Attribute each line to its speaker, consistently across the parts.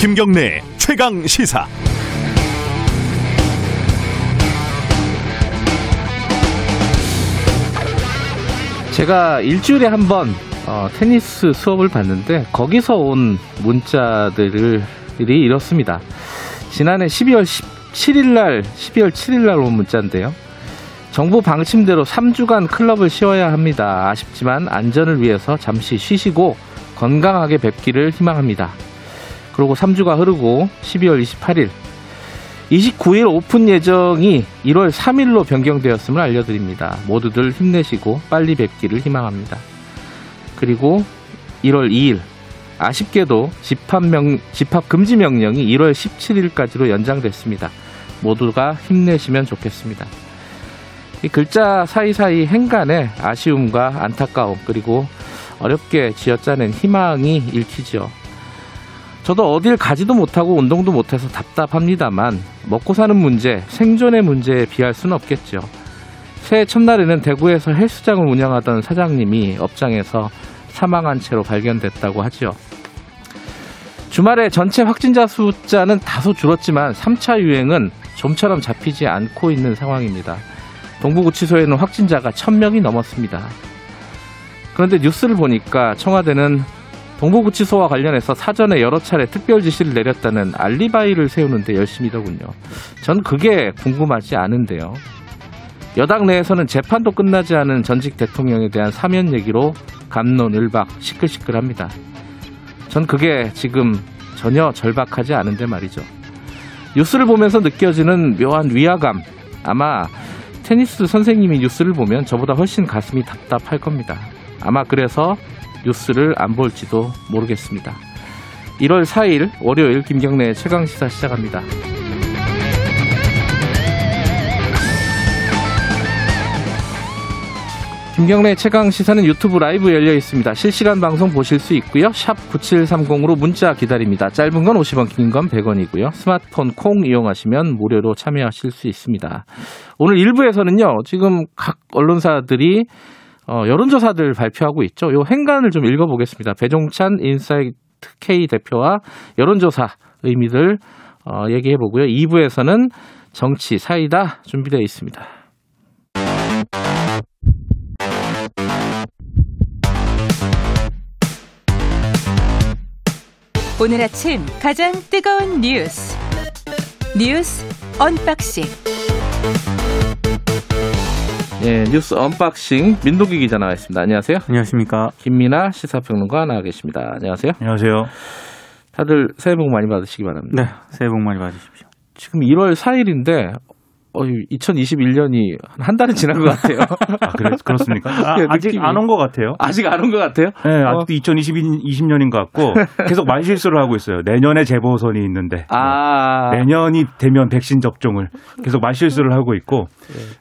Speaker 1: 김경래 최강 시사.
Speaker 2: 제가 일주일에 한번 어, 테니스 수업을 받는데 거기서 온 문자들이 이렇습니다. 지난해 12월 17일 날 12월 7일 날 온 문자인데요. 정부 방침대로 3주간 클럽을 쉬어야 합니다. 아쉽지만 안전을 위해서 잠시 쉬시고 건강하게 뵙기를 희망합니다. 그리고 3주가 흐르고 12월 28일 29일 오픈 예정이 1월 3일로 변경되었음을 알려드립니다. 모두들 힘내시고 빨리 뵙기를 희망합니다. 그리고 1월 2일 아쉽게도 집합 명, 집합 금지 명령이 1월 17일까지로 연장됐습니다. 모두가 힘내시면 좋겠습니다. 이 글자 사이사이 행간에 아쉬움과 안타까움 그리고 어렵게 쥐어짜낸 희망이 읽히죠. 저도 어딜 가지도 못하고 운동도 못해서 답답합니다만 먹고 사는 문제, 생존의 문제에 비할 수는 없겠죠. 새해 첫날에는 대구에서 헬스장을 운영하던 사장님이 업장에서 사망한 채로 발견됐다고 하지요. 주말에 전체 확진자 숫자는 다소 줄었지만 3차 유행은 좀처럼 잡히지 않고 있는 상황입니다. 동부구치소에는 확진자가 1000명이 넘었습니다. 그런데 뉴스를 보니까 청와대는 동부구치소와 관련해서 사전에 여러 차례 특별 지시를 내렸다는 알리바이를 세우는데 열심히더군요. 전 그게 궁금하지 않은데요. 여당 내에서는 재판도 끝나지 않은 전직 대통령에 대한 사면 얘기로 감론을박 시끌시끌합니다. 전 그게 지금 전혀 절박하지 않은데 말이죠. 뉴스를 보면서 느껴지는 묘한 위화감. 아마 테니스 선생님이 뉴스를 보면 저보다 훨씬 가슴이 답답할 겁니다. 아마 그래서 뉴스를 안 볼지도 모르겠습니다. 1월 4일 월요일 김경래 최강 시사 시작합니다. 김경래 최강 시사는 유튜브 라이브 열려 있습니다. 실시간 방송 보실 수 있고요. 샵 9730으로 문자 기다립니다. 짧은 건 50원, 긴 건 100원이고요. 스마트폰 콩 이용하시면 무료로 참여하실 수 있습니다. 오늘 1부에서는요. 지금 각 언론사들이 어, 여론조사들 발표하고 있죠. 요 행간을 좀 읽어보겠습니다. 배종찬 인사이트 K 대표와 여론조사 의미들 어, 얘기해 보고요. 2부에서는 정치 사이다 준비되어 있습니다.
Speaker 3: 오늘 아침 가장 뜨거운 뉴스 뉴스 unboxing
Speaker 2: 예, 뉴스 unboxing 민동기 기자 나와 있습니다. 안녕하세요.
Speaker 4: 안녕하십니까.
Speaker 2: 김민아 시사평론가 나와 계십니다. 안녕하세요.
Speaker 4: 안녕하세요.
Speaker 2: 다들 새해 복 많이 받으시기 바랍니다.
Speaker 4: 네, 새해 복 많이 받으십시오.
Speaker 2: 지금 1월 4일인데 어, 2021년이 한 달은 지난 것 같아요.
Speaker 4: 아, 그래, 그렇습니까? 아,
Speaker 2: 예,
Speaker 4: 직
Speaker 2: 느낌이.
Speaker 4: 안온 것 같아요.
Speaker 2: 아직 안 온 것 같아요?
Speaker 4: 네,
Speaker 2: 어.
Speaker 4: 아직도 2020년인 것 같고 계속 말실수를 하고 있어요. 내년에 재보선이 있는데
Speaker 2: 아,
Speaker 4: 내년이 되면 백신 접종을 계속 말실수를 하고 있고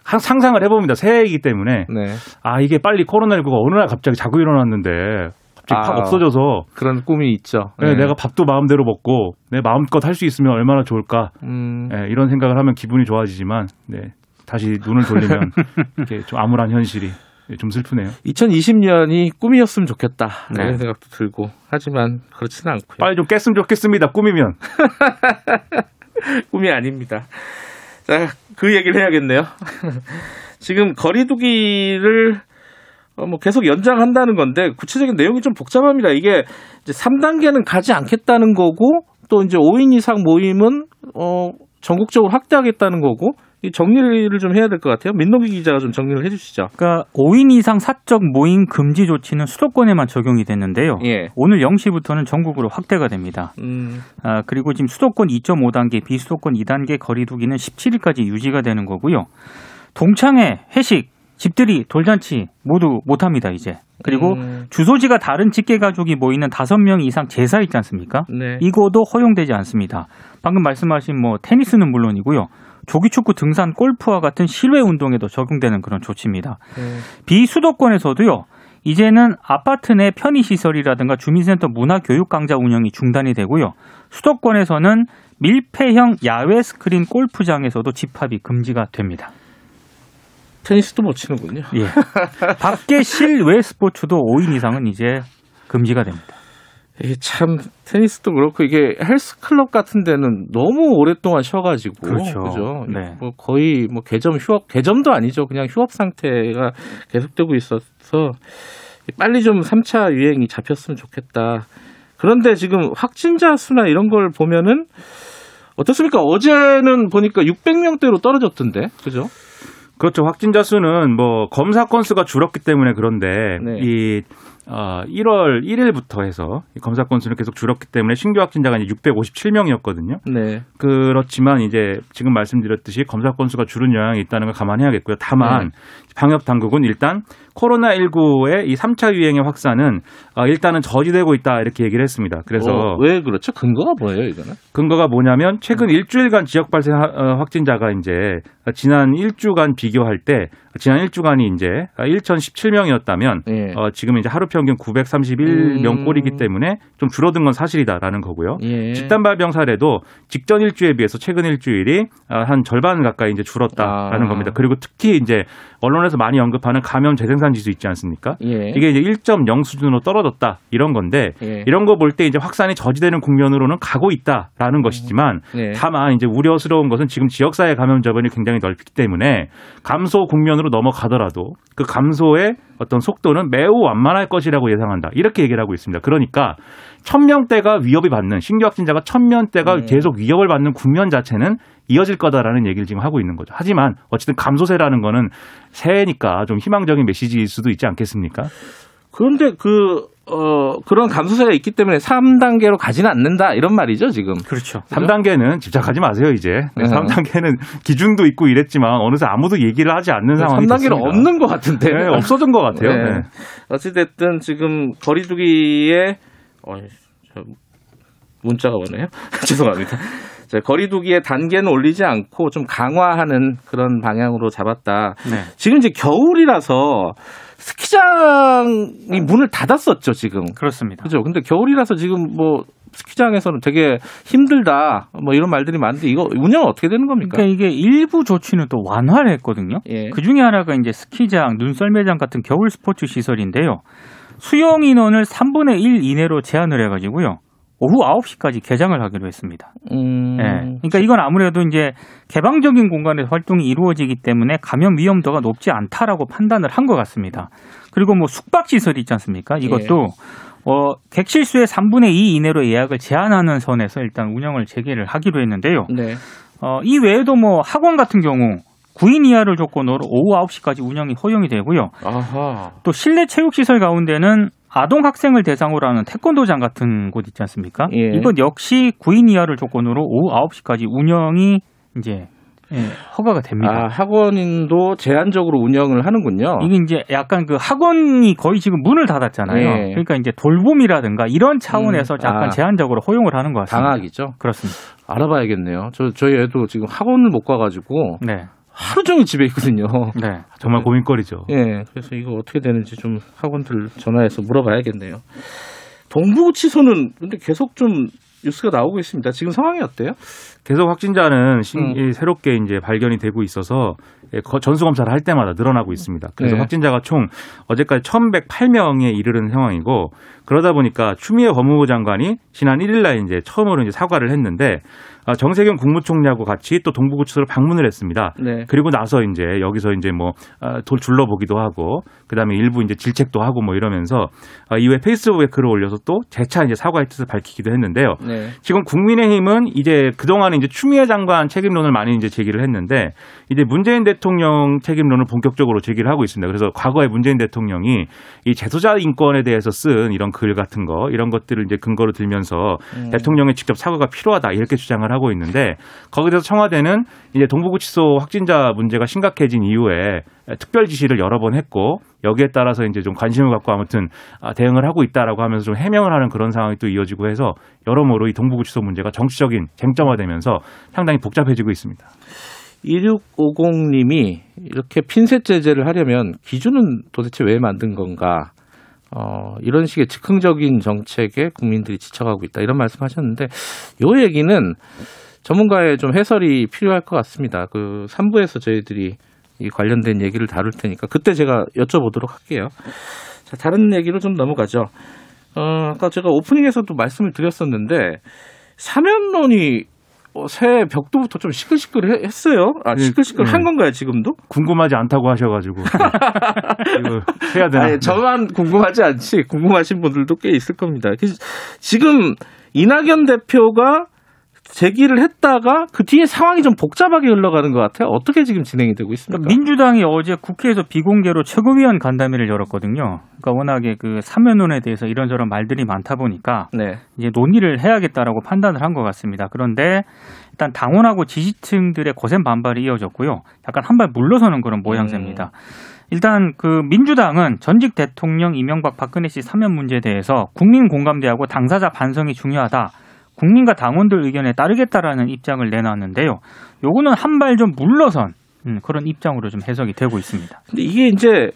Speaker 4: 항- 상상을 해봅니다. 새해이기 때문에
Speaker 2: 네.
Speaker 4: 아 이게 빨리 코로나19가 어느 날 갑자기 자고 일어났는데 갑자기 팍
Speaker 2: 아.
Speaker 4: 없어져서
Speaker 2: 그런 꿈이 있죠.
Speaker 4: 네, 내가 밥도 마음대로 먹고 내 마음껏 할 수 있으면 얼마나 좋을까
Speaker 2: 음,
Speaker 4: 네, 이런 생각을 하면 기분이 좋아지지만 네, 다시 눈을 돌리면 이렇게 좀 암울한 현실이 좀 슬프네요.
Speaker 2: 2020년이 꿈이었으면 좋겠다.
Speaker 4: 네.
Speaker 2: 이런 생각도 들고 하지만 그렇지는 않고요.
Speaker 4: 빨리 좀 깼으면 좋겠습니다. 꾸미면.
Speaker 2: 꿈이 아닙니다. 자, 그 얘기를 해야겠네요. 지금 거리두기를 어, 뭐 계속 연장한다는 건데 구체적인 내용이 좀 복잡합니다. 이게 이제 3단계는 가지 않겠다는 거고 또 이제 5인 이상 모임은 어 전국적으로 확대하겠다는 거고 이 정리를 좀 해야 될 것 같아요. 민노기 기자가 좀 정리를 해주시죠.
Speaker 5: 그러니까 5인 이상 사적 모임 금지 조치는 수도권에만 적용이 됐는데요.
Speaker 2: 예.
Speaker 5: 오늘 0시부터는 전국으로 확대가 됩니다.
Speaker 2: 음,
Speaker 5: 아, 그리고 지금 수도권 2.5단계, 비수도권 2단계 거리두기는 17일까지 유지가 되는 거고요. 동창회, 회식, 집들이, 돌잔치 모두 못합니다, 이제. 그리고
Speaker 2: 음.
Speaker 5: 주소지가 다른 직계 가족이 모이는 5명 이상 제사 있지 않습니까?
Speaker 2: 네.
Speaker 5: 이거도 허용되지 않습니다. 방금 말씀하신 뭐 테니스는 물론이고요. 조기 축구, 등산, 골프와 같은 실외 운동에도 적용되는 그런 조치입니다.
Speaker 2: 음.
Speaker 5: 비수도권에서도요. 이제는 아파트 내 편의시설이라든가 주민센터 문화교육 강좌 운영이 중단이 되고요. 수도권에서는 밀폐형 야외 스크린 골프장에서도 집합이 금지가 됩니다.
Speaker 2: 테니스도 못 치는군요.
Speaker 5: 예. 밖에 실외 스포츠도 5인 이상은 이제 금지가 됩니다.
Speaker 2: 이게 참 테니스도 그렇고 이게 헬스 클럽 같은 데는 너무 오랫동안 쉬어가지고
Speaker 5: 그렇죠.
Speaker 2: 그죠?
Speaker 5: 네.
Speaker 2: 뭐 거의 뭐 개점 휴업 개점도 아니죠. 그냥 휴업 상태가 계속되고 있어서 빨리 좀 3차 유행이 잡혔으면 좋겠다. 그런데 지금 확진자 수나 이런 걸 보면은 어떻습니까? 어제는 보니까 600명대로 떨어졌던데, 그죠?
Speaker 4: 그렇죠. 확진자 수는 뭐 검사 건수가 줄었기 때문에 그런데
Speaker 2: 네.
Speaker 4: 이 어, 1월 1일부터 해서 이 검사 건수는 계속 줄었기 때문에 신규 확진자가 이제 657명이었거든요.
Speaker 2: 네.
Speaker 4: 그렇지만 이제 지금 말씀드렸듯이 검사 건수가 줄은 영향이 있다는 걸 감안해야겠고요. 다만
Speaker 2: 네.
Speaker 4: 방역 당국은 일단 코로나19의 이 3차 유행의 확산은 어, 일단은 저지되고 있다 이렇게 얘기를 했습니다. 그래서
Speaker 2: 어, 왜 그렇죠? 근거가 뭐예요, 이거는?
Speaker 4: 근거가 뭐냐면 최근 일주일간 지역 발생 하- 어, 확진자가 이제 지난 일주간 비교할 때 지난 일주간이 이제 1,017명이었다면
Speaker 2: 예.
Speaker 4: 어, 지금 이제 하루 평균 931명
Speaker 2: 음.
Speaker 4: 꼴이기 때문에 좀 줄어든 건 사실이다라는 거고요.
Speaker 2: 예.
Speaker 4: 집단 발병 사례도 직전 일주에 비해서 최근 일주일이 어, 한 절반 가까이 이제 줄었다라는
Speaker 2: 아.
Speaker 4: 겁니다. 그리고 특히 이제 언론에서 많이 언급하는 감염 재생산 지수 있지 않습니까?
Speaker 2: 예.
Speaker 4: 이게 이제 1.0 수준으로 떨어졌다 이런 건데
Speaker 2: 예.
Speaker 4: 이런 거 볼 때 이제 확산이 저지되는 국면으로는 가고 있다라는 것이지만
Speaker 2: 예.
Speaker 4: 다만 이제 우려스러운 것은 지금 지역사회 감염 저변이 굉장히 넓기 때문에 감소 국면으로 넘어가더라도 그 감소의 어떤 속도는 매우 완만할 것이라고 예상한다. 이렇게 얘기를 하고 있습니다. 그러니까 천명대가 위협이 받는 신규 확진자가 천명대가
Speaker 2: 음.
Speaker 4: 계속 위협을 받는 국면 자체는 이어질 거다라는 얘기를 지금 하고 있는 거죠. 하지만 어쨌든 감소세라는 거는 새해니까 좀 희망적인 메시지일 수도 있지 않겠습니까?
Speaker 2: 그런데 그, 어, 그런 감소세가 있기 때문에 3단계로 가지는 않는다, 이런 말이죠, 지금.
Speaker 5: 그렇죠.
Speaker 4: 3단계는 집착하지 마세요, 이제. 네,
Speaker 2: 네.
Speaker 4: 3단계는 기준도 있고 이랬지만 어느새 아무도 얘기를 하지 않는 상황이
Speaker 2: 3단계는
Speaker 4: 됐습니다.
Speaker 2: 없는 것 같은데.
Speaker 4: 네, 없어진 것 같아요.
Speaker 2: 네.
Speaker 4: 네.
Speaker 2: 어찌됐든 지금 거리두기에, 어, 저 문자가 오네요. 죄송합니다. 자, 거리두기의 단계는 올리지 않고 좀 강화하는 그런 방향으로 잡았다.
Speaker 5: 네.
Speaker 2: 지금 이제 겨울이라서 스키장이 문을 닫았었죠, 지금.
Speaker 5: 그렇습니다.
Speaker 2: 그죠? 근데 겨울이라서 지금 뭐 스키장에서는 되게 힘들다 뭐 이런 말들이 많은데 이거 운영 어떻게 되는 겁니까?
Speaker 5: 그러니까 이게 일부 조치는 또 완화를 했거든요.
Speaker 2: 예.
Speaker 5: 그 중에 하나가 이제 스키장, 눈썰매장 같은 겨울 스포츠 시설인데요. 수용 인원을 3분의 1 이내로 제한을 해가지고요. 오후 9시까지 개장을 하기로 했습니다.
Speaker 2: 음,
Speaker 5: 예. 그러니까 이건 아무래도 이제 개방적인 공간에서 활동이 이루어지기 때문에 감염 위험도가 높지 않다라고 판단을 한 것 같습니다. 그리고 뭐 숙박 시설이 있지 않습니까? 이것도 어, 객실 수의 3분의 2 이내로 예약을 제한하는 선에서 일단 운영을 재개를 하기로 했는데요.
Speaker 2: 네.
Speaker 5: 어, 이 외에도 뭐 학원 같은 경우 9인 이하를 조건으로 오후 9시까지 운영이 허용이 되고요.
Speaker 2: 아하.
Speaker 5: 또 실내 체육 시설 가운데는 아동 학생을 대상으로 하는 태권도장 같은 곳 있지 않습니까?
Speaker 2: 예.
Speaker 5: 이것 역시 9인 이하를 조건으로 오후 9시까지 운영이 이제 예, 허가가 됩니다.
Speaker 2: 아, 학원인도 제한적으로 운영을 하는군요.
Speaker 5: 이게 이제 약간 그 학원이 거의 지금 문을 닫았잖아요.
Speaker 2: 예.
Speaker 5: 그러니까 이제 돌봄이라든가 이런 차원에서
Speaker 2: 음,
Speaker 5: 약간
Speaker 2: 아.
Speaker 5: 제한적으로 허용을 하는 것 같습니다.
Speaker 2: 방학이죠.
Speaker 5: 그렇습니다.
Speaker 2: 알아봐야겠네요. 저 저희 애도 지금 학원을 못 가가지고
Speaker 5: 네.
Speaker 2: 하루 종일 집에 있거든요.
Speaker 5: 네.
Speaker 4: 정말 고민거리죠.
Speaker 2: 예, 그래서 이거 어떻게 되는지 좀 학원들 전화해서 물어봐야겠네요. 동부구치소는 근데 계속 좀 뉴스가 나오고 있습니다. 지금 상황이 어때요?
Speaker 4: 계속 확진자는 신-
Speaker 2: 음.
Speaker 4: 이 새롭게 이제 발견이 되고 있어서 예, 거- 전수 검사를 할 때마다 늘어나고 있습니다. 그래서
Speaker 2: 네.
Speaker 4: 확진자가 총 어제까지 1,108명에 이르는 상황이고 그러다 보니까 추미애 법무부 장관이 지난 1일 날 이제 처음으로 이제 사과를 했는데 아, 정세균 국무총리하고 같이 또 동부구치소를 방문을 했습니다.
Speaker 2: 네.
Speaker 4: 그리고 나서 이제 여기서 이제 뭐 아, 돌 둘러보기도 하고 그다음에 일부 이제 질책도 하고 뭐 이러면서 아, 이후에 페이스북에 글을 올려서 또 재차 이제 사과의 뜻을 밝히기도 했는데요.
Speaker 2: 네.
Speaker 4: 지금 국민의힘은 이제 그동안에 이제 추미애 장관 책임론을 많이 이제 제기를 했는데 이제 문재인 대통령 책임론을 본격적으로 제기를 하고 있습니다. 그래서 과거에 문재인 대통령이 이 재소자 인권에 대해서 쓴 이런 글 같은 거 이런 것들을 이제 근거로 들면서
Speaker 2: 음.
Speaker 4: 대통령의 직접 사과가 필요하다 이렇게 주장을 하고 있는데 거기에 대해서 청와대는 이제 동부구치소 확진자 문제가 심각해진 이후에 특별 지시를 여러 번 했고 여기에 따라서 이제 좀 관심을 갖고 아무튼 아, 대응을 하고 있다라고 하면서 좀 해명을 하는 그런 상황이 또 이어지고 해서 여러모로 이 동부구치소 문제가 정치적인 쟁점화되면서 상당히 복잡해지고 있습니다.
Speaker 2: 2650님이 이렇게 핀셋 제재를 하려면 기준은 도대체 왜 만든 건가? 어, 이런 식의 즉흥적인 정책에 국민들이 지쳐가고 있다. 이런 말씀 하셨는데, 요 얘기는 전문가의 좀 해설이 필요할 것 같습니다. 그 3부에서 저희들이 이 관련된 얘기를 다룰 테니까 그때 제가 여쭤보도록 할게요. 자, 다른 얘기로 좀 넘어가죠. 어, 아까 제가 오프닝에서도 말씀을 드렸었는데 사면론이 어, 새 벽도부터 좀 시끌시끌했어요. 아,
Speaker 4: 네,
Speaker 2: 시끌시끌한
Speaker 4: 네.
Speaker 2: 건가요 지금도?
Speaker 4: 궁금하지 않다고 하셔가지고 이거 해야 되나?
Speaker 2: 아니, 저만 궁금하지 않지. 궁금하신 분들도 꽤 있을 겁니다. 그래서 지금 이낙연 대표가 제기를 했다가 그 뒤에 상황이 좀 복잡하게 흘러가는 것 같아요. 어떻게 지금 진행이 되고 있습니까?
Speaker 5: 그러니까 민주당이 어제 국회에서 비공개로 최고위원 간담회를 열었거든요. 그러니까 워낙에 그 사면론에 대해서 이런저런 말들이 많다 보니까
Speaker 2: 네.
Speaker 5: 이제 논의를 해야겠다라고 판단을 한 것 같습니다. 그런데 일단 당원하고 지지층들의 거센 반발이 이어졌고요. 약간 한 발 물러서는 그런 모양새입니다. 일단 그 민주당은 전직 대통령 이명박 박근혜 씨 사면 문제에 대해서 국민 공감대하고 당사자 반성이 중요하다. 국민과 당원들 의견에 따르겠다라는 입장을 내놨는데요. 요거는 한 발 좀 물러선 음, 그런 입장으로 좀 해석이 되고 있습니다.
Speaker 2: 근데 이게 이제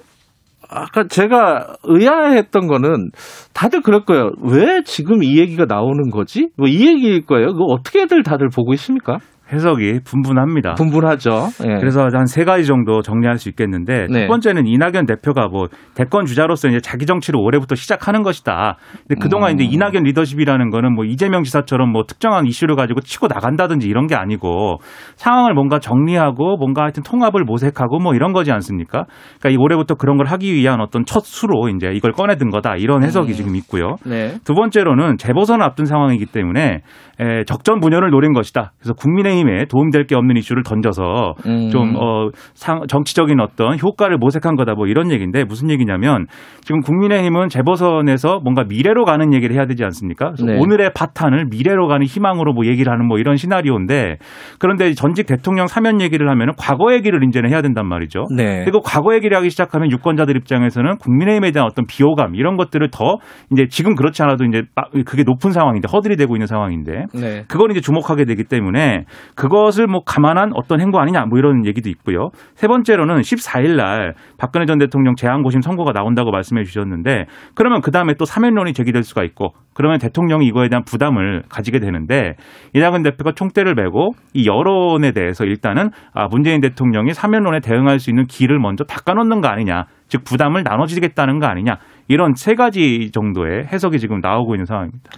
Speaker 2: 아까 제가 의아했던 거는 다들 그럴 거예요. 왜 지금 이 얘기가 나오는 거지? 뭐 이 얘기일 거예요. 그거 어떻게들 다들 보고 있습니까?
Speaker 4: 해석이 분분합니다.
Speaker 2: 분분하죠. 예.
Speaker 4: 그래서 한 세 가지 정도 정리할 수 있겠는데
Speaker 2: 네.
Speaker 4: 첫 번째는 이낙연 대표가 뭐 대권 주자로서 이제 자기 정치를 올해부터 시작하는 것이다. 근데 그동안
Speaker 2: 음.
Speaker 4: 이제 이낙연 리더십이라는 거는 뭐 이재명 지사처럼 뭐 특정한 이슈를 가지고 치고 나간다든지 이런 게 아니고 상황을 뭔가 정리하고 뭔가 하여튼 통합을 모색하고 뭐 이런 거지 않습니까? 그러니까 이 올해부터 그런 걸 하기 위한 어떤 첫 수로 이제 이걸 꺼내든 거다 이런 해석이
Speaker 2: 음.
Speaker 4: 지금 있고요.
Speaker 2: 네.
Speaker 4: 두 번째로는 재보선을 앞둔 상황이기 때문에 에, 적전 분열을 노린 것이다. 그래서 국민의 힘에 도움될 게 없는 이슈를 던져서
Speaker 2: 음.
Speaker 4: 좀 어, 상, 정치적인 어떤 효과를 모색한 거다. 뭐 이런 얘기인데 무슨 얘기냐면 지금 국민의힘은 재보선에서 뭔가 미래로 가는 얘기를 해야 되지 않습니까?
Speaker 2: 네.
Speaker 4: 오늘의 파탄을 미래로 가는 희망으로 뭐 얘기를 하는 뭐 이런 시나리오인데 그런데 전직 대통령 사면 얘기를 하면은 과거 얘기를 이제는 해야 된단 말이죠.
Speaker 2: 네.
Speaker 4: 그리고 과거 얘기를 하기 시작하면 유권자들 입장에서는 국민의힘에 대한 어떤 비호감 이런 것들을 더 이제 지금 그렇지 않아도 이제 막 그게 높은 상황인데 허들이 되고 있는 상황인데
Speaker 2: 네.
Speaker 4: 그걸 이제 주목하게 되기 때문에 그것을 뭐 감안한 어떤 행보 아니냐 뭐 이런 얘기도 있고요. 세 번째로는 14일 날 박근혜 전 대통령 재앙고심 선고가 나온다고 말씀해 주셨는데 그러면 그 다음에 또 사면론이 제기될 수가 있고 그러면 대통령이 이거에 대한 부담을 가지게 되는데 이낙연 대표가 총대를 메고 이 여론에 대해서 일단은 아 문재인 대통령이 사면론에 대응할 수 있는 길을 먼저 닦아놓는 거 아니냐 즉 부담을 나눠지겠다는 거 아니냐 이런 세 가지 정도의 해석이 지금 나오고 있는 상황입니다.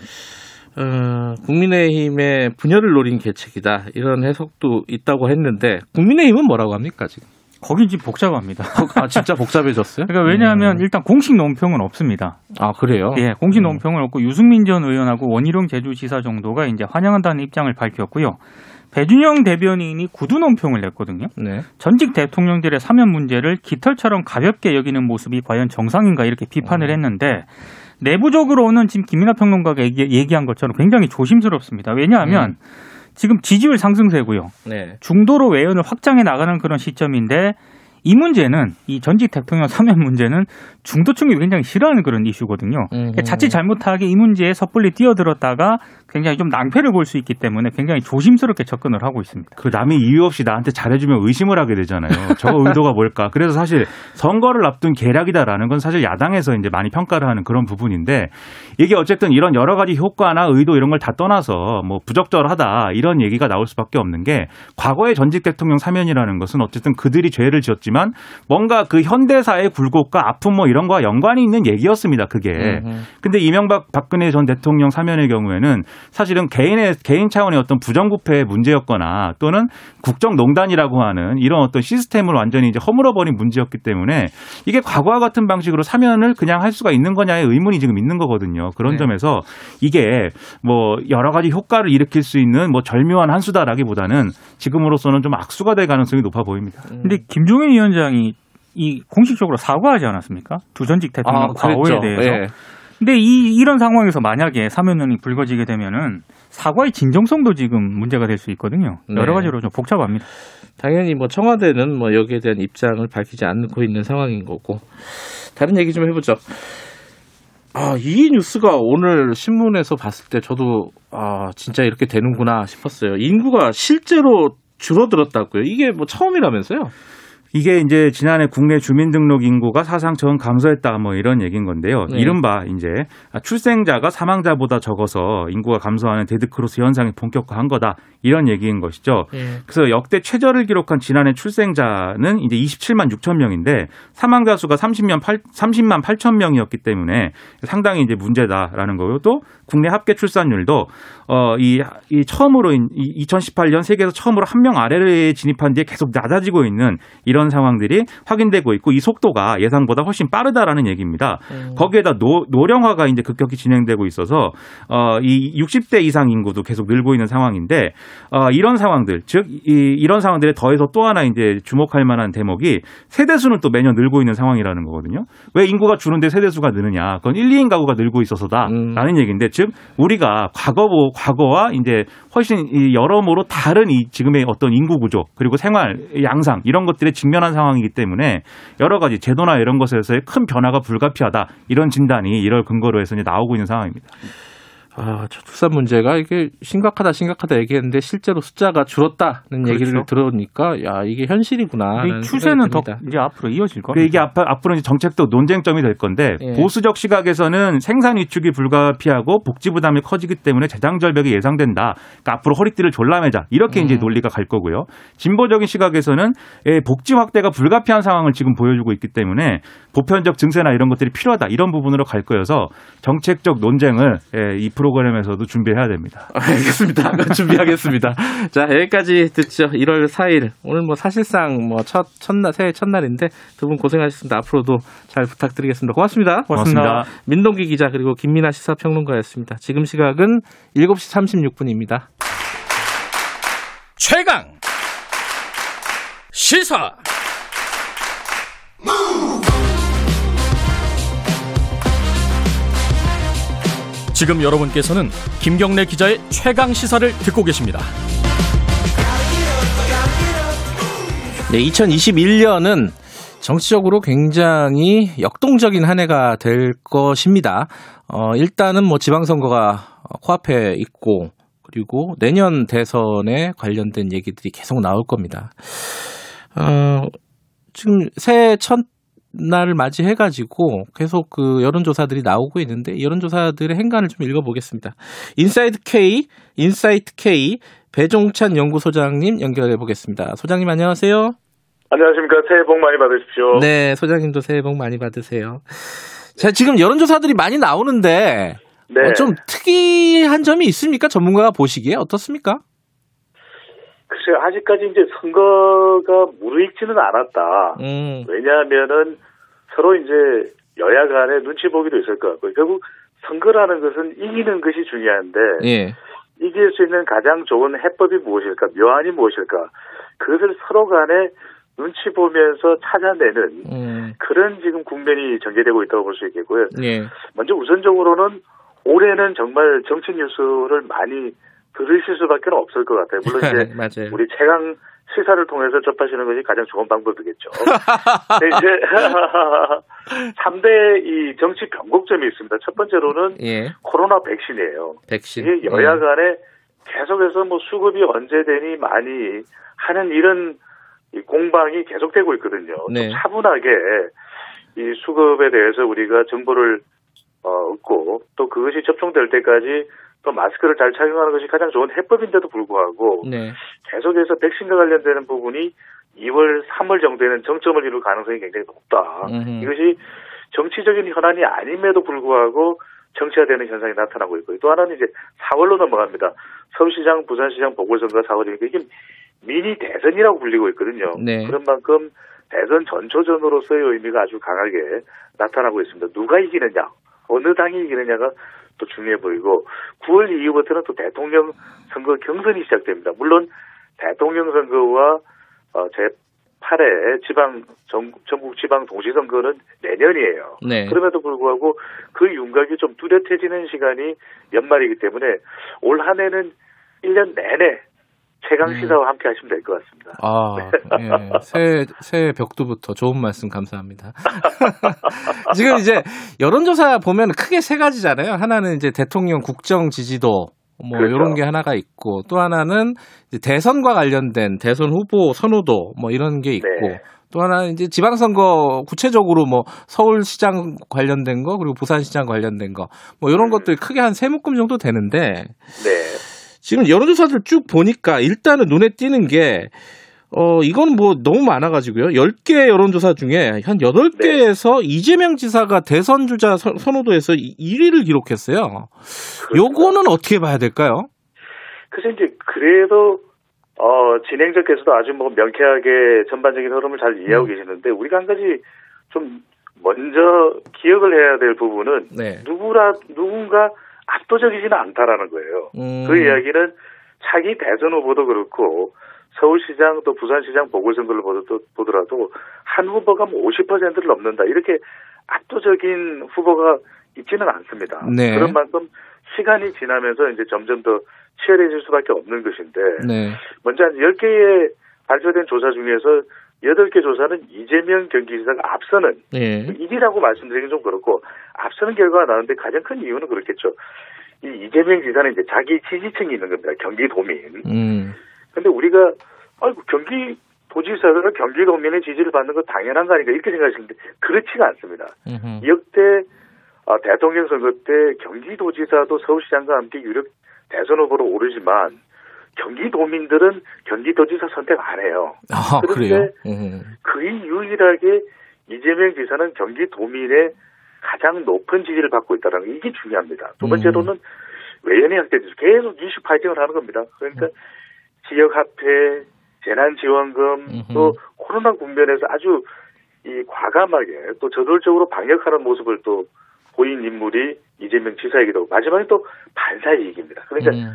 Speaker 2: 어, 국민의힘의 분열을 노린 계책이다 이런 해석도 있다고 했는데 국민의힘은 뭐라고 합니까 지금?
Speaker 5: 거기 좀 복잡합니다.
Speaker 2: 아 진짜 복잡해졌어요?
Speaker 5: 그러니까 왜냐하면 일단 공식 논평은 없습니다.
Speaker 2: 아 그래요?
Speaker 5: 예, 공식 논평은 없고 유승민 전 의원하고 원희룡 제주지사 정도가 이제 환영한다는 입장을 밝혔고요. 배준영 대변인이 구두 논평을 냈거든요.
Speaker 2: 네.
Speaker 5: 전직 대통령들의 사면 문제를 깃털처럼 가볍게 여기는 모습이 과연 정상인가 이렇게 비판을 했는데 내부적으로는 지금 김민하 평론가가 얘기, 얘기 한 것처럼 굉장히 조심스럽습니다. 왜냐하면 지금 지지율 상승세고요.
Speaker 2: 네.
Speaker 5: 중도로 외연을 확장해 나가는 그런 시점인데 이 문제는 이 전직 대통령 사면 문제는 중도층이 굉장히 싫어하는 그런 이슈거든요. 그러니까 자칫 잘못하게 이 문제에 섣불리 뛰어들었다가 굉장히 좀 낭패를 볼 수 있기 때문에 굉장히 조심스럽게 접근을 하고 있습니다.
Speaker 4: 그 남이 이유 없이 나한테 잘해주면 의심을 하게 되잖아요. 저 의도가 뭘까? 그래서 사실 선거를 앞둔 계략이다라는 건 사실 야당에서 이제 많이 평가를 하는 그런 부분인데 이게 어쨌든 이런 여러 가지 효과나 의도 이런 걸 다 떠나서 뭐 부적절하다 이런 얘기가 나올 수밖에 없는 게 과거의 전직 대통령 사면이라는 것은 어쨌든 그들이 죄를 지었지만 뭔가 그 현대사의 굴곡과 아픔 뭐 이런 거와 연관이 있는 얘기였습니다. 그게. 근데 이명박 박근혜 전 대통령 사면의 경우에는 사실은 개인의 개인 차원의 어떤 부정부패의 문제였거나 또는 국정농단이라고 하는 이런 어떤 시스템을 완전히 이제 허물어버린 문제였기 때문에 이게 과거와 같은 방식으로 사면을 그냥 할 수가 있는 거냐의 의문이 지금 있는 거거든요. 그런
Speaker 2: 네.
Speaker 4: 점에서 이게 뭐 여러 가지 효과를 일으킬 수 있는 뭐 절묘한 한 수다라기보다는 지금으로서는 좀 악수가 될 가능성이 높아 보입니다.
Speaker 5: 근데 김종인 위원장이 이 공식적으로 사과하지 않았습니까? 두 전직 대통령
Speaker 2: 아,
Speaker 5: 과오에. 대해서.
Speaker 2: 예.
Speaker 5: 근데 이 이런 상황에서 만약에 사면론이 불거지게 되면은 사과의 진정성도 지금 문제가 될 수 있거든요. 여러
Speaker 2: 네.
Speaker 5: 가지로 좀 복잡합니다.
Speaker 2: 당연히 뭐 청와대는 뭐 여기에 대한 입장을 밝히지 않고 있는 상황인 거고 다른 얘기 좀 해보죠. 아, 이 뉴스가 오늘 신문에서 봤을 때 저도 아, 진짜 이렇게 되는구나 싶었어요. 인구가 실제로 줄어들었다고요. 이게 뭐 처음이라면서요?
Speaker 4: 이게 이제 지난해 국내 주민등록 인구가 사상 처음 감소했다 뭐 이런 얘기인 건데요.
Speaker 2: 네.
Speaker 4: 이른바 이제 출생자가 사망자보다 적어서 인구가 감소하는 데드크로스 현상이 본격화한 거다 이런 얘기인 것이죠.
Speaker 2: 예.
Speaker 4: 그래서 역대 최저를 기록한 지난해 출생자는 이제 27만 6천 명인데 사망자 수가 30만 8 30만 8천 명이었기 때문에 상당히 이제 문제다라는 거고 또 국내 합계 출산율도 어이 이 처음으로 인- 이 2018년 세계에서 처음으로 한 명 아래에 진입한 뒤에 계속 낮아지고 있는 이런 상황들이 확인되고 있고 이 속도가 예상보다 훨씬 빠르다라는 얘기입니다. 거기에다 노, 노령화가 이제 급격히 진행되고 있어서 어이 60대 이상 인구도 계속 늘고 있는 상황인데 어 이런 상황들 즉 이, 이런 상황들에 더해서 또 하나 이제 주목할 만한 대목이 세대 수는 또 매년 늘고 있는 상황이라는 거거든요. 왜 인구가 줄는데 세대 수가 느느냐? 그건 1, 2인 가구가 늘고 있어서다라는
Speaker 2: 음.
Speaker 4: 얘기인데 즉 우리가 과거 과거와 이제 훨씬 이 여러모로 다른 이 지금의 어떤 인구 구조 그리고 생활 양상 이런 것들에 직면한 상황이기 때문에 여러 가지 제도나 이런 것에서의 큰 변화가 불가피하다 이런 진단이 이럴 근거로 해서 이제 나오고 있는 상황입니다.
Speaker 2: 아, 저출산 문제가 이게 심각하다 심각하다 얘기했는데 실제로 숫자가 줄었다는 얘기를
Speaker 5: 그렇죠.
Speaker 2: 들어오니까 야 이게 현실이구나.
Speaker 5: 이 추세는 더 이제 앞으로 이어질 겁니다.
Speaker 4: 이게 앞, 앞으로 이제 정책도 논쟁점이 될 건데
Speaker 2: 예.
Speaker 4: 보수적 시각에서는 생산 위축이 불가피하고 복지 부담이 커지기 때문에 재정 절벽이 예상된다. 그러니까 앞으로 허리띠를 졸라매자 이렇게 이제
Speaker 2: 음.
Speaker 4: 논리가 갈 거고요. 진보적인 시각에서는 예, 복지 확대가 불가피한 상황을 지금 보여주고 있기 때문에 보편적 증세나 이런 것들이 필요하다 이런 부분으로 갈 거여서 정책적 논쟁을 예, 이 프로그램에서도 준비해야 됩니다.
Speaker 2: 알겠습니다. 준비하겠습니다. 자, 여기까지 듣죠. 1월 4일. 오늘 뭐 사실상 뭐 첫, 첫날, 새해 첫날인데 두 분 고생하셨습니다. 앞으로도 잘 부탁드리겠습니다. 고맙습니다.
Speaker 5: 고맙습니다.
Speaker 2: 민동기 기자 그리고 김민아 시사평론가였습니다. 지금 시각은 7시 36분입니다.
Speaker 6: 최강 시사 지금 여러분께서는 김경래 기자의 최강 시사를 듣고 계십니다.
Speaker 2: 네, 2021년은 정치적으로 굉장히 역동적인 한 해가 될 것입니다. 어, 일단은 뭐 지방선거가 코앞에 있고, 그리고 내년 대선에 관련된 얘기들이 계속 나올 겁니다. 어, 지금 새해 첫 날을 맞이해가지고 계속 그 여론조사들이 나오고 있는데, 이 여론조사들의 행간을 좀 읽어보겠습니다. 인사이드 K, 인사이트 K, 배종찬 연구소장님 연결해 보겠습니다. 소장님 안녕하세요.
Speaker 7: 안녕하십니까. 새해 복 많이 받으십시오.
Speaker 2: 네, 소장님도 새해 복 많이 받으세요. 자, 지금 여론조사들이 많이 나오는데
Speaker 7: 네.
Speaker 2: 어, 좀 특이한 점이 있습니까? 전문가가 보시기에 어떻습니까?
Speaker 7: 글쎄요. 아직까지 이제 선거가 무르익지는 않았다.
Speaker 2: 음,
Speaker 7: 왜냐하면은 서로 이제 여야 간에 눈치 보기도 있을 것 같고요. 결국 선거라는 것은 이기는 것이 중요한데
Speaker 2: 예,
Speaker 7: 이길 수 있는 가장 좋은 해법이 무엇일까? 묘안이 무엇일까? 그것을 서로 간에 눈치 보면서 찾아내는
Speaker 2: 음,
Speaker 7: 그런 지금 국면이 전개되고 있다고 볼 수 있겠고요.
Speaker 2: 예,
Speaker 7: 먼저 우선적으로는 올해는 정말 정치 뉴스를 많이 들으실 수밖에 없을 것 같아요. 물론 이제
Speaker 2: 맞아요.
Speaker 7: 우리 최강 시사를 통해서 접하시는 것이 가장 좋은 방법이겠죠. 근데 이제 3대 이 정치 변곡점이 있습니다. 첫 번째로는
Speaker 2: 예,
Speaker 7: 코로나 백신이에요.
Speaker 2: 백신.
Speaker 7: 이게 여야 간에 계속해서 뭐 수급이 언제 되니 많이 하는 이런 이 공방이 계속되고 있거든요.
Speaker 2: 네.
Speaker 7: 좀 차분하게 이 수급에 대해서 우리가 정보를 어, 얻고 또 그것이 접종될 때까지 또 마스크를 잘 착용하는 것이 가장 좋은 해법인데도 불구하고
Speaker 2: 예. 네,
Speaker 7: 계속해서 백신과 관련되는 부분이 2월, 3월 정도에는 정점을 이룰 가능성이 굉장히 높다.
Speaker 2: 음흠.
Speaker 7: 이것이 정치적인 현안이 아님에도 불구하고 정치화되는 현상이 나타나고 있고 또 하나는 이제 4월로 넘어갑니다. 서울시장, 부산시장 보궐선거가 4월이니까 이게 미니 대선이라고 불리고 있거든요.
Speaker 2: 네.
Speaker 7: 그런 만큼 대선 전초전으로서의 의미가 아주 강하게 나타나고 있습니다. 누가 이기느냐, 어느 당이 이기느냐가 또 중요해 보이고 9월 이후부터는 또 대통령 선거 경선이 시작됩니다. 물론 대통령 선거와 어, 제 8회 지방 전, 전국 지방 동시 선거는 내년이에요.
Speaker 2: 네.
Speaker 7: 그럼에도 불구하고 그 윤곽이 좀 뚜렷해지는 시간이 연말이기 때문에 올 한 해는 1년 내내 최강
Speaker 2: 음.
Speaker 7: 시사와 함께 하시면 될 것 같습니다.
Speaker 2: 아, 예. 새해, 새해 벽두부터 좋은 말씀 감사합니다. 지금 이제 여론조사 보면 크게 세 가지잖아요. 하나는 이제 대통령 국정 지지도 뭐
Speaker 7: 그렇죠.
Speaker 2: 이런 게 하나가 있고 또 하나는 이제 대선과 관련된 대선 후보 선호도 뭐 이런 게 있고
Speaker 7: 네.
Speaker 2: 또 하나 이제 지방선거 구체적으로 뭐 서울시장 관련된 거 그리고 부산시장 관련된 거 뭐 이런 것들 크게 한 세 묶음 정도 되는데
Speaker 7: 네.
Speaker 2: 지금 여론조사들 쭉 보니까 일단은 눈에 띄는 게 어, 이건 뭐 너무 많아가지고요. 10개 여론조사 중에 한 8개에서 이재명 지사가 대선 주자 선- 선호도에서 1위를 기록했어요. 요거는 어떻게 봐야 될까요?
Speaker 7: 그래서 이제 그래도 어 진행자께서도 아주 뭐 명쾌하게 전반적인 흐름을 잘 이해하고 계시는데 우리가 한 가지 좀 먼저 기억을 해야 될 부분은
Speaker 2: 네.
Speaker 7: 누구라 누군가 압도적이지는 않다라는 거예요.
Speaker 2: 음.
Speaker 7: 그 이야기는 차기 대선 후보도 그렇고 서울시장 또 부산시장 보궐선거를 보더라도, 보더라도 한 후보가 뭐 50%를 넘는다 이렇게 압도적인 후보가 있지는 않습니다.
Speaker 2: 네.
Speaker 7: 그런 만큼 시간이 지나면서 이제 점점 더 치열해질 수밖에 없는 것인데
Speaker 2: 네.
Speaker 7: 먼저 한 10개의 발표된 조사 중에서 8개 조사는 이재명 경기지사가 앞서는
Speaker 2: 예.
Speaker 7: 1위라고 말씀드리긴 좀 그렇고 앞서는 결과가 나오는데 가장 큰 이유는 그렇겠죠. 이 이재명 지사는 이제 자기 지지층이 있는 겁니다. 경기도민.
Speaker 2: 음.
Speaker 7: 근데 우리가 아이고 경기 도지사가 경기도민의 지지를 받는 거 당연한 거 아닌가 이렇게 생각하시는데 그렇지가 않습니다.
Speaker 2: 음흠.
Speaker 7: 역대 아, 대통령 선거 때 경기도지사도 서울시장과 함께 유력 대선 후보로 오르지만 경기도민들은 경기도지사 선택 안 해요.
Speaker 2: 아,
Speaker 7: 그런데?
Speaker 2: 음.
Speaker 7: 거의 유일하게 이재명 지사는 경기도민의 가장 높은 지지를 받고 있다는 게 이게 중요합니다. 두 번째로는 외연의 확대죠. 계속 이슈 파이팅을 하는 겁니다. 그러니까 지역 화폐, 재난지원금 또 코로나 국면에서 아주 이 과감하게 또 저돌적으로 방역하는 모습을 또 보인 인물이 이재명 지사이기도 하고 마지막에 또 반사 이익입니다. 그러니까
Speaker 2: 음.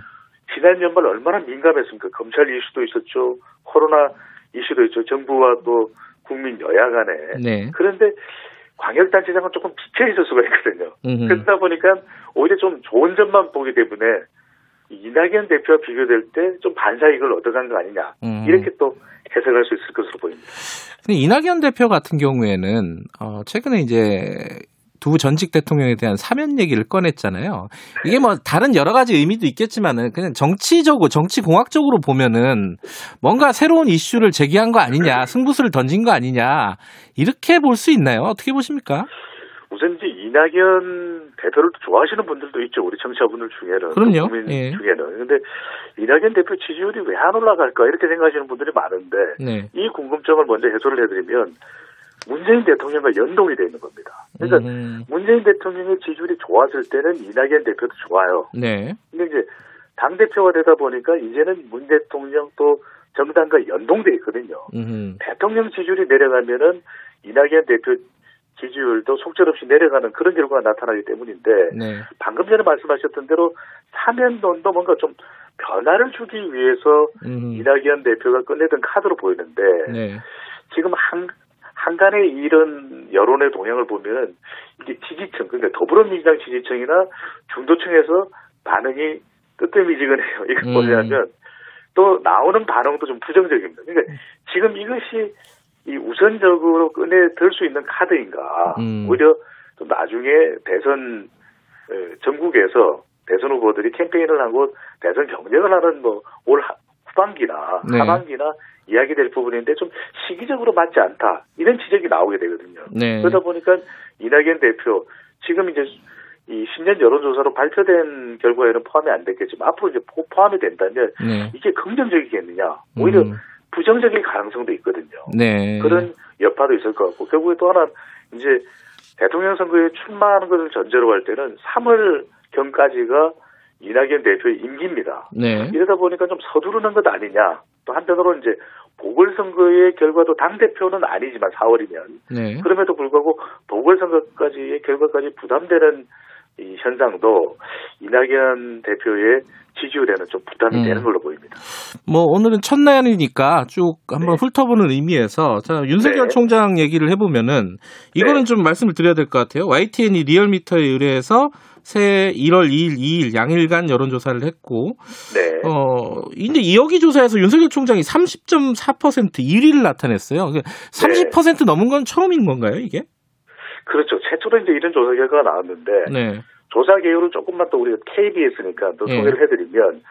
Speaker 7: 지난 연말 얼마나 민감했습니까? 검찰 이슈도 있었죠. 코로나 이슈도 있죠. 정부와 또 국민 여야 간에.
Speaker 2: 네.
Speaker 7: 그런데 광역단체장은 조금 비켜 있을 수가 있거든요.
Speaker 2: 음흠.
Speaker 7: 그러다 보니까 오히려 좀 좋은 점만 보기 때문에 이낙연 대표와 비교될 때 좀 반사이익을 얻어간 거 아니냐.
Speaker 2: 음.
Speaker 7: 이렇게 또 해석할 수 있을 것으로 보입니다.
Speaker 2: 근데 이낙연 대표 같은 경우에는 어, 최근에 이제 두 전직 대통령에 대한 사면 얘기를 꺼냈잖아요. 이게 뭐 다른 여러 가지 의미도 있겠지만은 그냥 정치적으로 정치 공학적으로 보면은 뭔가 새로운 이슈를 제기한 거 아니냐, 승부수를 던진 거 아니냐 이렇게 볼 수 있나요? 어떻게 보십니까?
Speaker 7: 우선 이제 이낙연 대표를 좋아하시는 분들도 있죠. 우리 청취자분들 중에는.
Speaker 2: 그럼요.
Speaker 7: 국민
Speaker 2: 예.
Speaker 7: 중에는. 근데 이낙연 대표 지지율이 왜 안 올라갈까 이렇게 생각하시는 분들이 많은데
Speaker 2: 네.
Speaker 7: 이 궁금증을 먼저 해소를 해드리면 문재인 대통령과 연동이 되어 있는 겁니다. 그러니까
Speaker 2: 음,
Speaker 7: 문재인 대통령의 지지율이 좋았을 때는 이낙연 대표도 좋아요.
Speaker 2: 네.
Speaker 7: 근데 이제 당 대표가 되다 보니까 이제는 문 대통령 또 정당과 연동돼 있거든요.
Speaker 2: 음,
Speaker 7: 대통령 지지율이 내려가면은 이낙연 대표 지지율도 속절없이 내려가는 그런 결과가 나타나기 때문인데
Speaker 2: 네.
Speaker 7: 방금 전에 말씀하셨던 대로 사면론도 뭔가 좀 변화를 주기 위해서
Speaker 2: 음,
Speaker 7: 이낙연 대표가 꺼내던 카드로 보이는데
Speaker 2: 네.
Speaker 7: 지금 한 한간의 이런 여론의 동향을 보면 이게 지지층 그러니까 더불어민주당 지지층이나 중도층에서 반응이 뜨뜻미지근해요. 이거
Speaker 2: 음.
Speaker 7: 뭐냐면 또 나오는 반응도 좀 부정적입니다. 그러니까 지금 이것이 이 우선적으로 꺼내 들 수 있는 카드인가
Speaker 2: 음.
Speaker 7: 오히려 또 나중에 대선 에, 전국에서 대선 후보들이 캠페인을 하고 대선 경쟁을 하는 뭐 올 후반기나
Speaker 2: 네.
Speaker 7: 하반기나 이야기될 부분인데 좀 시기적으로 맞지 않다 이런 지적이 나오게 되거든요.
Speaker 2: 네.
Speaker 7: 그러다 보니까 이낙연 대표 지금 이제 이 신년 여론조사로 발표된 결과에는 포함이 안 됐겠지만 앞으로 이제 포- 포함이 된다면
Speaker 2: 네.
Speaker 7: 이게 긍정적이겠느냐 오히려
Speaker 2: 음.
Speaker 7: 부정적일 가능성도 있거든요.
Speaker 2: 네.
Speaker 7: 그런 여파도 있을 것 같고 결국에 또 하나 이제 대통령 선거에 출마하는 것을 전제로 할 때는 3월 경까지가 이낙연 대표의 임기입니다.
Speaker 2: 네.
Speaker 7: 이러다 보니까 좀 서두르는 것 아니냐. 또 한편으로 이제 보궐선거의 결과도 당 대표는 아니지만 4월이면
Speaker 2: 네.
Speaker 7: 그럼에도 불구하고 보궐선거까지의 결과까지 부담되는 이 현상도 이낙연 대표의 지지율에는 좀 부담이
Speaker 2: 음.
Speaker 7: 되는 걸로 보입니다.
Speaker 2: 뭐 오늘은 첫날이니까 쭉 한번 훑어보는 의미에서 자 윤석열
Speaker 7: 네.
Speaker 2: 총장 얘기를 해보면은 이거는
Speaker 7: 네.
Speaker 2: 좀 말씀을 드려야 될 것 같아요. YTN이 리얼미터에 의뢰해서 새 1월 2일, 2일 양일간 여론조사를 했고
Speaker 7: 네.
Speaker 2: 어 이제 이 여기 조사에서 윤석열 총장이 30.4% 1위를 나타냈어요. 30% 넘은 건 처음인 건가요, 이게?
Speaker 7: 그렇죠. 최초로 이제 이런 조사 결과가 나왔는데
Speaker 2: 네.
Speaker 7: 조사 개요를 조금만 또 우리가 KBS니까 또
Speaker 2: 예.
Speaker 7: 소개를 해드리면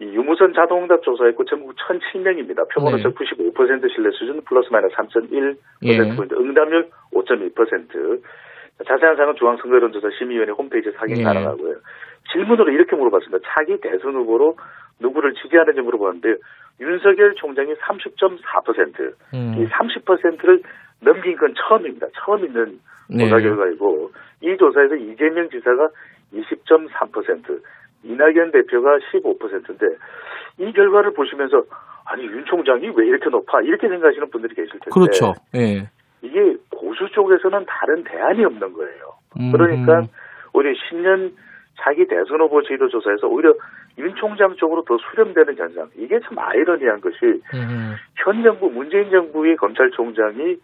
Speaker 7: 이 유무선 자동응답 조사했고 전국 1,007명입니다. 표본오차
Speaker 2: 네.
Speaker 7: 95% 신뢰 수준 플러스 마이너스 3.1%포인트, 응답률 5.2%. 자세한 사항은 중앙선거여론조사 심의위원회 홈페이지에 확인
Speaker 2: 예.
Speaker 7: 가능하고요. 질문으로 이렇게 물어봤습니다. 차기 대선 후보로 누구를 지지하는지 물어봤는데 윤석열 총장이 30.4%,
Speaker 2: 음.
Speaker 7: 이 30%를 넘긴 건 처음입니다. 처음 있는
Speaker 2: 네.
Speaker 7: 조사 결과이고 이 조사에서 이재명 지사가 20.3%, 이낙연 대표가 15%인데 이 결과를 보시면서 아니 윤 총장이 왜 이렇게 높아 이렇게 생각하시는 분들이 계실 텐데
Speaker 2: 그렇죠. 예.
Speaker 7: 이게 보수 쪽에서는 다른 대안이 없는 거예요.
Speaker 2: 음.
Speaker 7: 그러니까 오히려 10년 자기 대선 후보 지도 조사에서 오히려 윤 총장 쪽으로 더 수렴되는 현상. 이게 참 아이러니한 것이
Speaker 2: 음.
Speaker 7: 현 정부 문재인 정부의 검찰총장이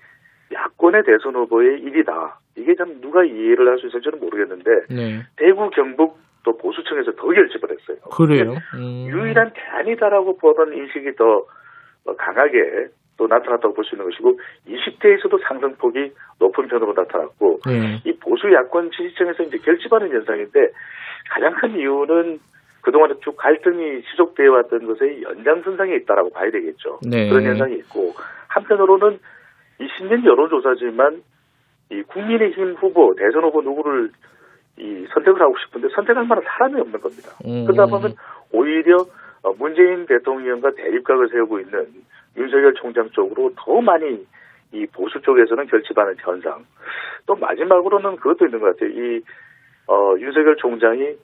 Speaker 7: 야권의 대선 후보의 일이다. 이게 참 누가 이해를 할 수 있을지는 모르겠는데
Speaker 2: 네.
Speaker 7: 대구 경북 또 보수층에서 더 결집을 했어요.
Speaker 2: 그래요. 음.
Speaker 7: 유일한 대안이다라고 보던 인식이 더 강하게 또 나타났다고 볼 수 있는 것이고 20대에서도 상승폭이 높은 편으로 나타났고
Speaker 2: 네.
Speaker 7: 이 보수 야권 지지층에서 이제 결집하는 현상인데 가장 큰 이유는 그동안에 쭉 갈등이 지속되어 왔던 것의 연장선상에 있다라고 봐야 되겠죠.
Speaker 2: 네.
Speaker 7: 그런 현상이 있고 한편으로는 이 신년 여론조사지만 이 국민의힘 후보 대선 후보 누구를 이 선택을 하고 싶은데 선택할 만한 사람이 없는 겁니다.
Speaker 2: 음.
Speaker 7: 그러다 보면 오히려 어, 문재인 대통령과 대립각을 세우고 있는 윤석열 총장 쪽으로 더 많이 이 보수 쪽에서는 결집하는 현상. 또 마지막으로는 그것도 있는 것 같아요. 이 어, 윤석열 총장이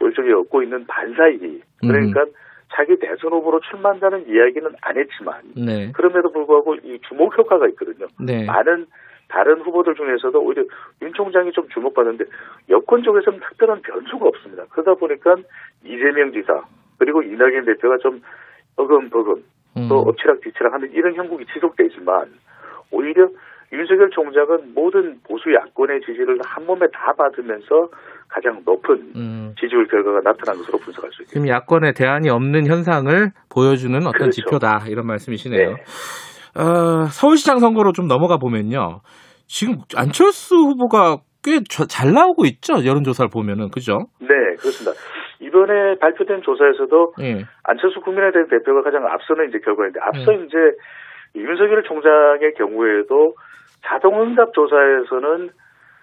Speaker 7: 일종의 얻고 있는 반사이기. 그러니까 자기 대선 후보로 출마한다는 이야기는 안 했지만
Speaker 2: 네.
Speaker 7: 그럼에도 불구하고 이 주목 효과가 있거든요.
Speaker 2: 네.
Speaker 7: 많은 다른 후보들 중에서도 오히려 윤 총장이 좀 주목받는데 여권 쪽에서는 특별한 변수가 없습니다. 그러다 보니까 이재명 지사 그리고 이낙연 대표가 좀 어금버금
Speaker 2: 음.
Speaker 7: 또 엎치락뒤치락 하는 이런 형국이 지속되지만 오히려 윤석열 총장은 모든 보수 야권의 지지를 한 몸에 다 받으면서 가장 높은
Speaker 2: 음.
Speaker 7: 지지율 결과가 나타난 것으로 분석할 수 있습니다.
Speaker 2: 지금 야권에 대안이 없는 현상을 보여주는 어떤
Speaker 7: 그렇죠.
Speaker 2: 지표다 이런 말씀이시네요.
Speaker 7: 네.
Speaker 2: 어, 서울시장 선거로 좀 넘어가 보면요. 지금 안철수 후보가 꽤 잘 나오고 있죠. 여론조사를 보면은 그죠?
Speaker 7: 네, 그렇습니다. 이번에 발표된 조사에서도
Speaker 2: 예.
Speaker 7: 안철수 국민의당 대표가 가장 앞서는 이제 결과인데 앞서
Speaker 2: 음.
Speaker 7: 이제 윤석열 총장의 경우에도 자동응답 조사에서는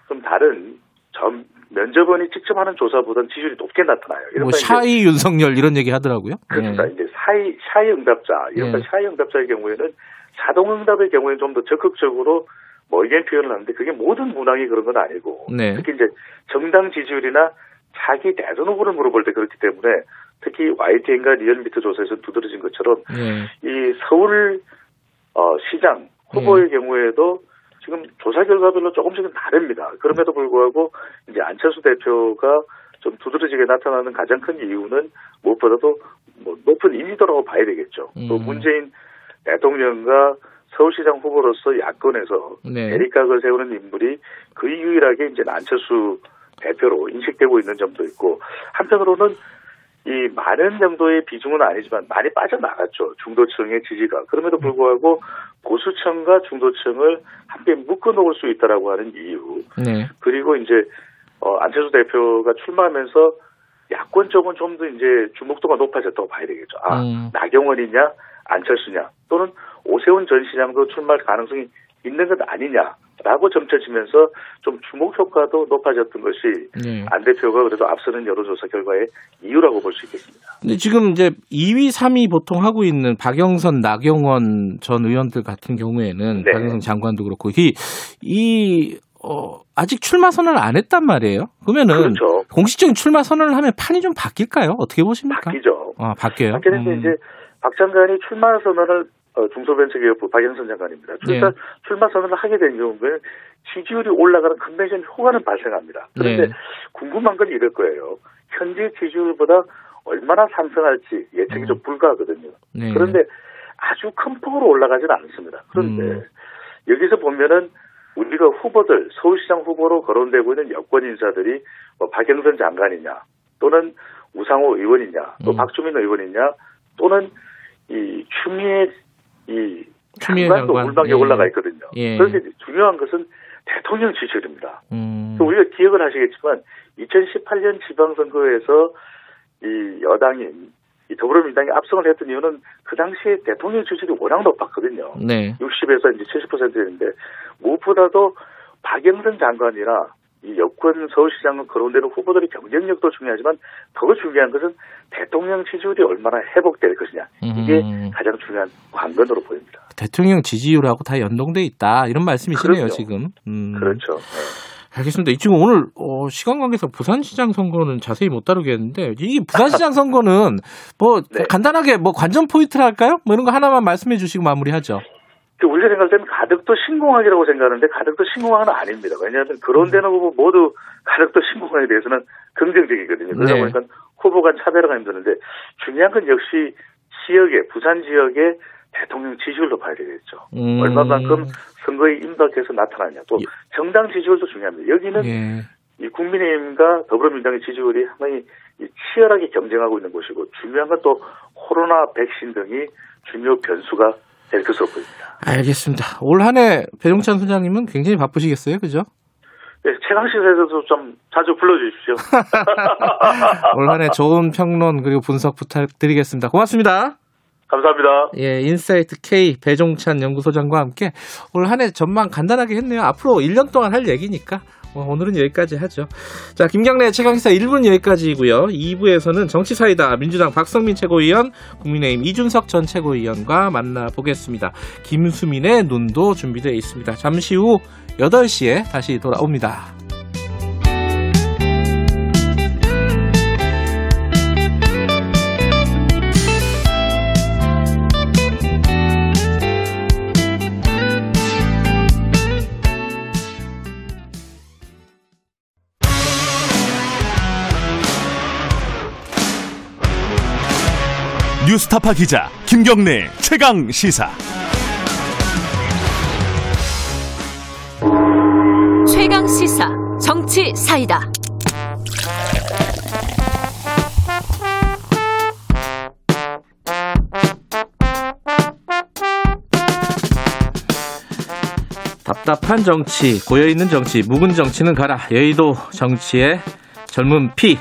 Speaker 7: 좀 다른 전 면접원이 직접 하는 조사보다는 지지율이 높게 나타나요.
Speaker 2: 뭐
Speaker 7: 이른바 이제
Speaker 2: shy 윤석열 이런 얘기 하더라고요.
Speaker 7: 그렇습니다.
Speaker 2: 예.
Speaker 7: 이제 shy shy 응답자, 이른바
Speaker 2: 예.
Speaker 7: shy 응답자의 경우에는 자동 응답의 경우에는 좀 더 적극적으로 뭐 의견 표현을 하는데 그게 모든 문항이 그런 건 아니고
Speaker 2: 네.
Speaker 7: 특히 이제 정당 지지율이나 자기 대선 후보를 물어볼 때 그렇기 때문에 특히 YTN과 리얼미터 조사에서 두드러진 것처럼
Speaker 2: 예.
Speaker 7: 이 서울 어, 시장 후보의 경우에도 지금 조사 결과별로 조금씩은 다릅니다. 그럼에도 불구하고 이제 안철수 대표가 좀 두드러지게 나타나는 가장 큰 이유는 무엇보다도 뭐 높은 인지도라고 봐야 되겠죠. 또
Speaker 2: 음.
Speaker 7: 문재인 대통령과 서울시장 후보로서 야권에서
Speaker 2: 네.
Speaker 7: 대립각을 세우는 인물이 그 유일하게 이제 안철수 대표로 인식되고 있는 점도 있고 한편으로는 이 많은 정도의 비중은 아니지만 많이 빠져나갔죠 중도층의 지지가 그럼에도 불구하고 보수층과 중도층을 함께 묶어 놓을 수 있다라고 하는 이유
Speaker 2: 네.
Speaker 7: 그리고 이제 어, 안철수 대표가 출마하면서 야권 쪽은 좀 더 이제 주목도가 높아졌다고 봐야 되겠죠. 아
Speaker 2: 음.
Speaker 7: 나경원이냐 안철수냐 또는 오세훈 전 시장도 출마할 가능성이 있는 것 아니냐 라고 점쳐지면서 좀 주목 효과도 높아졌던 것이
Speaker 2: 네.
Speaker 7: 안 대표가 그래도 앞서는 여론조사 결과의 이유라고 볼 수 있겠습니다.
Speaker 2: 근데 지금 이제 2위, 3위 보통 하고 있는 박영선, 나경원 전 의원들 같은 경우에는
Speaker 7: 네.
Speaker 2: 박영선 장관도 그렇고 이, 이 어, 아직 출마 선언을 안 했단 말이에요. 그러면은
Speaker 7: 그렇죠.
Speaker 2: 공식적인 출마 선언을 하면 판이 좀 바뀔까요? 어떻게 보십니까?
Speaker 7: 바뀌죠.
Speaker 2: 아, 바뀌어요.
Speaker 7: 바뀌는데
Speaker 2: 음.
Speaker 7: 이제 박 장관이 출마 선언을 어, 중소벤처기업부 박영선 장관입니다. 출마,
Speaker 2: 네.
Speaker 7: 출마 선언을 하게 된 경우에는 지지율이 올라가는 컨벤션 효과는 발생합니다. 그런데
Speaker 2: 네.
Speaker 7: 궁금한 건 이럴 거예요. 현재 지지율보다 얼마나 상승할지 예측이
Speaker 2: 음.
Speaker 7: 좀 불가하거든요.
Speaker 2: 네.
Speaker 7: 그런데 아주 큰 폭으로 올라가지는 않습니다. 그런데
Speaker 2: 음.
Speaker 7: 여기서 보면은 우리가 후보들 서울시장 후보로 거론되고 있는 여권 인사들이 뭐 박영선 장관이냐 또는 우상호 의원이냐 또
Speaker 2: 음.
Speaker 7: 박주민 의원이냐 또는 이 추미애 이 장관도
Speaker 2: 장관.
Speaker 7: 물방에
Speaker 2: 예.
Speaker 7: 올라가 있거든요.
Speaker 2: 예.
Speaker 7: 그런데 중요한 것은 대통령 지지율입니다.
Speaker 2: 음.
Speaker 7: 또 우리가 기억을 하시겠지만 2018년 지방선거에서 이 여당인 이 더불어민주당이 압승을 했던 이유는 그 당시에 대통령 지지율이 워낙 높았거든요.
Speaker 2: 네.
Speaker 7: 60에서 이제 70%였는데 무엇보다도 박영선 장관이나 이 여권 서울시장을 거론되는 후보들의 경쟁력도 중요하지만 더 중요한 것은 대통령 지지율이 얼마나 회복될 것이냐 이게
Speaker 2: 음.
Speaker 7: 가장 중요한 관건으로 보입니다.
Speaker 2: 대통령 지지율하고 다 연동돼 있다 이런 말씀이시네요
Speaker 7: 그럼요.
Speaker 2: 지금. 음.
Speaker 7: 그렇죠. 네.
Speaker 2: 알겠습니다. 지금 오늘 어, 시간 관계상 부산시장 선거는 자세히 못 다루겠는데 이 부산시장 선거는 뭐
Speaker 7: 네.
Speaker 2: 간단하게 뭐 관전 포인트를 할까요? 뭐 이런 거 하나만 말씀해 주시고 마무리하죠.
Speaker 7: 그 우리가 생각할 때는 가덕도 신공항이라고 생각하는데 가덕도 신공항은 아닙니다. 왜냐하면 거론되는 후보 모두 가덕도 신공항에 대해서는 긍정적이거든요. 그러다
Speaker 2: 네.
Speaker 7: 보니까 후보 간 차별화가 힘드는데 중요한 건 역시 지역에 부산 지역의 대통령 지지율도 봐야 되겠죠.
Speaker 2: 음.
Speaker 7: 얼마만큼 선거에 임박해서 나타나냐. 또
Speaker 2: 예.
Speaker 7: 정당 지지율도 중요합니다. 여기는
Speaker 2: 예.
Speaker 7: 이 국민의힘과 더불어민주당의 지지율이 상당히 이 치열하게 경쟁하고 있는 곳이고 중요한 건 또 코로나 백신 등이 중요 변수가 될 것으로 보입니다.
Speaker 2: 알겠습니다. 올 한 해 배종찬 소장님은 굉장히 바쁘시겠어요, 그죠?
Speaker 7: 네, 최강시사에서도 좀 자주 불러주십시오.
Speaker 2: 올 한 해 좋은 평론 그리고 분석 부탁드리겠습니다. 고맙습니다.
Speaker 7: 감사합니다.
Speaker 2: 예, 인사이트 K 배종찬 연구소장과 함께 올 한 해 전망 간단하게 했네요. 앞으로 1년 동안 할 얘기니까 어, 오늘은 여기까지 하죠. 자, 김경래 최강시사 1부는 여기까지고요. 2부에서는 정치사이다 민주당 박성민 최고위원, 국민의힘 이준석 전 최고위원과 만나보겠습니다. 김수민의 눈도 준비되어 있습니다. 잠시 후 8시에 다시 돌아옵니다.
Speaker 1: 뉴스타파 기자 김경래 최강 시사.
Speaker 8: 최강 시사 정치 사이다.
Speaker 2: 답답한 정치, 고여있는 정치, 묵은 정치는 가라. 여의도 정치의 젊은 피.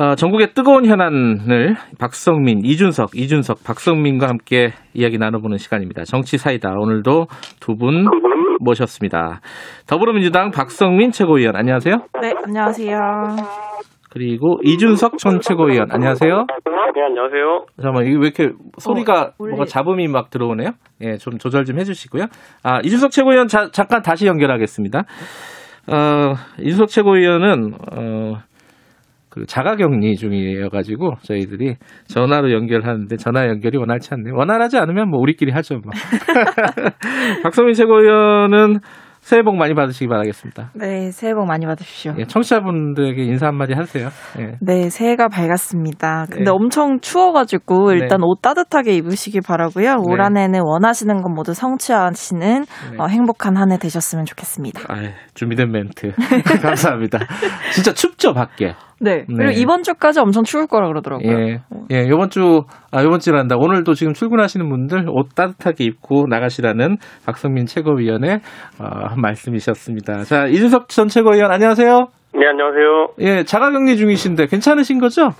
Speaker 2: 어, 전국의 뜨거운 현안을 박성민, 이준석, 이준석, 박성민과 함께 이야기 나눠보는 시간입니다. 정치 사이다. 오늘도 두 분 모셨습니다. 더불어민주당 박성민 최고위원, 안녕하세요.
Speaker 9: 네, 안녕하세요.
Speaker 2: 그리고 이준석 전 최고위원, 안녕하세요.
Speaker 10: 네, 안녕하세요.
Speaker 2: 잠깐만, 이게 왜 이렇게 소리가
Speaker 9: 원래-
Speaker 2: 뭐가 잡음이 막 들어오네요? 예, 좀 조절 좀 해주시고요. 아, 이준석 최고위원 자- 잠깐 다시 연결하겠습니다. 어, 이준석 최고위원은, 어, 그 자가격리 중이어가지고 저희들이 전화로 연결하는데 전화 연결이 원활치 않네요. 원활하지 않으면 뭐 우리끼리 하죠. 뭐. 박성민 최고위원은 새해 복 많이 받으시기 바라겠습니다.
Speaker 9: 네, 새해 복 많이 받으십시오.
Speaker 2: 예, 청취자분들에게 인사 한마디 하세요. 예.
Speaker 9: 네, 새해가 밝았습니다. 근데
Speaker 2: 네.
Speaker 9: 엄청 추워가지고 일단
Speaker 2: 네.
Speaker 9: 옷 따뜻하게 입으시기 바라고요. 올
Speaker 2: 네.
Speaker 9: 한 해는 원하시는 것 모두 성취하시는
Speaker 2: 네.
Speaker 9: 어, 행복한 한 해 되셨으면 좋겠습니다.
Speaker 2: 아, 준비된 멘트. 감사합니다. 진짜 춥죠, 밖에.
Speaker 9: 네. 그리고
Speaker 2: 네.
Speaker 9: 이번 주까지 엄청 추울 거라 그러더라고요.
Speaker 2: 예. 예, 요번 주, 아, 요번 주란다. 오늘도 지금 출근하시는 분들 옷 따뜻하게 입고 나가시라는 박성민 최고위원의, 어, 말씀이셨습니다. 자, 이준석 전 최고위원, 안녕하세요.
Speaker 10: 네, 안녕하세요.
Speaker 2: 예, 자가 격리 중이신데 괜찮으신 거죠?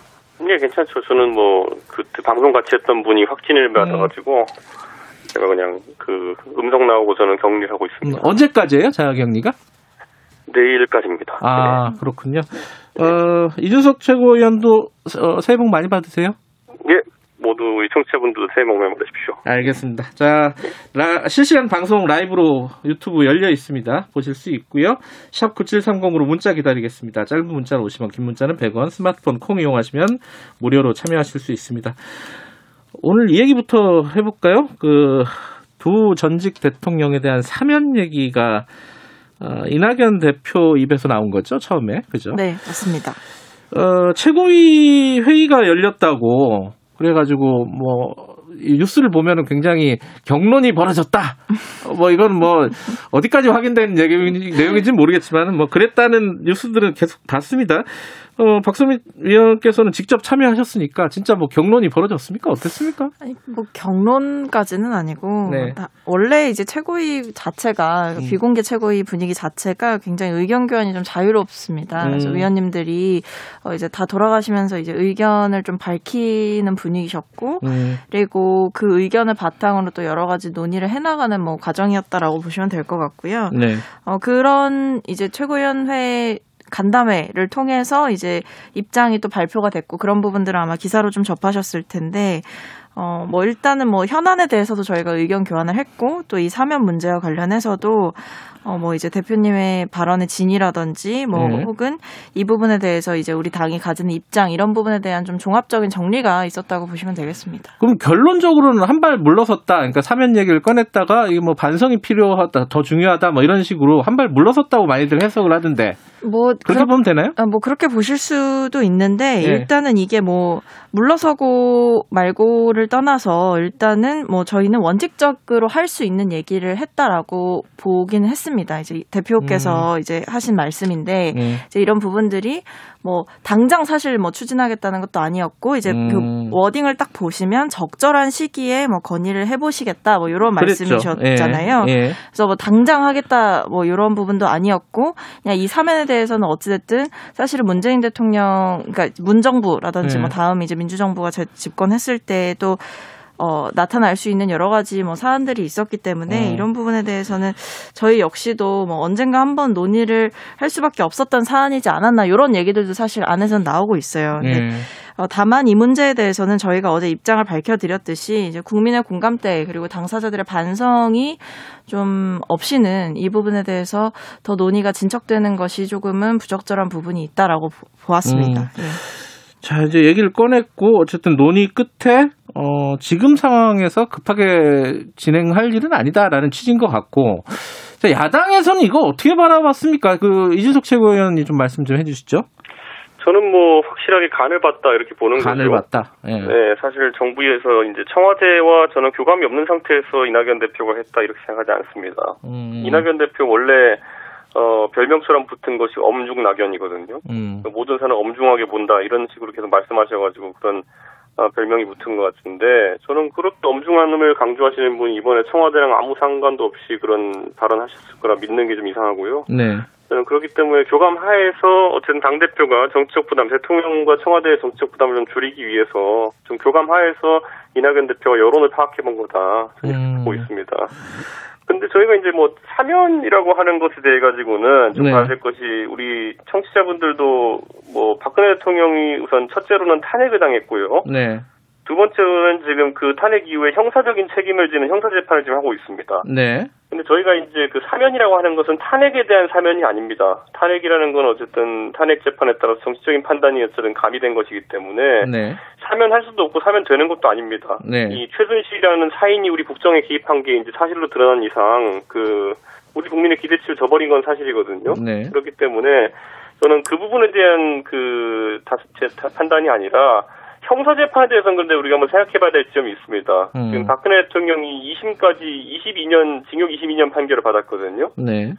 Speaker 10: 네, 괜찮죠. 저는 뭐, 그때 방송 같이 했던 분이 확진을 받아가지고, 제가 그냥 그 음성 나오고 저는 격리를 하고
Speaker 2: 음,
Speaker 10: 있습니다.
Speaker 2: 언제까지예요, 자가 격리가?
Speaker 10: 내일까지입니다.
Speaker 2: 아, 그렇군요. 어, 이준석 최고위원도 어, 새해 복 많이 받으세요?
Speaker 10: 네. 예, 모두 우리 청취자분들도 새해 복 많이 받으십시오.
Speaker 2: 알겠습니다. 자, 라- 실시간 방송 라이브로 유튜브 열려 있습니다. 보실 수 있고요. 샵 9730으로 문자 기다리겠습니다. 짧은 문자는 50원, 긴 문자는 100원, 스마트폰 콩 이용하시면 무료로 참여하실 수 있습니다. 오늘 이 얘기부터 해볼까요? 그, 두 전직 대통령에 대한 사면 얘기가 어, 이낙연 대표 입에서 나온 거죠, 처음에. 그죠?
Speaker 9: 네, 맞습니다.
Speaker 2: 어, 최고위 회의가 열렸다고 그래가지고 뭐이 뉴스를 보면은 굉장히 경론이 벌어졌다. 어, 뭐 이건 뭐 어디까지 확인된 얘기, 내용인지 는 모르겠지만은 뭐 그랬다는 뉴스들은 계속 봤습니다. 어, 박수민 위원께서는 직접 참여하셨으니까 진짜 뭐 경론이 벌어졌습니까? 어땠습니까?
Speaker 9: 아니, 뭐 경론까지는 아니고
Speaker 2: 네.
Speaker 9: 다- 원래 이제 최고위 자체가
Speaker 2: 음.
Speaker 9: 비공개 최고위 분위기 자체가 굉장히 의견 교환이 좀 자유롭습니다. 그래서
Speaker 2: 음.
Speaker 9: 위원님들이 어, 이제 다 돌아가시면서 이제 의견을 좀 밝히는 분위기셨고
Speaker 2: 음.
Speaker 9: 그리고 그 의견을 바탕으로 또 여러 가지 논의를 해나가는 뭐 과정이었다라고 보시면 될 것 같고요.
Speaker 2: 네.
Speaker 9: 어, 그런 이제 최고위원회 간담회를 통해서 이제 입장이 또 발표가 됐고 그런 부분들은 아마 기사로 좀 접하셨을 텐데 어, 뭐 일단은 뭐 현안에 대해서도 저희가 의견 교환을 했고 또 이 사면 문제와 관련해서도 어, 뭐 이제 대표님의 발언의 진이라든지 뭐
Speaker 2: 네.
Speaker 9: 혹은 이 부분에 대해서 이제 우리 당이 가지는 입장 이런 부분에 대한 좀 종합적인 정리가 있었다고 보시면 되겠습니다.
Speaker 2: 그럼 결론적으로는 한 발 물러섰다. 그러니까 사면 얘기를 꺼냈다가 이게 뭐 반성이 필요하다, 더 중요하다, 뭐 이런 식으로 한 발 물러섰다고 많이들 해석을 하던데
Speaker 9: 뭐
Speaker 2: 그렇게 보면 되나요?
Speaker 9: 아, 뭐 그렇게 보실 수도 있는데
Speaker 2: 예.
Speaker 9: 일단은 이게 뭐 물러서고 말고를 떠나서 일단은 뭐 저희는 원칙적으로 할 수 있는 얘기를 했다라고 보기는 했습니다. 이제 대표께서
Speaker 2: 음.
Speaker 9: 이제 하신 말씀인데
Speaker 2: 예.
Speaker 9: 이제 이런 부분들이 뭐 당장 사실 뭐 추진하겠다는 것도 아니었고 이제
Speaker 2: 음.
Speaker 9: 그 워딩을 딱 보시면 적절한 시기에 뭐 건의를 해보시겠다 뭐 이런
Speaker 2: 그랬죠.
Speaker 9: 말씀이셨잖아요.
Speaker 2: 예. 예.
Speaker 9: 그래서 뭐 당장 하겠다 뭐 이런 부분도 아니었고 그냥 이 사면에 대해서는 어찌됐든 사실은 문재인 대통령 그러니까 문정부라든지
Speaker 2: 네.
Speaker 9: 뭐 다음 이제 민주정부가 재- 집권했을 때도 어, 나타날 수 있는 여러 가지 뭐 사안들이 있었기 때문에
Speaker 2: 어.
Speaker 9: 이런 부분에 대해서는 저희 역시도 뭐 언젠가 한번 논의를 할 수밖에 없었던 사안이지 않았나 이런 얘기들도 사실 안에서는 나오고 있어요.
Speaker 2: 예.
Speaker 9: 어, 다만 이 문제에 대해서는 저희가 어제 입장을 밝혀드렸듯이 이제 국민의 공감대 그리고 당사자들의 반성이 좀 없이는 이 부분에 대해서 더 논의가 진척되는 것이 조금은 부적절한 부분이 있다라고 보- 보았습니다.
Speaker 2: 음.
Speaker 9: 예.
Speaker 2: 자, 이제 얘기를 꺼냈고, 어쨌든 논의 끝에, 어, 지금 상황에서 급하게 진행할 일은 아니다라는 취지인 것 같고, 자, 야당에서는 이거 어떻게 바라봤습니까? 그, 이준석 최고위원이 좀 말씀 좀 해주시죠.
Speaker 10: 저는 뭐 확실하게 간을 봤다 이렇게 보는
Speaker 2: 간을
Speaker 10: 거죠.
Speaker 2: 봤다. 예.
Speaker 10: 네, 사실 정부에서 이제 청와대와 저는 교감이 없는 상태에서 이낙연 대표가 했다 이렇게 생각하지 않습니다.
Speaker 2: 음,
Speaker 10: 이낙연 대표 원래 어, 별명처럼 붙은 것이 엄중낙연이거든요.
Speaker 2: 음,
Speaker 10: 모든 사람 엄중하게 본다 이런 식으로 계속 말씀하셔가지고 그런 어, 별명이 붙은 것 같은데 저는 그렇게 엄중함을 강조하시는 분이 이번에 청와대랑 아무 상관도 없이 그런 발언하셨을 거라 믿는 게 좀 이상하고요.
Speaker 2: 네.
Speaker 10: 저는 그렇기 때문에 교감 하에서 어쨌든 당 대표가 정치적 부담, 대통령과 청와대의 정치적 부담을 좀 줄이기 위해서 좀 교감 하에서 이낙연 대표가 여론을 파악해 본 거다 저는
Speaker 2: 음.
Speaker 10: 보고 있습니다. 근데 저희가 이제 뭐 사면이라고 하는 것에 대해 가지고는 좀
Speaker 2: 네.
Speaker 10: 봐야 될 것이 우리 청취자분들도 뭐 박근혜 대통령이 우선 첫째로는 탄핵을 당했고요.
Speaker 2: 네.
Speaker 10: 두 번째로는 지금 그 탄핵 이후에 형사적인 책임을 지는 형사 재판을 지금 하고 있습니다.
Speaker 2: 네.
Speaker 10: 근데 저희가 이제 그 사면이라고 하는 것은 탄핵에 대한 사면이 아닙니다. 탄핵이라는 건 어쨌든 탄핵 재판에 따라서 정치적인 판단이 어쨌든 가미된 것이기 때문에
Speaker 2: 네.
Speaker 10: 사면할 수도 없고 사면되는 것도 아닙니다.
Speaker 2: 네.
Speaker 10: 이 최순실이라는 사인이 우리 국정에 개입한 게 이제 사실로 드러난 이상 그 우리 국민의 기대치를 저버린 건 사실이거든요.
Speaker 2: 네.
Speaker 10: 그렇기 때문에 저는 그 부분에 대한 그 다- 제- 다- 판단이 아니라 형사 재판에 대해서는 근데 우리가 한번 생각해봐야 될 점이 있습니다.
Speaker 2: 음.
Speaker 10: 지금 박근혜 대통령이 2심까지 22년 징역 22년 판결을 받았거든요.
Speaker 2: 네.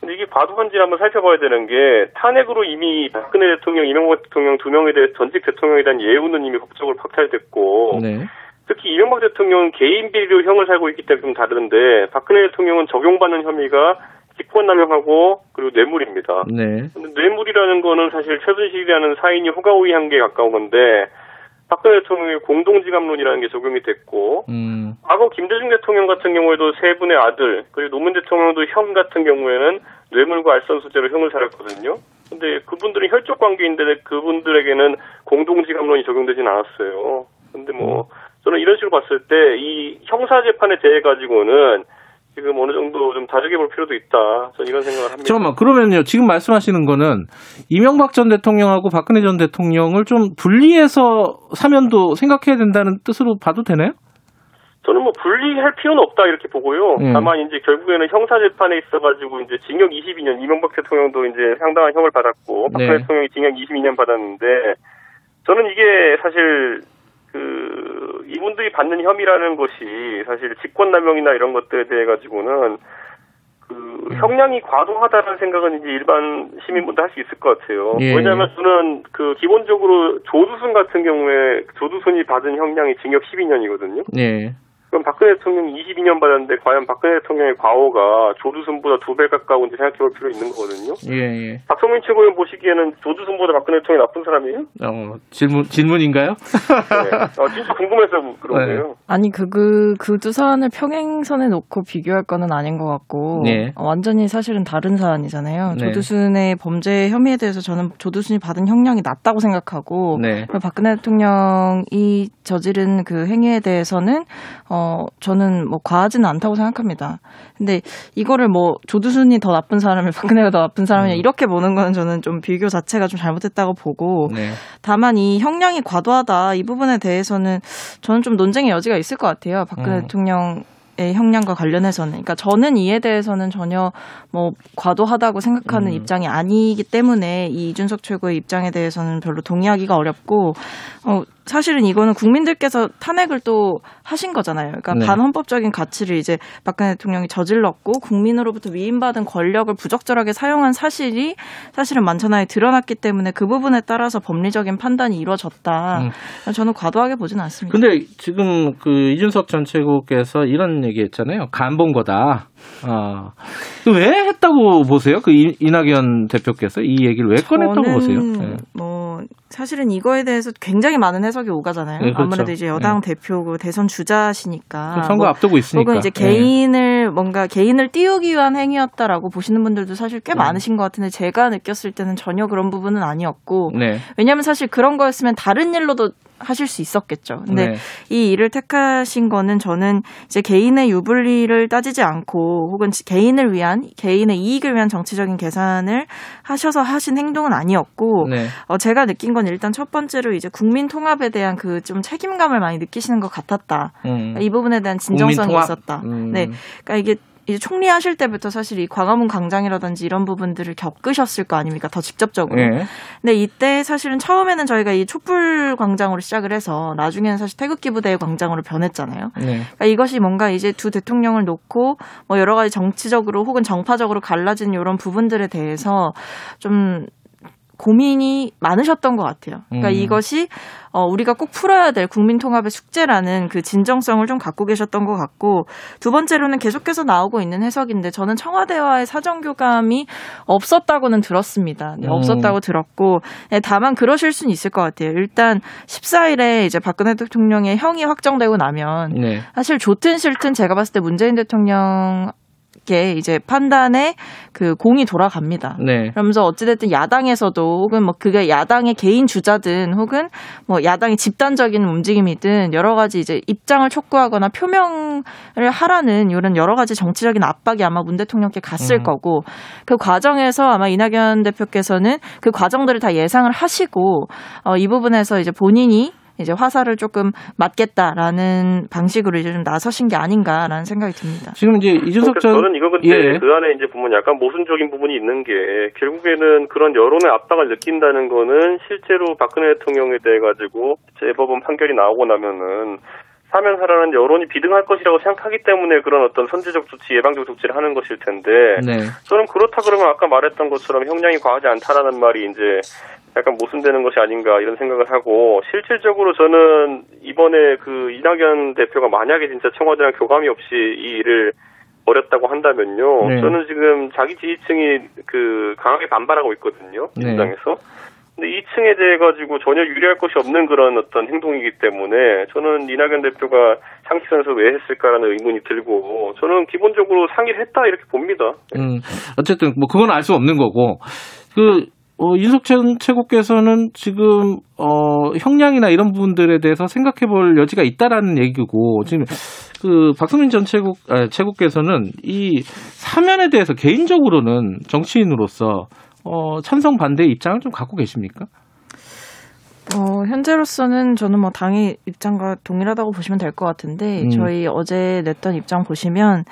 Speaker 10: 근데 이게 과도한지를 한번 살펴봐야 되는 게 탄핵으로 이미 박근혜 대통령, 이명박 대통령 두 명에 대해 전직 대통령에 대한 예우는 이미 법적으로 박탈됐고
Speaker 2: 네.
Speaker 10: 특히 이명박 대통령은 개인 비리로 형을 살고 있기 때문에 좀 다른데 박근혜 대통령은 적용받는 혐의가 직권남용하고 그리고 뇌물입니다.
Speaker 2: 네.
Speaker 10: 뇌물이라는 거는 사실 최순실이라는 사인이 호가호위한 게 가까운 건데 박근혜 대통령의 공동지감론이라는 게 적용이 됐고
Speaker 2: 음.
Speaker 10: 과거 김대중 대통령 같은 경우에도 세 분의 아들 그리고 노무현 대통령도 형 같은 경우에는 뇌물과 알선 수재로 형을 살았거든요. 근데 그분들은 혈족 관계인데 그분들에게는 공동지감론이 적용되진 않았어요. 근데 뭐 저는 이런 식으로 봤을 때 이 형사 재판에 대해 가지고는 지금 어느 정도 좀 다르게 볼 필요도 있다. 저는 이런 생각을 합니다.
Speaker 2: 잠깐만, 그러면요, 지금 말씀하시는 거는 이명박 전 대통령하고 박근혜 전 대통령을 좀 분리해서 사면도 생각해야 된다는 뜻으로 봐도 되나요?
Speaker 10: 저는 뭐 분리할 필요는 없다 이렇게 보고요.
Speaker 2: 음.
Speaker 10: 다만 이제 결국에는 형사 재판에 있어가지고 이제 징역 22년 이명박 대통령도 이제 상당한 형을 받았고 박근혜
Speaker 2: 네.
Speaker 10: 대통령이 징역 22년 받았는데 저는 이게 사실 그 이분들이 받는 혐의라는 것이 사실 직권남용이나 이런 것들에 대해 가지고는 그 형량이 과도하다는 생각은 이제 일반 시민분도 할 수 있을 것 같아요.
Speaker 2: 예.
Speaker 10: 왜냐하면 저는 그 기본적으로 조두순 같은 경우에 조두순이 받은 형량이 징역 12년이거든요.
Speaker 2: 예.
Speaker 10: 그럼 박근혜 대통령이 22년 받았는데 과연 박근혜 대통령의 과오가 조두순보다 두 배 가까운지 생각해 볼 필요 있는 거거든요.
Speaker 2: 예, 예.
Speaker 10: 박성민 최고위원 보시기에는 조두순보다 박근혜 대통령이 나쁜 사람이에요?
Speaker 2: 어, 질문, 질문인가요?
Speaker 10: 네. 어, 진짜 궁금해서 그런
Speaker 2: 네.
Speaker 10: 거예요.
Speaker 9: 아니 그, 그, 그 두 사안을 평행선에 놓고 비교할 거는 아닌 것 같고
Speaker 2: 네.
Speaker 9: 어, 완전히 사실은 다른 사안이잖아요.
Speaker 2: 네.
Speaker 9: 조두순의 범죄 혐의에 대해서 저는 조두순이 받은 형량이 낮다고 생각하고
Speaker 2: 네.
Speaker 9: 박근혜 대통령이 저지른 그 행위에 대해서는 어 저는 뭐 과하지는 않다고 생각합니다. 근데 이거를 뭐 조두순이 더 나쁜 사람이 박근혜가 더 나쁜 사람이냐 이렇게 보는 거는 저는 좀 비교 자체가 좀 잘못됐다고 보고
Speaker 2: 네.
Speaker 9: 다만 이 형량이 과도하다 이 부분에 대해서는 저는 좀 논쟁의 여지가 있을 것 같아요. 박근혜
Speaker 2: 음.
Speaker 9: 대통령 의 형량과 관련해서는. 그러니까 저는 이에 대해서는 전혀 뭐 과도하다고 생각하는
Speaker 2: 음.
Speaker 9: 입장이 아니기 때문에 이 이준석 최고의 입장에 대해서는 별로 동의하기가 어렵고 어 사실은 이거는 국민들께서 탄핵을 또 하신 거잖아요. 그러니까
Speaker 2: 네.
Speaker 9: 반헌법적인 가치를 이제 박근혜 대통령이 저질렀고 국민으로부터 위임받은 권력을 부적절하게 사용한 사실이 사실은 만천하에 드러났기 때문에 그 부분에 따라서 법리적인 판단이 이루어졌다.
Speaker 2: 음.
Speaker 9: 저는 과도하게 보지는 않습니다.
Speaker 2: 근데 지금 그 이준석 전 최고께서 이런 얘기 했잖아요. 간본 거다. 어. 왜 했다고 보세요? 그 이- 이낙연 대표께서 이 얘기를 왜 꺼냈다고 보세요? 네.
Speaker 9: 뭐 사실은 이거에 대해서 굉장히 많은 해석이 오가잖아요.
Speaker 2: 네, 그렇죠.
Speaker 9: 아무래도 이제 여당 대표고 대선 주자시니까
Speaker 2: 선거
Speaker 9: 뭐
Speaker 2: 앞두고 있으니까.
Speaker 9: 혹은 이제
Speaker 2: 네.
Speaker 9: 개인을 뭔가 개인을 띄우기 위한 행위였다라고 보시는 분들도 사실 꽤
Speaker 2: 음.
Speaker 9: 많으신 것 같은데 제가 느꼈을 때는 전혀 그런 부분은 아니었고
Speaker 2: 네.
Speaker 9: 왜냐하면 사실 그런 거였으면 다른 일로도 하실 수 있었겠죠. 근데
Speaker 2: 네.
Speaker 9: 이 일을 택하신 거는 저는 이제 개인의 유불리를 따지지 않고 혹은 개인을 위한 개인의 이익을 위한 정치적인 계산을 하셔서 하신 행동은 아니었고
Speaker 2: 네.
Speaker 9: 어, 제가 느낀 건 일단 첫 번째로 이제 국민 통합에 대한 그 좀 책임감을 많이 느끼시는 것 같았다.
Speaker 2: 음.
Speaker 9: 이 부분에 대한 진정성이? 있었다.
Speaker 2: 음.
Speaker 9: 네, 그러니까 이게 이제 총리 하실 때부터 사실 이 광화문 광장이라든지 이런 부분들을 겪으셨을 거 아닙니까? 더 직접적으로.
Speaker 2: 네.
Speaker 9: 근데 이때 사실은 처음에는 저희가 이 촛불 광장으로 시작을 해서 나중에는 사실 태극기 부대의 광장으로 변했잖아요.
Speaker 2: 네.
Speaker 9: 그러니까 이것이 뭔가 이제 두 대통령을 놓고 뭐 여러 가지 정치적으로 혹은 정파적으로 갈라진 이런 부분들에 대해서 좀 고민이 많으셨던 것 같아요. 그러니까
Speaker 2: 음.
Speaker 9: 이것이 어, 우리가 꼭 풀어야 될 국민 통합의 숙제라는 그 진정성을 좀 갖고 계셨던 것 같고 두 번째로는 계속해서 나오고 있는 해석인데 저는 청와대와의 사정 교감이 없었다고는 들었습니다. 네,
Speaker 2: 음.
Speaker 9: 없었다고 들었고 네, 다만 그러실 수는 있을 것 같아요. 일단 14일에 이제 박근혜 대통령의 형이 확정되고 나면
Speaker 2: 네.
Speaker 9: 사실 좋든 싫든 제가 봤을 때 문재인 대통령 게 이제 판단에 그 공이 돌아갑니다.
Speaker 2: 네.
Speaker 9: 그러면서 어찌됐든 야당에서도 혹은 뭐 그게 야당의 개인 주자든 혹은 뭐 야당의 집단적인 움직임이든 여러 가지 이제 입장을 촉구하거나 표명을 하라는 이런 여러 가지 정치적인 압박이 아마 문 대통령께 갔을
Speaker 2: 음.
Speaker 9: 거고 그 과정에서 아마 이낙연 대표께서는 그 과정들을 다 예상을 하시고 어, 이 부분에서 이제 본인이 이제 화살을 조금 맞겠다라는 방식으로 이제 좀 나서신 게 아닌가라는 생각이 듭니다.
Speaker 2: 지금 이제 이준석
Speaker 10: 그러니까
Speaker 2: 전
Speaker 10: 저는 이거 근데
Speaker 2: 예.
Speaker 10: 그 안에 이제 보면 약간 모순적인 부분이 있는 게 결국에는 그런 여론의 압박을 느낀다는 거는 실제로 박근혜 대통령에 대해 가지고 재법원 판결이 나오고 나면은 사면하라는 여론이 비등할 것이라고 생각하기 때문에 그런 어떤 선제적 조치, 예방적 조치를 하는 것일 텐데
Speaker 2: 네.
Speaker 10: 저는 그렇다 그러면 아까 말했던 것처럼 형량이 과하지 않다라는 말이 이제 약간 모순되는 것이 아닌가 이런 생각을 하고 실질적으로 저는 이번에 그 이낙연 대표가 만약에 진짜 청와대랑 교감이 없이 이 일을 벌였다고 한다면요.
Speaker 2: 네.
Speaker 10: 저는 지금 자기 지지층이 그 강하게 반발하고 있거든요.
Speaker 2: 네.
Speaker 10: 민주당에서. 근데 이 층에 대해 가지고 전혀 유리할 것이 없는 그런 어떤 행동이기 때문에 저는 이낙연 대표가 상식선에서 왜 했을까라는 의문이 들고 저는 기본적으로 상의를 했다 이렇게 봅니다.
Speaker 2: 음, 어쨌든 뭐 그건 알 수 없는 거고 그 어, 윤석열 최고께서는 지금 어, 형량이나 이런 부분들에 대해서 생각해 볼 여지가 있다라는 얘기고 지금 그 박성민 전 최고 아, 최고께서는 이 사면에 대해서 개인적으로는 정치인으로서 어, 찬성 반대 입장을 좀 갖고 계십니까?
Speaker 9: 어, 현재로서는 저는 뭐 당의 입장과 동일하다고 보시면 될 것 같은데
Speaker 2: 음.
Speaker 9: 저희 어제 냈던 입장 보시면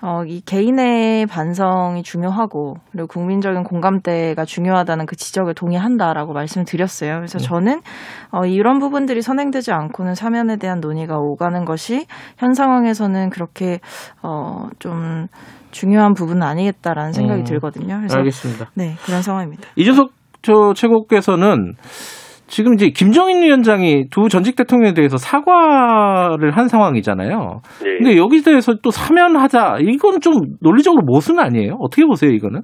Speaker 9: 어, 이 개인의 반성이 중요하고 그리고 국민적인 공감대가 중요하다는 그 지적을 동의한다라고 말씀을 드렸어요. 그래서
Speaker 2: 네.
Speaker 9: 저는 어, 이런 부분들이 선행되지 않고는 사면에 대한 논의가 오가는 것이 현 상황에서는 그렇게 어, 좀 중요한 부분은 아니겠다라는 생각이
Speaker 2: 음,
Speaker 9: 들거든요. 그래서
Speaker 2: 알겠습니다.
Speaker 9: 네 그런 상황입니다.
Speaker 2: 이준석 저 최고께서는 지금 이제 김정인 위원장이 두 전직 대통령에 대해서 사과를 한 상황이잖아요.
Speaker 10: 예.
Speaker 2: 근데 여기 대해서 또 사면하자 이건 좀 논리적으로 모순 아니에요? 어떻게 보세요 이거는?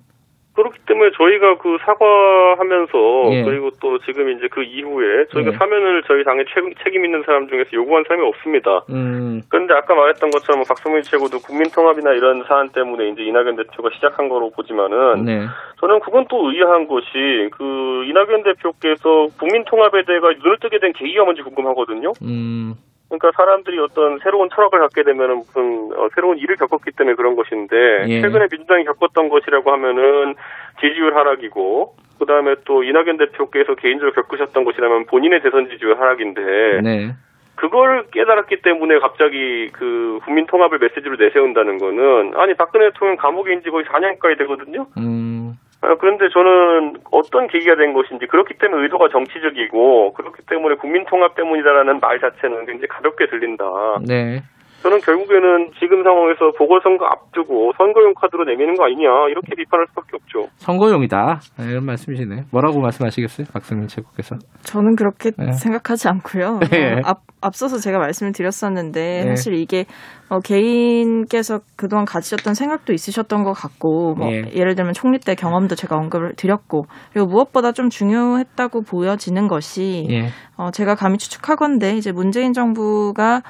Speaker 10: 그렇기 때문에 저희가 그 사과하면서
Speaker 2: 예.
Speaker 10: 그리고 또 지금 이제 그 이후에 저희가
Speaker 2: 예.
Speaker 10: 사면을 저희 당의 책임, 책임 있는 사람 중에서 요구한 사람이 없습니다.
Speaker 2: 음,
Speaker 10: 그런데 아까 말했던 것처럼 뭐 박성민 최고도 국민통합이나 이런 사안 때문에 이제 이낙연 대표가 시작한 거로 보지만은
Speaker 2: 네.
Speaker 10: 저는 그건 또 의아한 것이 그 이낙연 대표께서 국민통합에 대해 눈을 뜨게 된 계기가 뭔지 궁금하거든요.
Speaker 2: 음,
Speaker 10: 그러니까 사람들이 어떤 새로운 철학을 갖게 되면은 무슨 어, 새로운 일을 겪었기 때문에 그런 것인데
Speaker 2: 예.
Speaker 10: 최근에 민주당이 겪었던 것이라고 하면은 지지율 하락이고 그 다음에 또 이낙연 대표께서 개인적으로 겪으셨던 것이라면 본인의 대선 지지율 하락인데
Speaker 2: 네.
Speaker 10: 그걸 깨달았기 때문에 갑자기 그 국민 통합을 메시지로 내세운다는 거는 아니 박근혜 대통령 감옥에 인지 거의 4년까지 되거든요.
Speaker 2: 음,
Speaker 10: 아, 그런데 저는 어떤 계기가 된 것인지 그렇기 때문에 의도가 정치적이고 그렇기 때문에 국민 통합 때문이다라는 말 자체는 굉장히 가볍게 들린다.
Speaker 2: 네.
Speaker 10: 저는 결국에는 지금 상황에서 보궐선거 앞두고 선거용 카드로 내미는 거 아니냐 이렇게 비판할 수밖에 없죠.
Speaker 2: 선거용이다 네, 이런 말씀이시네. 뭐라고 말씀하시겠어요, 박성민 최고께서?
Speaker 9: 저는 그렇게
Speaker 2: 네.
Speaker 9: 생각하지 않고요.
Speaker 2: 네.
Speaker 9: 어, 앞, 앞서서 제가 말씀을 드렸었는데
Speaker 2: 네.
Speaker 9: 사실 이게 어, 개인께서 그동안 가지셨던 생각도 있으셨던 것 같고 뭐
Speaker 2: 예.
Speaker 9: 예를 들면 총리 때 경험도 제가 언급을 드렸고 그리고 무엇보다 좀 중요했다고 보여지는 것이
Speaker 2: 예.
Speaker 9: 어, 제가 감히 추측하건데 이제 문재인 정부가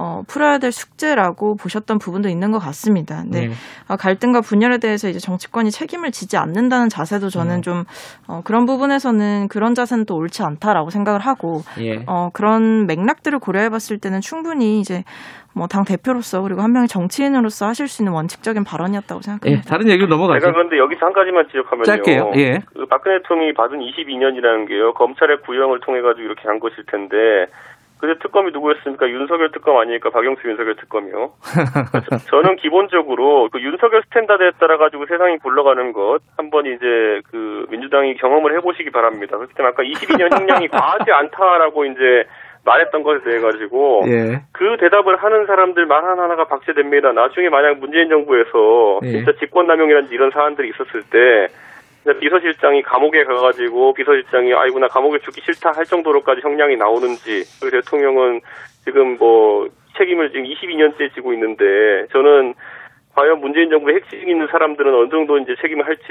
Speaker 9: 어, 풀어야 될 숙제라고 보셨던 부분도 있는 것 같습니다. 근데
Speaker 2: 네.
Speaker 9: 어, 갈등과 분열에 대해서 이제 정치권이 책임을 지지 않는다는 자세도 저는
Speaker 2: 음.
Speaker 9: 좀 어, 그런 부분에서는 그런 자세는 또 옳지 않다라고 생각을 하고
Speaker 2: 예.
Speaker 9: 어, 그런 맥락들을 고려해봤을 때는 충분히 이제 뭐당 대표로서 그리고 한 명의 정치인으로서 하실 수 있는 원칙적인 발언이었다고 생각합니다.
Speaker 2: 예, 다른 얘기로 넘어가죠.
Speaker 10: 제가 그런데 여기서 한 가지만 지적하면요.
Speaker 2: 짧게요. 예.
Speaker 10: 그 박근혜 대통령이 받은 22년이라는 게요. 검찰의 구형을 통해 가지고 이렇게 한 것일 텐데 그때 특검이 누구였습니까? 윤석열 특검 아니니까 박영수 윤석열 특검이요. 저- 저는 기본적으로 그 윤석열 스탠다드에 따라 가지고 세상이 굴러가는 것 한번 이제 그 민주당이 경험을 해보시기 바랍니다. 그렇기 때문에 아까 22년 형량이 과하지 않다라고 이제 말했던 것에 대해 가지고
Speaker 2: 예.
Speaker 10: 그 대답을 하는 사람들 말 하나하나가 박제됩니다. 나중에 만약 문재인 정부에서
Speaker 2: 예.
Speaker 10: 진짜 직권남용이라든지 이런 사안들이 있었을 때 비서실장이 감옥에 가가지고 비서실장이 아이고 나 감옥에 죽기 싫다 할 정도로까지 형량이 나오는지 그 대통령은 지금 뭐 책임을 지금 22년째 지고 있는데 저는 과연 문재인 정부의 핵심 있는 사람들은 어느 정도 이제 책임을 할지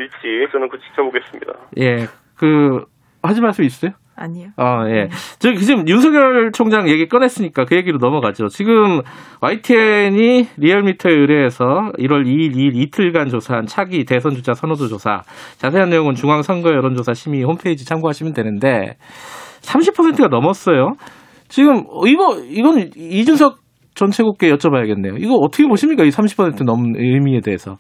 Speaker 10: 저는 그 지켜보겠습니다.
Speaker 2: 예. 그 하지 말씀 있어요?
Speaker 9: 아니요.
Speaker 2: 아, 예. 저기 지금 윤석열 총장 얘기 꺼냈으니까 그 얘기로 넘어가죠. 지금 YTN이 리얼미터에 의뢰해서 1월 2일, 2일 이틀간 조사한 차기 대선 주자 선호도 조사. 자세한 내용은 중앙선거 여론조사 심의 홈페이지 참고하시면 되는데 30%가 넘었어요. 지금 이거 이건 이준석 전 최고께 여쭤봐야겠네요. 이거 어떻게 보십니까? 이 30% 넘는 의미에 대해서.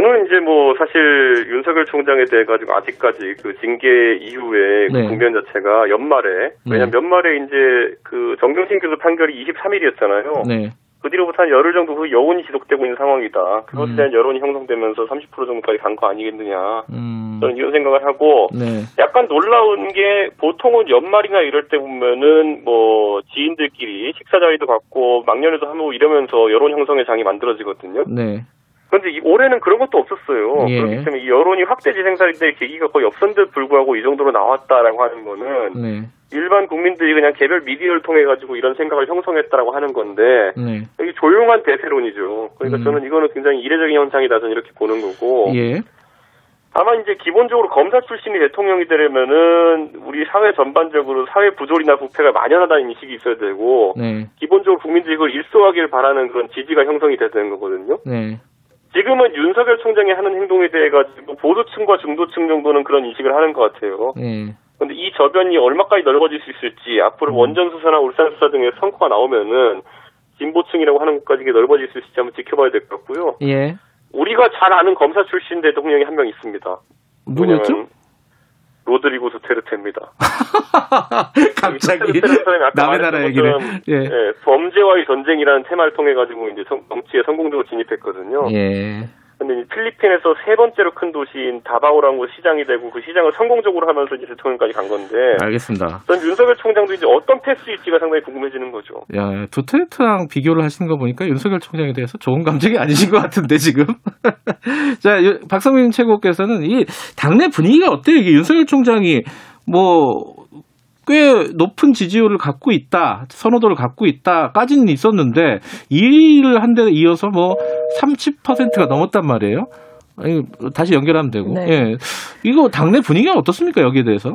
Speaker 10: 저는 이제 뭐 사실 윤석열 총장에 대해 가지고 아직까지 그 징계 이후에 그
Speaker 2: 네.
Speaker 10: 국면 자체가 연말에 왜냐면
Speaker 2: 네.
Speaker 10: 연말에 이제 그 정경심 교수 판결이 23일이었잖아요.
Speaker 2: 네.
Speaker 10: 그 뒤로부터 한 열흘 정도 그 여운이 지속되고 있는 상황이다. 그것에
Speaker 2: 음.
Speaker 10: 대한 여론이 형성되면서 30% 정도까지 간 거 아니겠느냐.
Speaker 2: 음.
Speaker 10: 저는 이런 생각을 하고
Speaker 2: 네.
Speaker 10: 약간 놀라운 게 보통은 연말이나 이럴 때 보면은 뭐 지인들끼리 식사 자리도 갖고 막년에도 하고 이러면서 여론 형성의 장이 만들어지거든요.
Speaker 2: 네.
Speaker 10: 그런데 이- 올해는 그런 것도 없었어요.
Speaker 2: 예.
Speaker 10: 그렇기 때문에 이 여론이 확대 재생산이 될 계기가 거의 없었는데도 불구하고 이 정도로 나왔다라고 하는 거는
Speaker 2: 네.
Speaker 10: 일반 국민들이 그냥 개별 미디어를 통해 가지고 이런 생각을 형성했다라고 하는 건데
Speaker 2: 네.
Speaker 10: 여기 조용한 대세론이죠. 그러니까
Speaker 2: 음.
Speaker 10: 저는 이거는 굉장히 이례적인 현상이다 저는 이렇게 보는 거고
Speaker 2: 예.
Speaker 10: 아마 이제 기본적으로 검사 출신이 대통령이 되려면은 우리 사회 전반적으로 사회 부조리나 부패가 만연하다는 인식이 있어야 되고
Speaker 2: 네.
Speaker 10: 기본적으로 국민들이 그걸 일소하길 바라는 그런 지지가 형성이 돼야 되는 거거든요.
Speaker 2: 네.
Speaker 10: 지금은 윤석열 총장이 하는 행동에 대해 가지고 보수층과 중도층 정도는 그런 인식을 하는 것 같아요.
Speaker 2: 네.
Speaker 10: 그런데 이 저변이 얼마까지 넓어질 수 있을지 앞으로
Speaker 2: 음.
Speaker 10: 원전 수사나 울산 수사 등의 성과가 나오면은 진보층이라고 하는 것까지 넓어질 수 있을지 한번 지켜봐야 될 것 같고요.
Speaker 2: 예.
Speaker 10: 우리가 잘 아는 검사 출신 대통령이 한 명 있습니다.
Speaker 2: 누구였죠?
Speaker 10: 로드리고 두테르테입니다.
Speaker 2: 갑자기 남의 나라 얘기를. 예.
Speaker 10: 예, 범죄와의 전쟁이라는 테마를 통해 가지고 이제 성- 정치에 성공적으로 진입했거든요.
Speaker 2: 예.
Speaker 10: 근데 이 필리핀에서 세 번째로 큰 도시인 다바오라는 곳 시장이 되고 그 시장을 성공적으로 하면서 이제 대통령까지 간 건데
Speaker 2: 알겠습니다.
Speaker 10: 전 윤석열 총장도 이제 어떤 패스일지가 상당히 궁금해지는 거죠.
Speaker 2: 야, 두테르트랑 비교를 하시는 거 보니까 윤석열 총장에 대해서 좋은 감정이 아니신 것 같은데, 지금. 자, 유- 박성민 최고께서는 이 당내 분위기가 어때요? 이게 윤석열 총장이 뭐, 꽤 높은 지지율을 갖고 있다, 선호도를 갖고 있다까지는 있었는데, 2위를 한 데 이어서 뭐 30%가 넘었단 말이에요. 다시 연결하면 되고.
Speaker 9: 네.
Speaker 2: 예. 이거 당내 분위기가 어떻습니까, 여기에 대해서?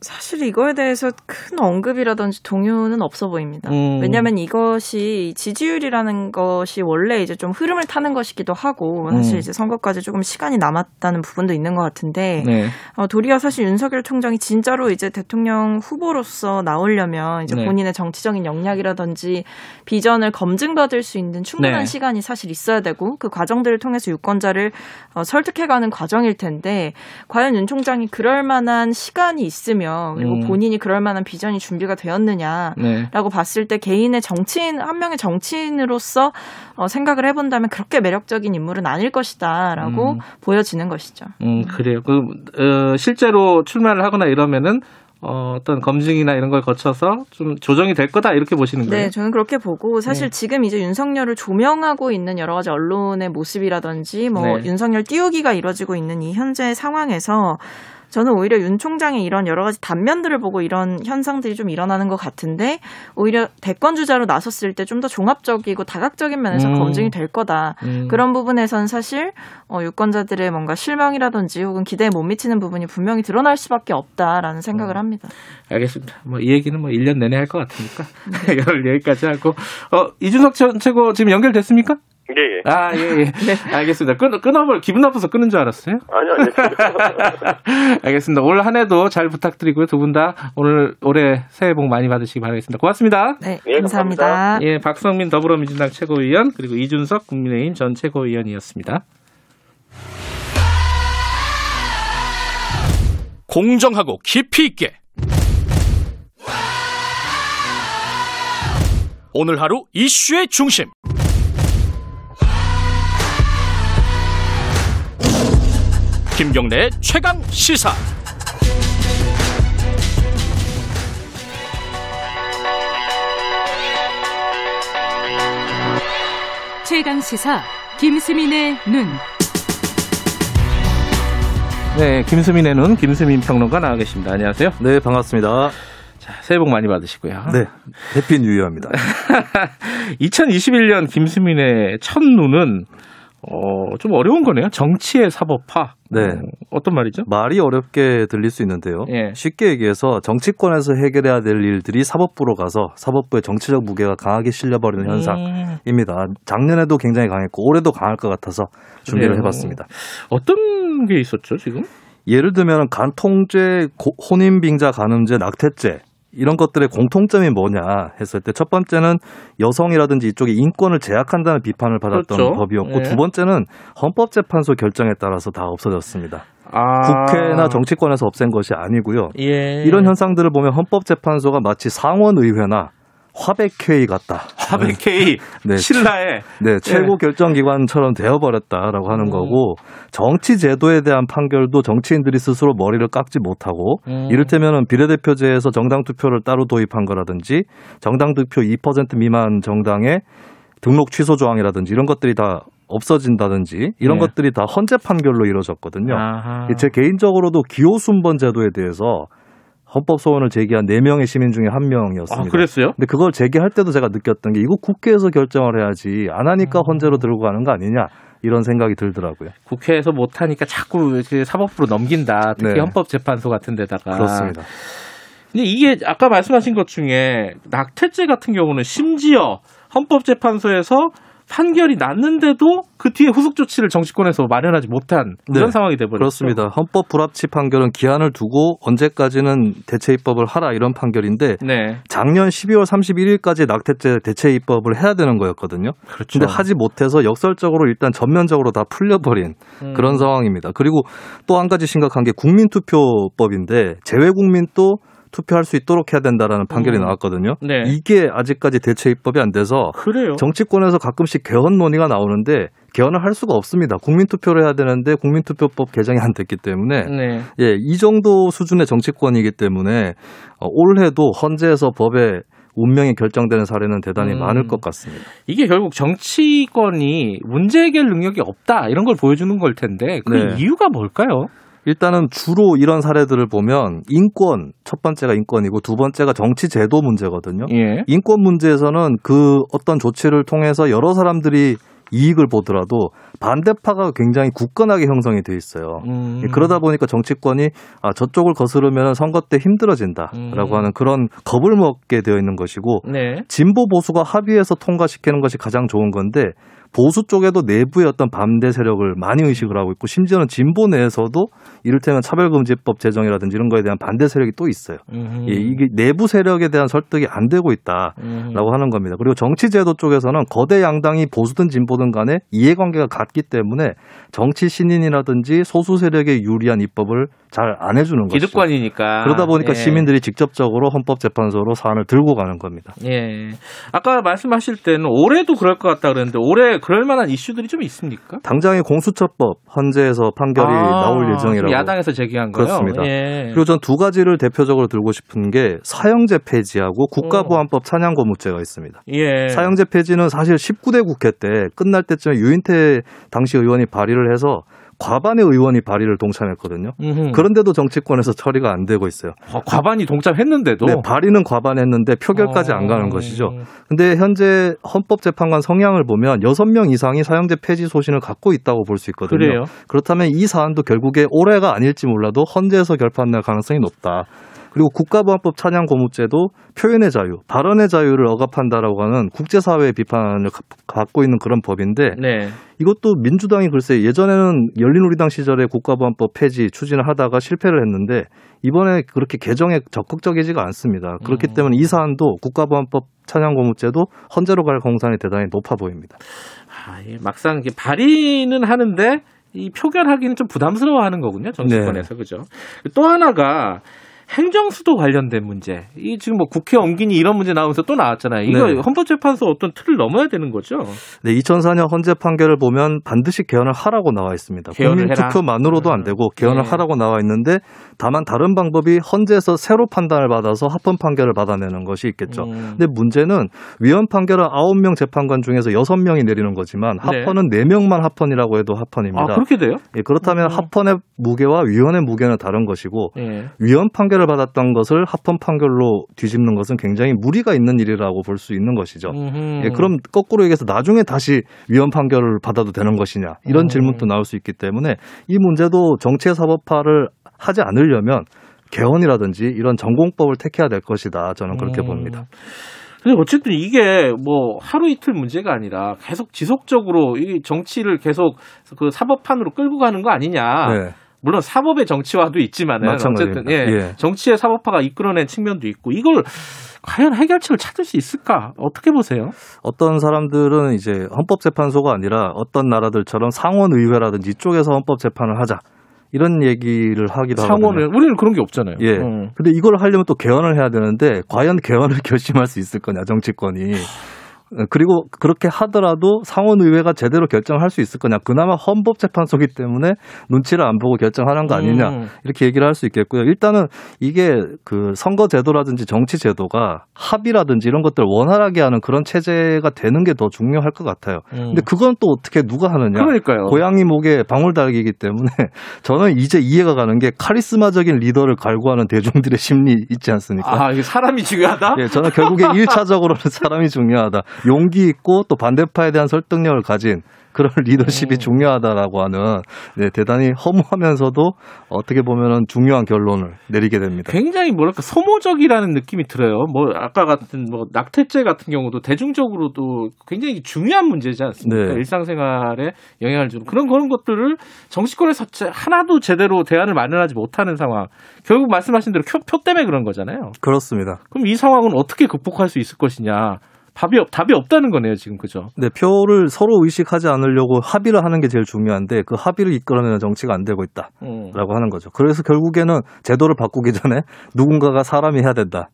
Speaker 9: 사실 이거에 대해서 큰 언급이라든지 동요는 없어 보입니다.
Speaker 2: 음.
Speaker 9: 왜냐하면 이것이 지지율이라는 것이 원래 이제 좀 흐름을 타는 것이기도 하고 사실
Speaker 2: 음.
Speaker 9: 이제 선거까지 조금 시간이 남았다는 부분도 있는 것 같은데
Speaker 2: 네.
Speaker 9: 어, 도리어 사실 윤석열 총장이 진짜로 이제 대통령 후보로서 나오려면 이제
Speaker 2: 네.
Speaker 9: 본인의 정치적인 역량이라든지 비전을 검증받을 수 있는 충분한
Speaker 2: 네.
Speaker 9: 시간이 사실 있어야 되고 그 과정들을 통해서 유권자를 어, 설득해가는 과정일 텐데 과연 윤 총장이 그럴 만한 시간이 있으 며 그리고
Speaker 2: 음.
Speaker 9: 본인이 그럴 만한 비전이 준비가 되었느냐
Speaker 2: 네.
Speaker 9: 라고 봤을 때 개인의 정치인 한 명의 정치인으로서 어, 생각을 해본다면 그렇게 매력적인 인물은 아닐 것이다라고
Speaker 2: 음.
Speaker 9: 보여지는 것이죠.
Speaker 2: 음, 그래요. 그, 어, 실제로 출마를 하거나 이러면은, 어, 어떤 검증이나 이런 걸 거쳐서 좀 조정이 될 거다, 이렇게 보시는 거예요?
Speaker 9: 네, 저는 그렇게 보고 사실
Speaker 2: 네.
Speaker 9: 지금 이제 윤석열을 조명하고 있는 여러 가지 언론의 모습이라든지 뭐
Speaker 2: 네.
Speaker 9: 윤석열 띄우기가 이뤄지고 있는 이 현재 상황에서 저는 오히려 윤 총장의 이런 여러 가지 단면들을 보고 이런 현상들이 좀 일어나는 것 같은데 오히려 대권 주자로 나섰을 때 좀 더 종합적이고 다각적인 면에서
Speaker 2: 음.
Speaker 9: 검증이 될 거다.
Speaker 2: 음.
Speaker 9: 그런 부분에선 사실 어, 유권자들의 뭔가 실망이라든지 혹은 기대에 못 미치는 부분이 분명히 드러날 수밖에 없다라는 생각을 합니다.
Speaker 2: 알겠습니다. 뭐, 이 얘기는 뭐, 1년 내내 할 것 같으니까. 이걸 여기까지 하고. 어, 이준석 전 최고 지금 연결됐습니까?
Speaker 10: 예, 예.
Speaker 2: 아, 예, 예. 알겠습니다. 끊, 끊어볼, 기분 나빠서 끊은 줄 알았어요.
Speaker 10: 아니, 아니.
Speaker 2: 알겠습니다. 올 한 해도 잘 부탁드리고요. 두 분 다 오늘, 올해 새해 복 많이 받으시기 바라겠습니다. 고맙습니다.
Speaker 9: 네,
Speaker 10: 예,
Speaker 9: 감사합니다.
Speaker 10: 감사합니다.
Speaker 2: 예, 박성민 더불어민주당 최고위원, 그리고 이준석 국민의힘 전 최고위원이었습니다.
Speaker 6: 공정하고 깊이 있게 오늘 하루 이슈의 중심 김경래의 최강 시사
Speaker 3: 최강 시사 김수민의 눈.
Speaker 2: 네, 김수민의 눈, 김수민 평론가 나와 계십니다. 안녕하세요.
Speaker 11: 네, 반갑습니다.
Speaker 2: 자, 새해 복 많이 받으시고요.
Speaker 11: 네, 해피 뉴이어입니다.
Speaker 2: 2021년 김수민의 첫 눈은 어, 좀 어려운 거네요. 정치의 사법화.
Speaker 11: 네.
Speaker 2: 어, 어떤 말이죠?
Speaker 11: 말이 어렵게 들릴 수 있는데요.
Speaker 2: 예.
Speaker 11: 쉽게 얘기해서 정치권에서 해결해야 될 일들이 사법부로 가서 사법부의 정치적 무게가 강하게 실려버리는
Speaker 2: 음.
Speaker 11: 현상입니다. 작년에도 굉장히 강했고 올해도 강할 것 같아서 준비를
Speaker 2: 그래요.
Speaker 11: 해봤습니다.
Speaker 2: 어떤 게 있었죠, 지금?
Speaker 11: 예를 들면 간통죄, 고- 혼인빙자 간음죄, 낙태죄 이런 것들의 공통점이 뭐냐 했을 때 첫 번째는 여성이라든지 이쪽에 인권을 제약한다는 비판을 받았던
Speaker 2: 그렇죠.
Speaker 11: 법이었고
Speaker 2: 예.
Speaker 11: 두 번째는 헌법재판소 결정에 따라서 다 없어졌습니다.
Speaker 2: 아.
Speaker 11: 국회나 정치권에서 없앤 것이 아니고요.
Speaker 2: 예.
Speaker 11: 이런 현상들을 보면 헌법재판소가 마치 상원의회나 화백회의 같다.
Speaker 2: 하백케이
Speaker 11: 네,
Speaker 2: 신라의
Speaker 11: 네, 최고 결정 기관처럼 되어버렸다라고 하는
Speaker 2: 음.
Speaker 11: 거고 정치 제도에 대한 판결도 정치인들이 스스로 머리를 깎지 못하고
Speaker 2: 음.
Speaker 11: 이를테면은 비례대표제에서 정당 투표를 따로 도입한 거라든지 정당 득표 2% 미만 정당의 등록 취소 조항이라든지 이런 것들이 다 없어진다든지 이런
Speaker 2: 네.
Speaker 11: 것들이 다 헌재 판결로 이루어졌거든요.
Speaker 2: 아하.
Speaker 11: 제 개인적으로도 기호순번 제도에 대해서 헌법 소원을 제기한 4명의 시민 중에 한
Speaker 2: 아,
Speaker 11: 명이었습니다.
Speaker 2: 그랬어요?
Speaker 11: 근데 그걸 제기할 때도 제가 느꼈던 게 이거 국회에서 결정을 해야지 안 하니까
Speaker 2: 음.
Speaker 11: 헌재로 들고 가는 거 아니냐 이런 생각이 들더라고요.
Speaker 2: 국회에서 못 하니까 자꾸 이렇게 사법부로 넘긴다. 특히
Speaker 11: 네.
Speaker 2: 헌법재판소 같은 데다가.
Speaker 11: 그렇습니다.
Speaker 2: 근데 이게 아까 말씀하신 것 중에 낙태죄 같은 경우는 심지어 헌법재판소에서 판결이 났는데도 그 뒤에 후속 조치를 정치권에서 마련하지 못한 그런
Speaker 11: 네,
Speaker 2: 상황이 돼버렸죠.
Speaker 11: 그렇습니다. 헌법 불합치 판결은 기한을 두고 언제까지는 대체 입법을 하라 이런 판결인데
Speaker 2: 네.
Speaker 11: 작년 12월 31일까지 낙태죄 대체 입법을 해야 되는 거였거든요.
Speaker 2: 그렇죠.
Speaker 11: 근데 하지 못해서 역설적으로 일단 전면적으로 다 풀려버린
Speaker 2: 음.
Speaker 11: 그런 상황입니다. 그리고 또 한 가지 심각한 게 국민투표법인데 재외국민도 투표할 수 있도록 해야 된다라는 판결이
Speaker 2: 음.
Speaker 11: 나왔거든요.
Speaker 2: 네.
Speaker 11: 이게 아직까지 대체 입법이 안 돼서
Speaker 2: 그래요.
Speaker 11: 정치권에서 가끔씩 개헌 논의가 나오는데 개헌을 할 수가 없습니다. 국민투표를 해야 되는데 국민투표법 개정이 안 됐기 때문에
Speaker 2: 네.
Speaker 11: 예, 이 정도 수준의 정치권이기 때문에 어, 올해도 헌재에서 법에 운명이 결정되는 사례는 대단히
Speaker 2: 음.
Speaker 11: 많을 것 같습니다.
Speaker 2: 이게 결국 정치권이 문제 해결 능력이 없다 이런 걸 보여주는 걸 텐데 그
Speaker 11: 네.
Speaker 2: 이유가 뭘까요?
Speaker 11: 일단은 주로 이런 사례들을 보면 인권 첫 번째가 인권이고 두 번째가 정치 제도 문제거든요.
Speaker 2: 예.
Speaker 11: 인권 문제에서는 그 어떤 조치를 통해서 여러 사람들이 이익을 보더라도 반대파가 굉장히 굳건하게 형성이 돼 있어요.
Speaker 2: 음.
Speaker 11: 예, 그러다 보니까 정치권이 아, 저쪽을 거스르면 선거 때 힘들어진다라고
Speaker 2: 음.
Speaker 11: 하는 그런 겁을 먹게 되어 있는 것이고
Speaker 2: 네.
Speaker 11: 진보 보수가 합의해서 통과시키는 것이 가장 좋은 건데 보수 쪽에도 내부의 어떤 반대 세력을 많이 의식을 하고 있고 심지어는 진보 내에서도 이를테면 차별금지법 제정이라든지 이런 거에 대한 반대 세력이 또 있어요.
Speaker 2: 음.
Speaker 11: 예, 이게 내부 세력에 대한 설득이 안 되고 있다라고
Speaker 2: 음.
Speaker 11: 하는 겁니다. 그리고 정치제도 쪽에서는 거대 양당이 보수든 진보든 간에 이해관계가 같기 때문에 정치 신인이라든지 소수 세력에 유리한 입법을 잘 안 해주는 것이죠.
Speaker 2: 기득권이니까.
Speaker 11: 그러다 보니까
Speaker 2: 예.
Speaker 11: 시민들이 직접적으로 헌법재판소로 사안을 들고 가는 겁니다.
Speaker 2: 예. 아까 말씀하실 때는 올해도 그럴 것 같다 그랬는데 올해 그럴 만한 이슈들이 좀 있습니까?
Speaker 11: 당장의 공수처법 헌재에서 판결이
Speaker 2: 아,
Speaker 11: 나올 예정이라고.
Speaker 2: 야당에서 제기한 거요.
Speaker 11: 그렇습니다.
Speaker 2: 예.
Speaker 11: 그리고 전 두 가지를 대표적으로 들고 싶은 게 사형제 폐지하고 국가보안법 찬양고무죄가 있습니다.
Speaker 2: 예.
Speaker 11: 사형제 폐지는 사실 19대 국회 때 끝날 때쯤에 유인태 당시 의원이 발의를 해서 과반의 의원이 발의를 동참했거든요.
Speaker 2: 음흠.
Speaker 11: 그런데도 정치권에서 처리가 안 되고 있어요.
Speaker 2: 어, 과반이 동참했는데도.
Speaker 11: 네, 발의는 과반했는데 표결까지 안 가는
Speaker 2: 어.
Speaker 11: 것이죠. 근데 현재 헌법재판관 성향을 보면 6명 이상이 사형제 폐지 소신을 갖고 있다고 볼 수 있거든요.
Speaker 2: 그래요?
Speaker 11: 그렇다면 이 사안도 결국에 올해가 아닐지 몰라도 헌재에서 결판날 가능성이 높다. 그리고 국가보안법 찬양 고무죄도 표현의 자유, 발언의 자유를 억압한다라고 하는 국제사회의 비판을 가- 갖고 있는 그런 법인데
Speaker 2: 네.
Speaker 11: 이것도 민주당이 글쎄 예전에는 열린우리당 시절에 국가보안법 폐지 추진을 하다가 실패를 했는데 이번에 그렇게 개정에 적극적이지가 않습니다. 그렇기
Speaker 2: 음.
Speaker 11: 때문에 이 사안도 국가보안법 찬양고무죄도 헌재로 갈 공산이 대단히 높아 보입니다.
Speaker 2: 아, 예. 막상 이게 발의는 하는데 이 표결하기는 좀 부담스러워하는 거군요 정치권에서
Speaker 11: 네.
Speaker 2: 그죠. 또 하나가 행정수도 관련된 문제. 이 지금 뭐 국회 옮기니 이런 문제 나오면서 또 나왔잖아요. 이거
Speaker 11: 네.
Speaker 2: 헌법재판소 어떤 틀을 넘어야 되는 거죠.
Speaker 11: 네, 2004년 헌재 판결을 보면 반드시 개헌을 하라고 나와 있습니다.
Speaker 2: 개헌을.
Speaker 11: 투표만으로도 안 되고 개헌을
Speaker 2: 네.
Speaker 11: 하라고 나와 있는데 다만 다른 방법이 헌재에서 새로 판단을 받아서 합헌 판결을 받아내는 것이 있겠죠.
Speaker 2: 음.
Speaker 11: 근데 문제는 위헌 판결은 9명 재판관 중에서 6명이 내리는 거지만
Speaker 2: 네.
Speaker 11: 합헌은 4명만 합헌이라고 해도 합헌입니다.
Speaker 2: 아 그렇게 돼요?
Speaker 11: 예, 그렇다면
Speaker 2: 음.
Speaker 11: 합헌의 무게와 위헌의 무게는 다른 것이고
Speaker 2: 예.
Speaker 11: 위헌 판결 을 받았던 것을 합헌 판결로 뒤집는 것은 굉장히 무리가 있는 일이라고 볼 수 있는 것이죠. 예, 그럼 거꾸로 얘기해서 나중에 다시 위헌 판결을 받아도 되는 것이냐 이런
Speaker 2: 음.
Speaker 11: 질문도 나올 수 있기 때문에 이 문제도 정치의 사법화를 하지 않으려면 개헌이라든지 이런 전공법을 택해야 될 것이다 저는 그렇게
Speaker 2: 음.
Speaker 11: 봅니다.
Speaker 2: 근데 어쨌든 이게 뭐 하루 이틀 문제가 아니라 계속 지속적으로 이 정치를 계속 그 사법판으로 끌고 가는 거 아니냐.
Speaker 11: 네.
Speaker 2: 물론 사법의 정치화도 있지만은
Speaker 11: 마찬가지입니다.
Speaker 2: 어쨌든 예,
Speaker 11: 예.
Speaker 2: 정치의 사법화가 이끌어낸 측면도 있고 이걸 과연 해결책을 찾을 수 있을까? 어떻게 보세요?
Speaker 11: 어떤 사람들은 이제 헌법재판소가 아니라 어떤 나라들처럼 상원의회라든지 이쪽에서 헌법재판을 하자 이런 얘기를 하기도 하거든요.
Speaker 2: 상원을 우리는 그런 게 없잖아요.
Speaker 11: 예.
Speaker 2: 음.
Speaker 11: 근데 이걸 하려면 또 개헌을 해야 되는데 과연 개헌을 결심할 수 있을 거냐 정치권이. 어, 그리고 그렇게 하더라도 상원의회가 제대로 결정할 수 있을 거냐. 그나마 헌법재판소기 때문에 눈치를 안 보고 결정하는 거 아니냐.
Speaker 2: 음.
Speaker 11: 이렇게 얘기를 할 수 있겠고요. 일단은 이게 그 선거제도라든지 정치제도가 합의라든지 이런 것들을 원활하게 하는 그런 체제가 되는 게 더 중요할 것 같아요.
Speaker 2: 음.
Speaker 11: 근데 그건 또 어떻게 누가 하느냐.
Speaker 2: 그러니까요.
Speaker 11: 고양이 목에 방울 달기이기 때문에 저는 이제 이해가 가는 게 카리스마적인 리더를 갈구하는 대중들의 심리 있지 않습니까?
Speaker 2: 아, 이게 사람이 중요하다?
Speaker 11: 예, 저는 결국에 1차적으로는 사람이 중요하다. 용기 있고 또 반대파에 대한 설득력을 가진 그런 리더십이
Speaker 2: 음.
Speaker 11: 중요하다라고 하는 네, 대단히 허무하면서도 어떻게 보면은 중요한 결론을 내리게 됩니다.
Speaker 2: 굉장히 뭐랄까 소모적이라는 느낌이 들어요. 뭐 아까 같은 뭐 낙태죄 같은 경우도 대중적으로도 굉장히 중요한 문제지 않습니까?
Speaker 11: 네.
Speaker 2: 일상생활에 영향을 주는 그런 그런 것들을 정치권에서 제- 하나도 제대로 대안을 마련하지 못하는 상황. 결국 말씀하신 대로 표, 표 때문에 그런 거잖아요.
Speaker 11: 그렇습니다.
Speaker 2: 그럼 이 상황은 어떻게 극복할 수 있을 것이냐? 답이 없, 답이 없다는 거네요, 지금 그죠?
Speaker 11: 네, 표를 서로 의식하지 않으려고 합의를 하는 게 제일 중요한데 그 합의를 이끌어내는 정치가 안 되고 있다.
Speaker 2: 음.
Speaker 11: 라고 하는 거죠. 그래서 결국에는 제도를 바꾸기 전에 누군가가 사람이 해야 된다.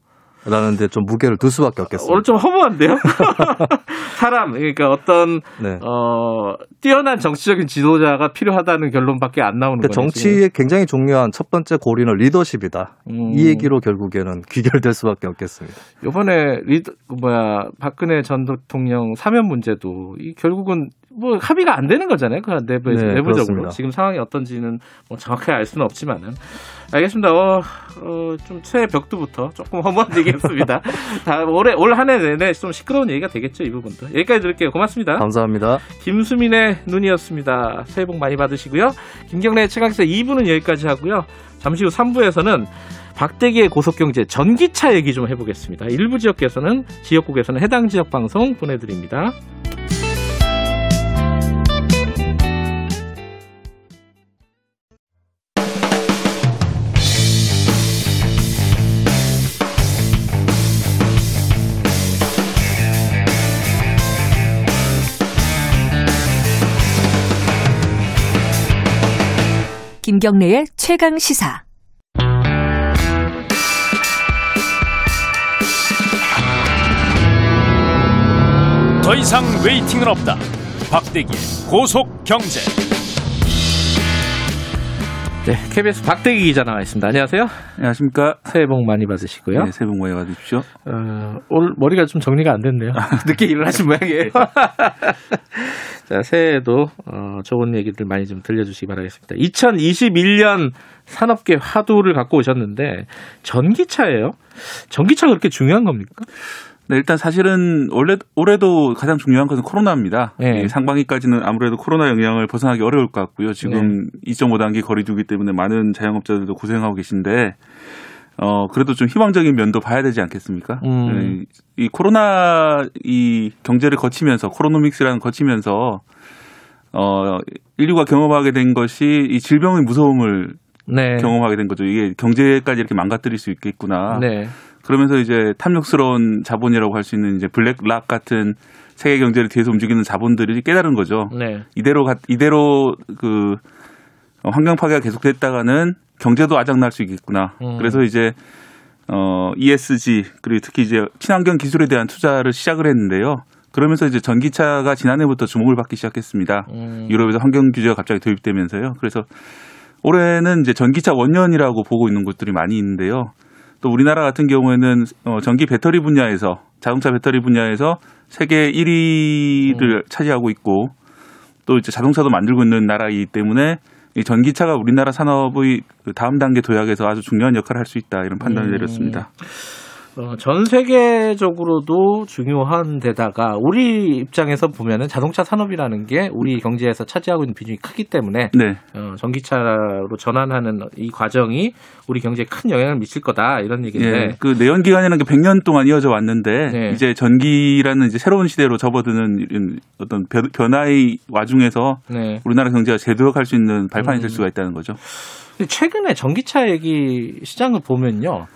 Speaker 11: 라는 데 좀 무게를 둘 수밖에 없겠습니다.
Speaker 2: 오늘 좀 허무한데요? 사람, 그러니까 어떤,
Speaker 11: 네.
Speaker 2: 어, 뛰어난 정치적인 지도자가 필요하다는 결론밖에 안 나오는 거죠.
Speaker 11: 정치의 굉장히 중요한 첫 번째 고리는 리더십이다.
Speaker 2: 음.
Speaker 11: 이 얘기로 결국에는 귀결될 수밖에 없겠습니다.
Speaker 2: 요번에 리더 그 뭐야 박근혜 전 대통령 사면 문제도 이 결국은 뭐 합의가 안 되는 거잖아요. 그 내부
Speaker 11: 네,
Speaker 2: 내부적으로
Speaker 11: 그렇습니다.
Speaker 2: 지금 상황이 어떤지는 뭐 정확하게 알 수는 없지만은 알겠습니다. 어, 어, 좀 새해 벽두부터 조금 허무한 얘기했습니다. 다 올해 올 한 해 내내 좀 시끄러운 얘기가 되겠죠 이 부분도 여기까지 들을게요. 고맙습니다.
Speaker 11: 감사합니다.
Speaker 2: 김수민의 눈이었습니다. 새해 복 많이 받으시고요. 김경래 최강사 2부는 여기까지 하고요. 잠시 후 3부에서는 박대기의 고속경제 전기차 얘기 좀 해보겠습니다. 일부 지역에서는 지역국에서는 해당 지역 방송 보내드립니다.
Speaker 8: 김경래의 최강 시사.
Speaker 1: 더 이상 웨이팅은 없다. 박대기의 고속 경제.
Speaker 2: 네, KBS 박대기 기자 나와 있습니다. 안녕하세요.
Speaker 12: 안녕하십니까.
Speaker 2: 새해 복 많이 받으시고요.
Speaker 12: 네, 새해 복 많이 받으십시오.
Speaker 2: 어, 오늘 머리가 좀 정리가 안 됐네요. 늦게 일을 하신 모양이에요. 자, 새해에도 어, 좋은 얘기들 많이 좀 들려주시기 바라겠습니다. 2021년 산업계 화두를 갖고 오셨는데 전기차예요. 전기차가 그렇게 중요한 겁니까?
Speaker 12: 네, 일단 사실은 올해, 올해도 가장 중요한 것은 코로나입니다.
Speaker 2: 네.
Speaker 12: 이 상반기까지는 아무래도 코로나 영향을 벗어나기 어려울 것 같고요. 지금 2.5단계 거리두기 때문에 많은 자영업자들도 고생하고 계신데, 어, 그래도 좀 희망적인 면도 봐야 되지 않겠습니까?
Speaker 2: 음.
Speaker 12: 네, 이 코로나 이 경제를 거치면서, 코로노믹스라는 거치면서, 어, 인류가 경험하게 된 것이 이 질병의 무서움을
Speaker 2: 네.
Speaker 12: 경험하게 된 거죠. 이게 경제까지 이렇게 망가뜨릴 수 있겠구나.
Speaker 2: 네.
Speaker 12: 그러면서 이제 탐욕스러운 자본이라고 할 수 있는 이제 블랙락 같은 세계 경제를 뒤에서 움직이는 자본들이 깨달은 거죠.
Speaker 2: 네.
Speaker 12: 이대로 가, 이대로 그 어, 환경 파괴가 계속됐다가는 경제도 아작날 수 있겠구나.
Speaker 2: 음.
Speaker 12: 그래서 이제 어 ESG 그리고 특히 이제 친환경 기술에 대한 투자를 시작을 했는데요. 그러면서 이제 전기차가 지난해부터 주목을 받기 시작했습니다.
Speaker 2: 음.
Speaker 12: 유럽에서 환경 규제가 갑자기 도입되면서요. 그래서 올해는 이제 전기차 원년이라고 보고 있는 곳들이 많이 있는데요. 또 우리나라 같은 경우에는 어, 전기 배터리 분야에서 자동차 배터리 분야에서 세계 1위를 차지하고 있고 또 이제 자동차도 만들고 있는 나라이기 때문에 이 전기차가 우리나라 산업의 그 다음 단계 도약에서 아주 중요한 역할을 할 수 있다 이런 판단을
Speaker 2: 음.
Speaker 12: 내렸습니다.
Speaker 2: 어, 전 세계적으로도 중요한 데다가 우리 입장에서 보면은 자동차 산업이라는 게 우리 경제에서 차지하고 있는 비중이 크기 때문에
Speaker 12: 네.
Speaker 2: 어, 전기차로 전환하는 이 과정이 우리 경제에 큰 영향을 미칠 거다 이런 얘기인데
Speaker 12: 예, 그 내연 기관이라는 게 100년 동안 이어져 왔는데
Speaker 2: 네.
Speaker 12: 이제 전기라는 이제 새로운 시대로 접어드는 어떤 변- 변화의 와중에서
Speaker 2: 네.
Speaker 12: 우리나라 경제가 제도록할 수 있는 발판이
Speaker 2: 음.
Speaker 12: 될 수가 있다는 거죠.
Speaker 2: 최근에 전기차 얘기 시장을 보면요.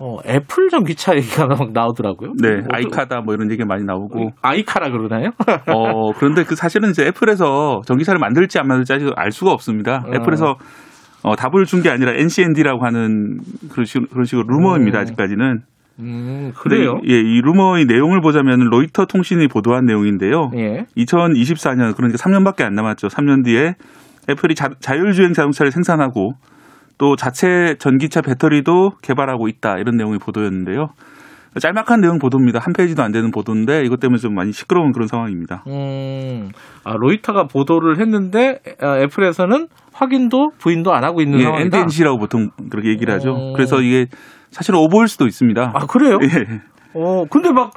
Speaker 2: 어, 애플 전기차 얘기가 막 나오더라고요.
Speaker 12: 네,
Speaker 2: 뭐 또-
Speaker 12: 아이카다 뭐 이런 얘기가 많이 나오고.
Speaker 2: 아이카라 그러나요?
Speaker 12: 어, 그런데 그 사실은 이제 애플에서 전기차를 만들지 안 만들지 아직 알 수가 없습니다.
Speaker 2: 어.
Speaker 12: 애플에서 어, 답을 준 게 아니라 NCND라고 하는 그런 식으로, 그런 식으로 루머입니다,
Speaker 2: 음.
Speaker 12: 아직까지는.
Speaker 2: 음, 그래요?
Speaker 12: 이- 예, 이 루머의 내용을 보자면 로이터 통신이 보도한 내용인데요.
Speaker 2: 예.
Speaker 12: 2024년 그러니까 3년밖에 안 남았죠. 3년 뒤에 애플이 자, 자율주행 자동차를 생산하고 또 자체 전기차 배터리도 개발하고 있다 이런 내용의 보도였는데요. 짤막한 내용 보도입니다. 한 페이지도 안 되는 보도인데 이것 때문에 좀 많이 시끄러운 그런 상황입니다.
Speaker 2: 음, 아, 로이터가 보도를 했는데 아, 애플에서는 확인도 부인도 안 하고 있는
Speaker 12: 예,
Speaker 2: 상황이다.
Speaker 12: NDNC라고 보통 그렇게 얘기를 하죠.
Speaker 2: 어.
Speaker 12: 그래서 이게 사실 오보일 수도 있습니다.
Speaker 2: 아, 그래요?
Speaker 12: 예.
Speaker 2: 어, 근데 막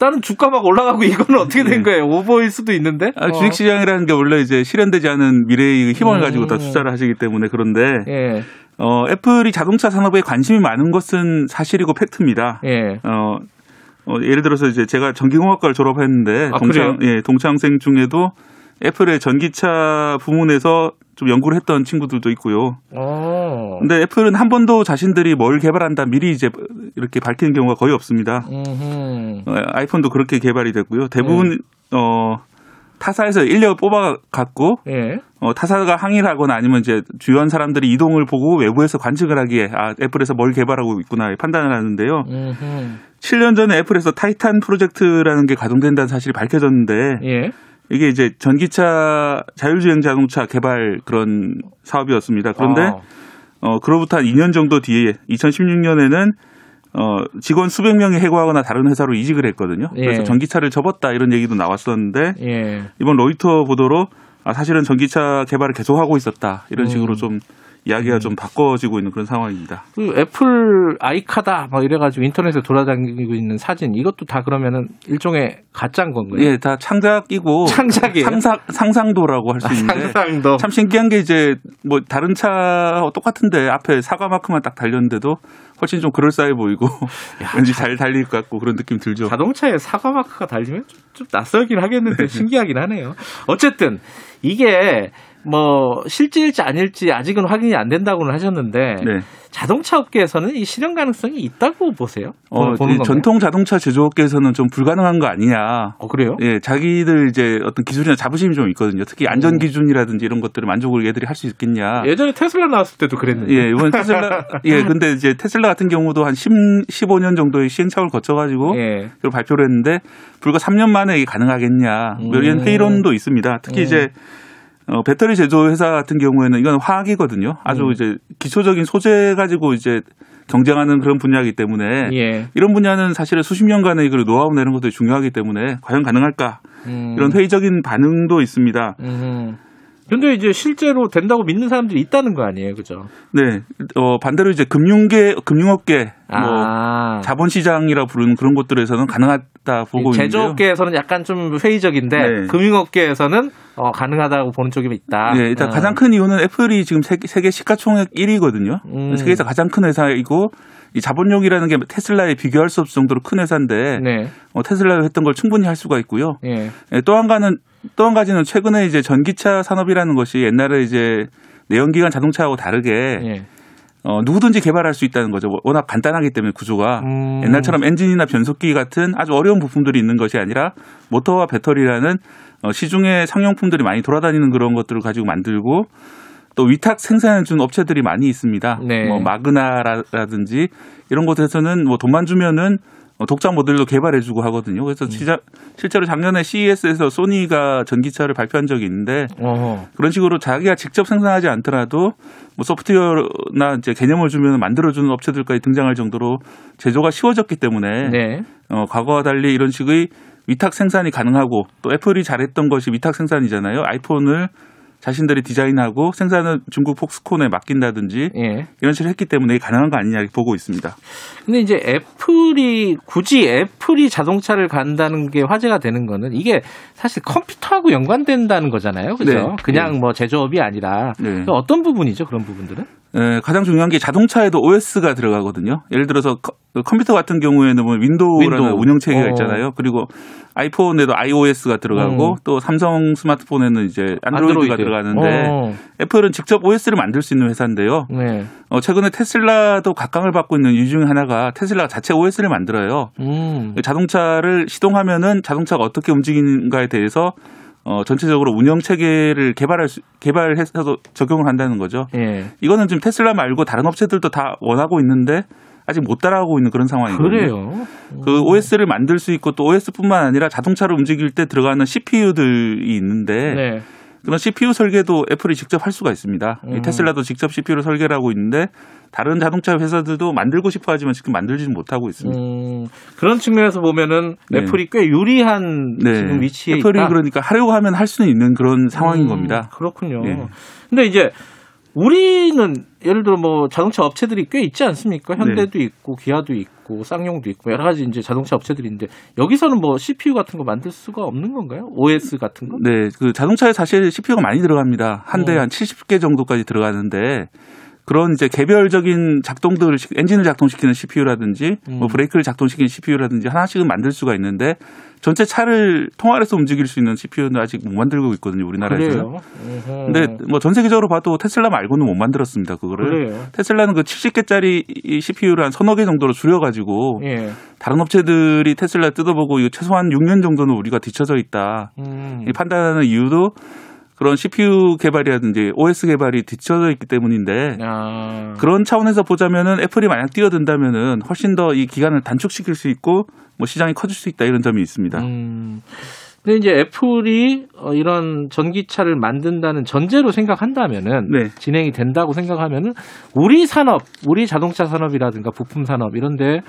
Speaker 2: 나는 주가 막 올라가고 이거는 어떻게 된 거예요? 오버일 수도 있는데.
Speaker 12: 아,
Speaker 2: 어.
Speaker 12: 주식시장이라는 게 원래 이제 실현되지 않은 미래의 희망을
Speaker 2: 음.
Speaker 12: 가지고 다 투자를 하시기 때문에 그런데
Speaker 2: 예.
Speaker 12: 어, 애플이 자동차 산업에 관심이 많은 것은 사실이고 팩트입니다.
Speaker 2: 예.
Speaker 12: 어, 어, 예를 들어서 이제 제가 전기공학과를 졸업했는데
Speaker 2: 아,
Speaker 12: 동창 예, 동창생 중에도 애플의 전기차 부문에서 좀 연구를 했던 친구들도 있고요.
Speaker 2: 어.
Speaker 12: 근데 애플은 한 번도 자신들이 뭘 개발한다 미리 이제 이렇게 밝히는 경우가 거의 없습니다.
Speaker 2: 음흠.
Speaker 12: 어, 아이폰도 그렇게 개발이 됐고요. 대부분 어 타사에서 인력을 뽑아 갖고
Speaker 2: 예.
Speaker 12: 어, 타사가 항의를 하거나 아니면 이제 주요한 사람들이 이동을 보고 외부에서 관측을 하기에 아 애플에서 뭘 개발하고 있구나 판단을 하는데요.
Speaker 2: 음흠.
Speaker 12: 7년 전에 애플에서 타이탄 프로젝트라는 게 가동된다는 사실이 밝혀졌는데
Speaker 2: 예.
Speaker 12: 이게 이제 전기차 자율주행 자동차 개발 그런 사업이었습니다. 그런데
Speaker 2: 아.
Speaker 12: 어 그로부터 한 2년 정도 뒤에 2016년에는 어 직원 수백 명이 해고하거나 다른 회사로 이직을 했거든요.
Speaker 2: 예.
Speaker 12: 그래서 전기차를 접었다 이런 얘기도 나왔었는데
Speaker 2: 예.
Speaker 12: 이번 로이터 보도로 아 사실은 전기차 개발을 계속하고 있었다 이런
Speaker 2: 음.
Speaker 12: 식으로 좀 이야기가 좀 바꿔지고 있는 그런 상황입니다.
Speaker 2: 그 애플 아이카다 막 이래가지고 인터넷에 돌아다니고 있는 사진 이것도 다 그러면은 일종의 가짜인 건가요?
Speaker 12: 예, 다 창작이고
Speaker 2: 창작이에요?
Speaker 12: 상상 상상도라고 할수
Speaker 2: 아,
Speaker 12: 있는데
Speaker 2: 상상도.
Speaker 12: 참 신기한 게 이제 뭐 다른 차와 똑같은데 앞에 사과 마크만 딱 달렸는데도 훨씬 좀 그럴싸해 보이고 왠지 잘 달릴 것 같고 그런 느낌 들죠.
Speaker 2: 자동차에 사과 마크가 달리면 좀, 좀 낯설긴 하겠는데
Speaker 12: 네.
Speaker 2: 신기하긴 하네요. 어쨌든 이게 뭐 실질일지 아닐지 아직은 확인이 안 된다고는 하셨는데
Speaker 12: 네.
Speaker 2: 자동차 업계에서는 이 실현 가능성이 있다고 보세요?
Speaker 12: 어? 전통 자동차 제조업계에서는 좀 불가능한 거 아니냐.
Speaker 2: 어, 그래요?
Speaker 12: 예, 자기들 이제 어떤 기술이나 자부심이 좀 있거든요. 특히 안전 기준이라든지 이런 것들을 만족을 얘들이 할 수 있겠냐.
Speaker 2: 예전에 테슬라 나왔을 때도 그랬는데.
Speaker 12: 예, 이번 테슬라, 예, 근데 이제 테슬라 같은 경우도 한 10, 15년 정도의 시행착오를 거쳐 가지고
Speaker 2: 예.
Speaker 12: 그걸 발표를 했는데 불과 3년 만에 이게 가능하겠냐. 뭐 이런
Speaker 2: 음.
Speaker 12: 회의론도 있습니다. 특히
Speaker 2: 음.
Speaker 12: 이제 어, 배터리 제조 회사 같은 경우에는 이건 화학이거든요. 아주
Speaker 2: 음.
Speaker 12: 이제 기초적인 소재 가지고 이제 경쟁하는 그런 분야이기 때문에
Speaker 2: 예.
Speaker 12: 이런 분야는 사실은 수십 년간의 이걸 노하우 내는 것도 중요하기 때문에 과연 가능할까
Speaker 2: 음.
Speaker 12: 이런 회의적인 반응도 있습니다.
Speaker 2: 음. 근데 이제 실제로 된다고 믿는 사람들이 있다는 거 아니에요, 그죠?
Speaker 12: 네, 어, 반대로 이제 금융계, 금융업계, 뭐
Speaker 2: 아.
Speaker 12: 자본시장이라 부르는 그런 곳들에서는 가능하다 보고 있는데요.
Speaker 2: 제조업계에서는 약간 좀 회의적인데
Speaker 12: 네.
Speaker 2: 금융업계에서는 어, 가능하다고 보는 쪽이 있다.
Speaker 12: 네, 일단
Speaker 2: 어.
Speaker 12: 가장 큰 이유는 애플이 지금 세계, 시가총액 1위거든요.
Speaker 2: 음.
Speaker 12: 세계에서 가장 큰 회사이고 이 자본력이라는 게 테슬라에 비교할 수 없을 정도로 큰 회사인데
Speaker 2: 네.
Speaker 12: 어, 테슬라가 했던 걸 충분히 할 수가 있고요.
Speaker 2: 예.
Speaker 12: 예, 또 한 가는 또 한 가지는 최근에 이제 전기차 산업이라는 것이 옛날에 이제 내연기관 자동차하고 다르게
Speaker 2: 예.
Speaker 12: 어, 누구든지 개발할 수 있다는 거죠. 워낙 간단하기 때문에 구조가
Speaker 2: 음.
Speaker 12: 옛날처럼 엔진이나 변속기 같은 아주 어려운 부품들이 있는 것이 아니라 모터와 배터리라는 어, 시중에 상용품들이 많이 돌아다니는 그런 것들을 가지고 만들고 또 위탁 생산해 준 업체들이 많이 있습니다.
Speaker 2: 네.
Speaker 12: 뭐 마그나라든지 이런 곳에서는 뭐 돈만 주면은 어, 독자 모델도 개발해주고 하거든요. 그래서
Speaker 2: 음.
Speaker 12: 실제로 작년에 CES에서 소니가 전기차를 발표한 적이 있는데
Speaker 2: 어허.
Speaker 12: 그런 식으로 자기가 직접 생산하지 않더라도 뭐 소프트웨어나 이제 개념을 주면 만들어주는 업체들까지 등장할 정도로 제조가 쉬워졌기 때문에
Speaker 2: 네.
Speaker 12: 어, 과거와 달리 이런 식의 위탁 생산이 가능하고 또 애플이 잘했던 것이 위탁 생산이잖아요. 아이폰을 자신들이 디자인하고 생산은 중국 폭스콘에 맡긴다든지
Speaker 2: 예.
Speaker 12: 이런 식으로 했기 때문에 가능한 거 아니냐 이렇게 보고 있습니다.
Speaker 2: 근데 이제 애플이 굳이 애플이 자동차를 간다는 게 화제가 되는 거는 이게 사실 컴퓨터하고 연관된다는 거잖아요. 그죠?
Speaker 12: 네.
Speaker 2: 그냥
Speaker 12: 네.
Speaker 2: 뭐 제조업이 아니라
Speaker 12: 네.
Speaker 2: 어떤 부분이죠? 그런 부분들은?
Speaker 12: 에, 가장 중요한 게 자동차에도 OS가 들어가거든요. 예를 들어서 커- 컴퓨터 같은 경우에는 뭐 윈도우라는
Speaker 2: 윈도우.
Speaker 12: 운영 체계가
Speaker 2: 어.
Speaker 12: 있잖아요. 그리고 아이폰에도 iOS가 들어가고
Speaker 2: 음.
Speaker 12: 또 삼성 스마트폰에는 이제 안드로이드가
Speaker 2: 안드로이드.
Speaker 12: 들어가는데
Speaker 2: 어.
Speaker 12: 애플은 직접 OS를 만들 수 있는 회사인데요.
Speaker 2: 네.
Speaker 12: 어, 최근에 테슬라도 각광을 받고 있는 이유 중에 하나가 테슬라가 자체 OS를 만들어요.
Speaker 2: 음.
Speaker 12: 자동차를 시동하면은 자동차가 어떻게 움직이는가에 대해서 어, 전체적으로 운영 체계를 개발할 수, 개발해서 적용을 한다는 거죠.
Speaker 2: 예.
Speaker 12: 이거는 지금 테슬라 말고 다른 업체들도 다 원하고 있는데 아직 못 따라가고 있는 그런 상황이거든요.
Speaker 2: 그래요.
Speaker 12: 그 OS를 만들 수 있고 또 OS뿐만 아니라 자동차를 움직일 때 들어가는 CPU들이 있는데
Speaker 2: 네.
Speaker 12: 그런 CPU 설계도 애플이 직접 할 수가 있습니다. 이
Speaker 2: 음.
Speaker 12: 테슬라도 직접 CPU를 설계를 하고 있는데 다른 자동차 회사들도 만들고 싶어 하지만 지금 만들지는 못하고 있습니다.
Speaker 2: 음, 그런 측면에서 보면은
Speaker 12: 네.
Speaker 2: 애플이 꽤 유리한 지금 위치에
Speaker 12: 애플이
Speaker 2: 있다.
Speaker 12: 그러니까 하려고 하면 할 수는 있는 그런 상황인
Speaker 2: 음,
Speaker 12: 겁니다.
Speaker 2: 그렇군요.
Speaker 12: 네.
Speaker 2: 근데 이제 우리는 예를 들어 뭐 자동차 업체들이 꽤 있지 않습니까? 현대도 있고 기아도 있고 쌍용도 있고 여러 가지 이제 자동차 업체들이 있는데 여기서는 뭐 CPU 같은 거 만들 수가 없는 건가요? OS 같은 거?
Speaker 12: 네, 그 자동차에 사실 CPU가 많이 들어갑니다. 한 대에
Speaker 2: 어.
Speaker 12: 한 70개 정도까지 들어가는데 그런 이제 개별적인 작동들을 시- 엔진을 작동시키는 CPU라든지
Speaker 2: 음.
Speaker 12: 뭐 브레이크를 작동시키는 CPU라든지 하나씩은 만들 수가 있는데 전체 차를 통화해서 움직일 수 있는 CPU는 아직 못 만들고 있거든요.
Speaker 2: 어허.
Speaker 12: 근데 뭐 전 세계적으로 봐도 테슬라 말고는 못 만들었습니다, 그거를.
Speaker 2: 그래요.
Speaker 12: 테슬라는 그 70개짜리 CPU를 한 서너 개 정도로 줄여가지고
Speaker 2: 예.
Speaker 12: 다른 업체들이 테슬라 뜯어보고 이거 최소한 6년 정도는 우리가 뒤쳐져 있다.
Speaker 2: 음.
Speaker 12: 이 판단하는 이유도 그런 CPU 개발이라든지 OS 개발이 뒤쳐져 있기 때문인데
Speaker 2: 아.
Speaker 12: 그런 차원에서 보자면은 애플이 만약 뛰어든다면은 훨씬 더 이 기간을 단축시킬 수 있고 뭐 시장이 커질 수 있다 이런 점이 있습니다.
Speaker 2: 음. 근데 이제 애플이 어, 이런 전기차를 만든다는 전제로 생각한다면은
Speaker 12: 네.
Speaker 2: 진행이 된다고 생각하면은 우리 산업, 우리 자동차 산업이라든가 부품 산업 이런데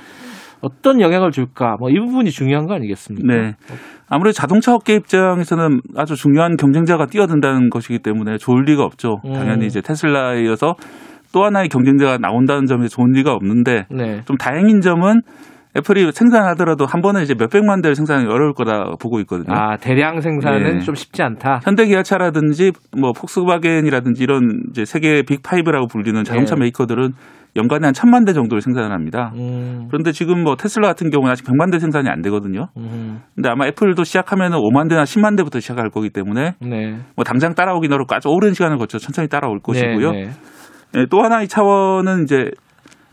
Speaker 2: 어떤 영향을 줄까? 뭐 이 부분이 중요한 거 아니겠습니까?
Speaker 12: 네. 아무래도 자동차 업계 입장에서는 아주 중요한 경쟁자가 뛰어든다는 것이기 때문에 좋을 리가 없죠.
Speaker 2: 음.
Speaker 12: 당연히 이제 테슬라에 이어서 또 하나의 경쟁자가 나온다는 점에서 좋은 리가 없는데
Speaker 2: 네.
Speaker 12: 좀 다행인 점은 애플이 생산하더라도 한 번에 이제 몇백만 대를 생산하기 어려울 거다 보고 있거든요.
Speaker 2: 아 대량 생산은
Speaker 12: 예.
Speaker 2: 좀 쉽지 않다.
Speaker 12: 현대 기아차라든지 뭐 폭스바겐이라든지 이런 이제 세계 빅5라고 불리는 자동차
Speaker 2: 네.
Speaker 12: 메이커들은 연간에 한 천만 대 정도를 생산을 합니다.
Speaker 2: 음.
Speaker 12: 그런데 지금 뭐 테슬라 같은 경우는 아직 100만 대 생산이 안 되거든요.
Speaker 2: 음.
Speaker 12: 근데 아마 애플도 시작하면 5만 대나 10만 대부터 시작할 거기 때문에
Speaker 2: 네.
Speaker 12: 뭐 당장 따라오긴 어렵고 아주 오랜 시간을 거쳐 천천히 따라올 것이고요.
Speaker 2: 네, 네.
Speaker 12: 예, 또 하나의 차원은 이제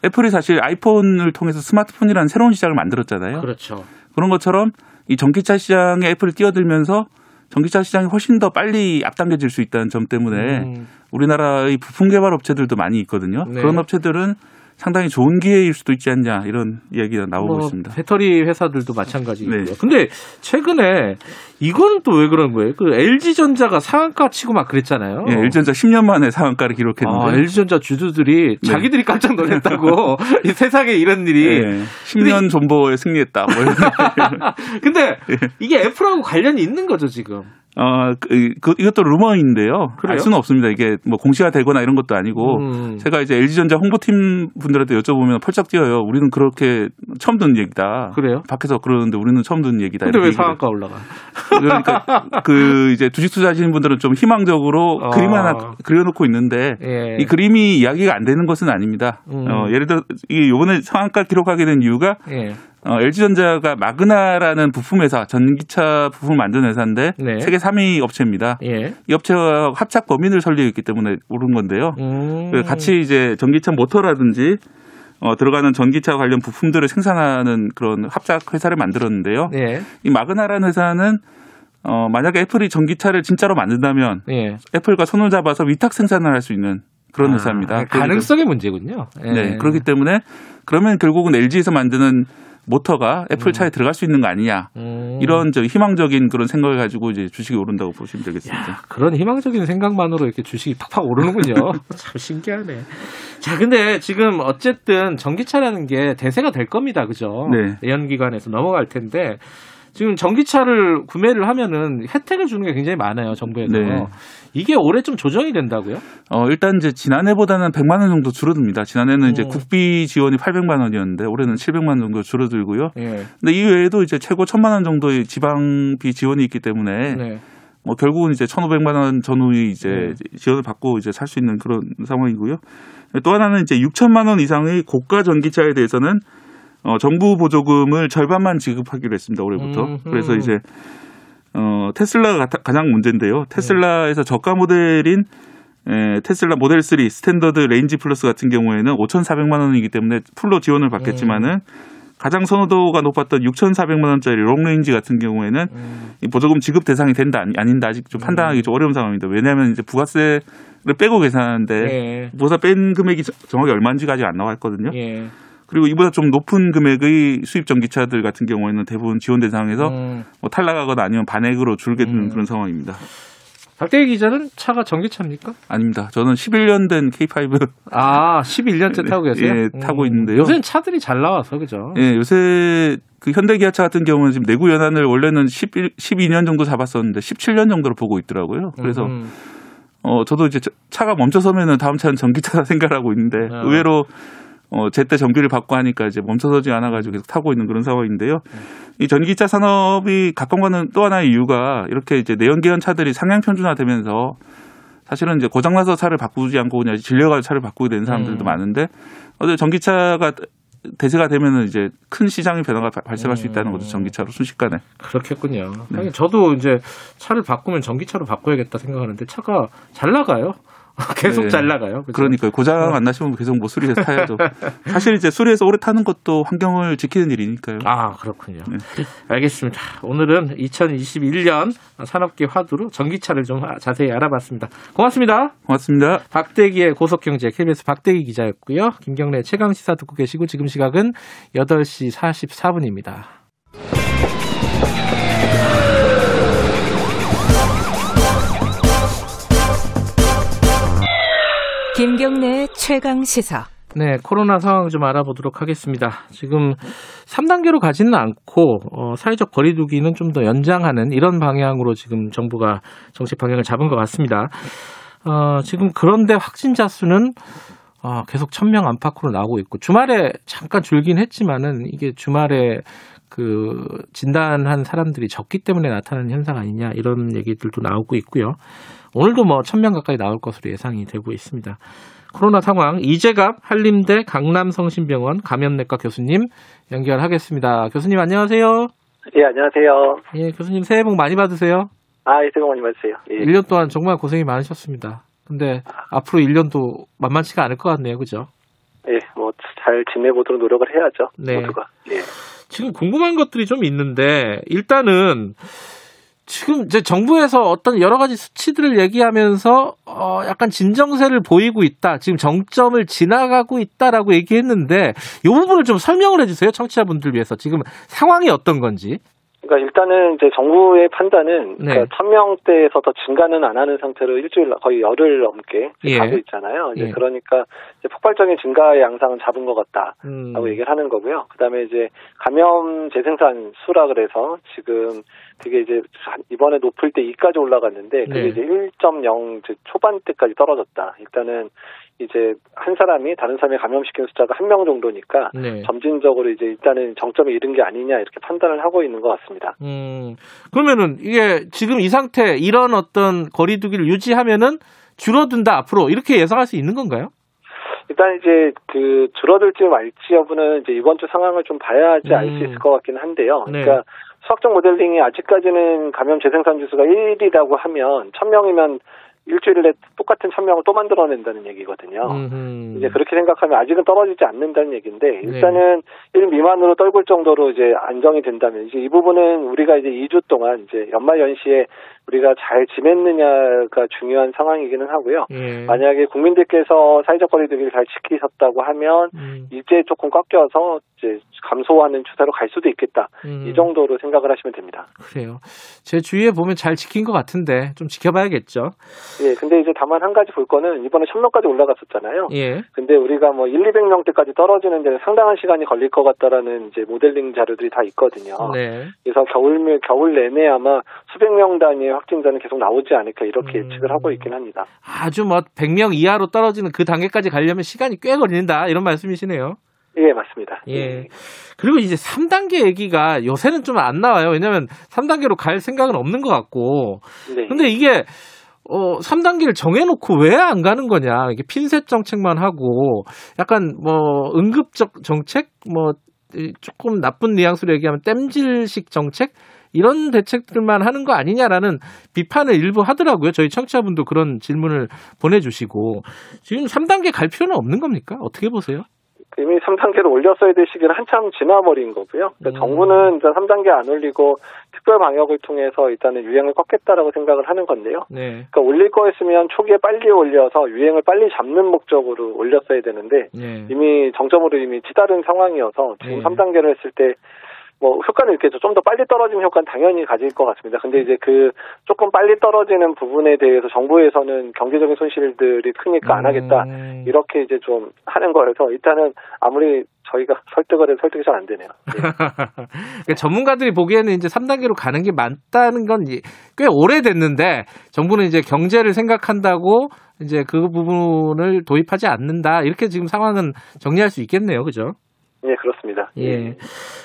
Speaker 12: 애플이 사실 아이폰을 통해서 스마트폰이라는 새로운 시장을 만들었잖아요.
Speaker 2: 그렇죠.
Speaker 12: 그런 것처럼 이 전기차 시장에 애플이 뛰어들면서 전기차 시장이 훨씬 더 빨리 앞당겨질 수 있다는 점 때문에
Speaker 2: 음.
Speaker 12: 우리나라의 부품 개발 업체들도 많이 있거든요.
Speaker 2: 네.
Speaker 12: 그런 업체들은 상당히 좋은 기회일 수도 있지 않냐 이런 이야기가 나오고
Speaker 2: 뭐
Speaker 12: 있습니다.
Speaker 2: 배터리 회사들도 마찬가지고요.
Speaker 12: 네.
Speaker 2: 근데 최근에 이거는 또왜 그런 거예요? 그 LG 전자가 상한가 치고 막 그랬잖아요.
Speaker 12: 예, LG전자 10년 만에 상한가를 기록했는데
Speaker 2: 아, LG 전자 주주들이
Speaker 12: 네.
Speaker 2: 자기들이 깜짝 놀랐다고 이 세상에 이런 일이.
Speaker 12: 예, 10년 존버에 승리했다. 뭐 이런
Speaker 2: 근데
Speaker 12: 예.
Speaker 2: 이게 애플하고 관련이 있는 거죠 지금.
Speaker 12: 어, 그, 그, 이것도 루머인데요.
Speaker 2: 그래요?
Speaker 12: 알 수는 없습니다. 이게 뭐 공시가 되거나 이런 것도 아니고
Speaker 2: 음.
Speaker 12: 제가 이제 LG전자 홍보팀 분들한테 여쭤보면 펄쩍 뛰어요. 우리는 그렇게 처음 듣는 얘기다.
Speaker 2: 그래요?
Speaker 12: 밖에서 그러는데 우리는 처음 듣는 얘기다.
Speaker 2: 근데 왜 상한가 올라가?
Speaker 12: 그러니까 그 이제 주식 투자하시는 분들은 좀 희망적으로
Speaker 2: 아.
Speaker 12: 그림 하나 그려놓고 있는데
Speaker 2: 예.
Speaker 12: 이 그림이 이야기가 안 되는 것은 아닙니다.
Speaker 2: 음.
Speaker 12: 어, 예를 들어 이 요번에 상한가 기록하게 된 이유가
Speaker 2: 예.
Speaker 12: 어, LG전자가 마그나라는 부품 회사, 전기차 부품 만드는 회사인데
Speaker 2: 네.
Speaker 12: 세계 3위 업체입니다.
Speaker 2: 예.
Speaker 12: 이 업체와 합작 법인을 설립했기 때문에 오른 건데요.
Speaker 2: 음.
Speaker 12: 그래서 같이 이제 전기차 모터라든지 어, 들어가는 전기차 관련 부품들을 생산하는 그런 합작 회사를 만들었는데요.
Speaker 2: 예.
Speaker 12: 이 마그나라는 회사는 어, 만약에 애플이 전기차를 진짜로 만든다면
Speaker 2: 예.
Speaker 12: 애플과 손을 잡아서 위탁 생산을 할 수 있는 그런 회사입니다.
Speaker 2: 아, 가능성의 문제군요. 예.
Speaker 12: 네, 그렇기 때문에 그러면 결국은 LG에서 만드는 모터가 애플 차에 들어갈 수 있는 거 아니냐.
Speaker 2: 음.
Speaker 12: 이런 저 희망적인 그런 생각을 가지고 이제 주식이 오른다고 보시면 되겠습니다.
Speaker 2: 그런 희망적인 생각만으로 이렇게 주식이 팍팍 오르는군요. 참 신기하네. 자, 근데 지금 어쨌든 전기차라는 게 대세가 될 겁니다. 그죠?
Speaker 12: 네.
Speaker 2: 내연기관에서 넘어갈 텐데 지금 전기차를 구매를 하면은 혜택을 주는 게 굉장히 많아요. 정부에서.
Speaker 12: 네.
Speaker 2: 이게 올해 좀 조정이 된다고요?
Speaker 12: 어, 일단 이제 지난해보다는 100만 원 정도 줄어듭니다. 지난해는 이제
Speaker 2: 음.
Speaker 12: 국비 지원이 800만 원이었는데 올해는 700만 원 정도 줄어들고요.
Speaker 2: 예.
Speaker 12: 근데 이 외에도 이제 최고 1000만 원 정도의 지방비 지원이 있기 때문에
Speaker 2: 네.
Speaker 12: 뭐 결국은 이제 1,500만 원 전후의 이제
Speaker 2: 음.
Speaker 12: 지원을 받고 이제 살 수 있는 그런 상황이고요. 또 하나는 이제 6천만 원 이상의 고가 전기차에 대해서는 어, 정부 보조금을 절반만 지급하기로 했습니다. 올해부터.
Speaker 2: 음흠.
Speaker 12: 그래서 이제 어, 테슬라가 가- 가장 문제인데요. 테슬라에서 저가 모델인 에, 테슬라 모델 3 스탠더드 레인지 플러스 같은 경우에는 5,400만 원이기 때문에 full로 지원을 받겠지만은 가장 선호도가 높았던 6,400만 원짜리 롱레인지 같은 경우에는 이 보조금 지급 대상이 된다 아니- 아닌다 아직 좀 판단하기 좀 어려운 상황입니다. 왜냐하면 이제 부가세를 빼고 계산하는데
Speaker 2: 예.
Speaker 12: 부가세 뺀 금액이 저- 정확히 얼마인지가 아직 안 나와 있거든요.
Speaker 2: 예.
Speaker 12: 그리고 이보다 좀 높은 금액의 수입 전기차들 같은 경우에는 대부분 지원 대상에서
Speaker 2: 음.
Speaker 12: 뭐 탈락하거나 아니면 반액으로 줄게 되는
Speaker 2: 음.
Speaker 12: 그런 상황입니다.
Speaker 2: 박대기 기자는 차가 전기차입니까?
Speaker 12: 아닙니다. 저는 11년 된 K5
Speaker 2: 아, 11년째 타고 계세요?
Speaker 12: 예, 타고 있는데요.
Speaker 2: 요새는 차들이 잘 나와서 그죠?
Speaker 12: 예, 요새 그 현대기아차 같은 경우는 지금 내구 연한을 원래는 11, 12년 정도 잡았었는데 17년 정도로 보고 있더라고요. 그래서
Speaker 2: 음.
Speaker 12: 어 저도 이제 차가 멈춰서면은 다음 차는 전기차 생각하고 있는데
Speaker 2: 어.
Speaker 12: 의외로 어 제때 정비를 받고 하니까 이제 멈춰서지 않아가지고 계속 타고 있는 그런 상황인데요. 이 전기차 산업이 각광받는 또 하나의 이유가 이렇게 이제 내연기관 차들이 상향 편준화되면서 사실은 이제 고장나서 차를 바꾸지 않고 그냥 질려가지고 차를 바꾸게 되는 사람들도
Speaker 2: 음.
Speaker 12: 많은데 어제 전기차가 대세가 되면은 이제 큰 시장의 변화가 바- 발생할 수 있다는 거죠 전기차로 순식간에.
Speaker 2: 그렇겠군요.
Speaker 12: 네.
Speaker 2: 저도 이제 차를 바꾸면 전기차로 바꿔야겠다 생각하는데 차가 잘 나가요. 계속
Speaker 12: 네.
Speaker 2: 잘 나가요. 그죠?
Speaker 12: 그러니까 고장 안 나시면 계속 뭐 수리해서 타야죠. 사실 이제 수리해서 오래 타는 것도 환경을 지키는 일이니까요.
Speaker 2: 아 그렇군요.
Speaker 12: 네.
Speaker 2: 알겠습니다. 오늘은 2021년 산업계 화두로 전기차를 좀 자세히 알아봤습니다. 고맙습니다.
Speaker 12: 고맙습니다.
Speaker 2: 박대기의 고속경제 KBS 박대기 기자였고요. 김경래 최강 시사 듣고 계시고 지금 시각은 8시 44분입니다.
Speaker 8: 김경래 최강 시사.
Speaker 2: 네, 코로나 상황 좀 알아보도록 하겠습니다. 지금 3단계로 가지는 않고 어, 사회적 거리두기는 좀 더 연장하는 이런 방향으로 지금 정부가 정책 방향을 잡은 것 같습니다. 어, 지금 그런데 확진자 수는 어, 계속 1000명 안팎으로 나오고 있고 주말에 잠깐 줄긴 했지만은 이게 주말에 그 진단한 사람들이 적기 때문에 나타나는 현상 아니냐 이런 얘기들도 나오고 있고요. 오늘도 뭐 1000명 가까이 나올 것으로 예상이 되고 있습니다. 코로나 상황 이재갑 한림대 강남성심병원 감염내과 교수님 연결하겠습니다. 교수님 안녕하세요.
Speaker 13: 예, 안녕하세요.
Speaker 2: 예, 교수님 새해 복 많이 받으세요.
Speaker 13: 아, 예, 새해 복 많이 받으세요. 예.
Speaker 2: 1년 동안 정말 고생이 많으셨습니다. 근데 앞으로 1년도 만만치가 않을 것 같네요. 그죠?
Speaker 13: 예, 뭐, 잘 지내보도록 노력을 해야죠.
Speaker 2: 네.
Speaker 13: 모두가. 예.
Speaker 2: 지금 궁금한 것들이 좀 있는데 일단은 지금 이제 정부에서 어떤 여러 가지 수치들을 얘기하면서 어 약간 진정세를 보이고 있다. 지금 정점을 지나가고 있다라고 얘기했는데 이 부분을 좀 설명을 해주세요. 청취자분들 위해서 지금 상황이 어떤 건지.
Speaker 13: 그러니까 일단은 이제 정부의 판단은
Speaker 2: 네.
Speaker 13: 그러니까 1000명대에서 더 증가는 안 하는 상태로 일주일 거의 열흘 넘게
Speaker 2: 예.
Speaker 13: 가고 있잖아요. 이제
Speaker 2: 예.
Speaker 13: 그러니까 이제 폭발적인 증가의 양상은 잡은 것 같다라고
Speaker 2: 음.
Speaker 13: 얘기를 하는 거고요. 그다음에 이제 감염 재생산 수라 그래서 지금 되게 이제 이번에 높을 때 2까지 올라갔는데 그게
Speaker 2: 네.
Speaker 13: 이제 1.0 이제 초반대까지 떨어졌다. 일단은 이제 한 사람이 다른 사람이 감염시키는 숫자가 한 명 정도니까
Speaker 2: 네.
Speaker 13: 점진적으로 이제 일단은 정점에 이른 게 아니냐 이렇게 판단을 하고 있는 것 같습니다.
Speaker 2: 음, 그러면은 이게 지금 이 상태 이런 어떤 거리두기를 유지하면은 줄어든다 앞으로 이렇게 예상할 수 있는 건가요?
Speaker 13: 일단 이제 그 줄어들지 말지 여부는 이제 이번 주 상황을 좀 봐야지 알수
Speaker 2: 음.
Speaker 13: 있을 것 같긴 한데요.
Speaker 2: 네.
Speaker 13: 그러니까 수학적 모델링이 아직까지는 감염 재생산 지수가 1이라고 하면 1000명이면 일주일에 똑같은 1000명을 또 만들어낸다는 얘기거든요.
Speaker 2: 음흠.
Speaker 13: 이제 그렇게 생각하면 아직은 떨어지지 않는다는 얘기인데
Speaker 2: 네.
Speaker 13: 일단은 1 미만으로 떨굴 정도로 이제 안정이 된다면 이제 이 부분은 우리가 이제 2주 동안 이제 연말 연시에 우리가 잘 지냈느냐가 중요한 상황이기는 하고요.
Speaker 2: 예.
Speaker 13: 만약에 국민들께서 사회적 거리두기를 잘 지키셨다고 하면
Speaker 2: 음.
Speaker 13: 이제 조금 꽉 껴서 이제 감소하는 추세로 갈 수도 있겠다.
Speaker 2: 음.
Speaker 13: 이 정도로 생각을 하시면 됩니다.
Speaker 2: 그래요. 제 주위에 보면 잘 지킨 것 같은데 좀 지켜봐야겠죠.
Speaker 13: 예, 근데 이제 다만 한 가지 볼 거는 이번에 1000명까지 올라갔었잖아요.
Speaker 2: 예.
Speaker 13: 근데 우리가 뭐 1, 200명대까지 떨어지는 데는 상당한 시간이 걸릴 것 같다라는 이제 모델링 자료들이 다 있거든요.
Speaker 2: 네.
Speaker 13: 그래서 겨울 겨울 내내 아마 수백 명 단위의 확진자는 계속 나오지 않을까 이렇게
Speaker 2: 음.
Speaker 13: 예측을 하고 있긴 합니다.
Speaker 2: 아주 뭐 100명 이하로 떨어지는 그 단계까지 가려면 시간이 꽤 걸린다 이런 말씀이시네요.
Speaker 13: 예, 맞습니다.
Speaker 2: 예. 그리고 이제 3단계 얘기가 요새는 좀 안 나와요. 왜냐면 3단계로 갈 생각은 없는 것 같고.
Speaker 13: 네.
Speaker 2: 근데 이게 어 3단계를 정해놓고 왜 안 가는 거냐. 이게 핀셋 정책만 하고 약간 뭐 응급적 정책 뭐 이, 조금 나쁜 뉘앙스로 얘기하면 땜질식 정책 이런 대책들만 하는 거 아니냐라는 비판을 일부 하더라고요. 저희 청취자분도 그런 질문을 보내주시고 지금 3단계 갈 필요는 없는 겁니까? 어떻게 보세요?
Speaker 13: 이미 3단계로 올렸어야 될 시기는 한참 지나버린 거고요. 그러니까
Speaker 2: 음.
Speaker 13: 정부는 일단 3단계 안 올리고 특별 방역을 통해서 일단은 유행을 꺾겠다라고 생각을 하는 건데요.
Speaker 2: 네.
Speaker 13: 그러니까 올릴 거였으면 초기에 빨리 올려서 유행을 빨리 잡는 목적으로 올렸어야 되는데
Speaker 2: 네.
Speaker 13: 이미 정점으로 이미 치다른 상황이어서 지금
Speaker 2: 네.
Speaker 13: 3단계를 했을 때 뭐 효과는 있겠죠. 좀 더 빨리 떨어지는 효과는 당연히 가질 것 같습니다. 근데 이제 그 조금 빨리 떨어지는 부분에 대해서 정부에서는 경제적인 손실들이 크니까 안 하겠다
Speaker 2: 음.
Speaker 13: 이렇게 이제 좀 하는 거여서 일단은 아무리 저희가 설득을 해도 설득이 잘 안 되네요.
Speaker 2: 그러니까 전문가들이 보기에는 이제 3단계로 가는 게 맞다는 건 꽤 오래됐는데 정부는 이제 경제를 생각한다고 이제 그 부분을 도입하지 않는다. 이렇게 지금 상황은 정리할 수 있겠네요. 그죠?
Speaker 13: 예, 그렇습니다.
Speaker 2: 예.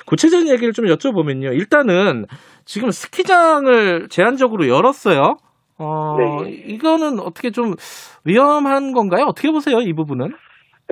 Speaker 2: 구체적인 얘기를 좀 여쭤보면요. 일단은 지금 스키장을 제한적으로 열었어요. 어,
Speaker 13: 네.
Speaker 2: 이거는 어떻게 좀 위험한 건가요? 어떻게 보세요? 이 부분은?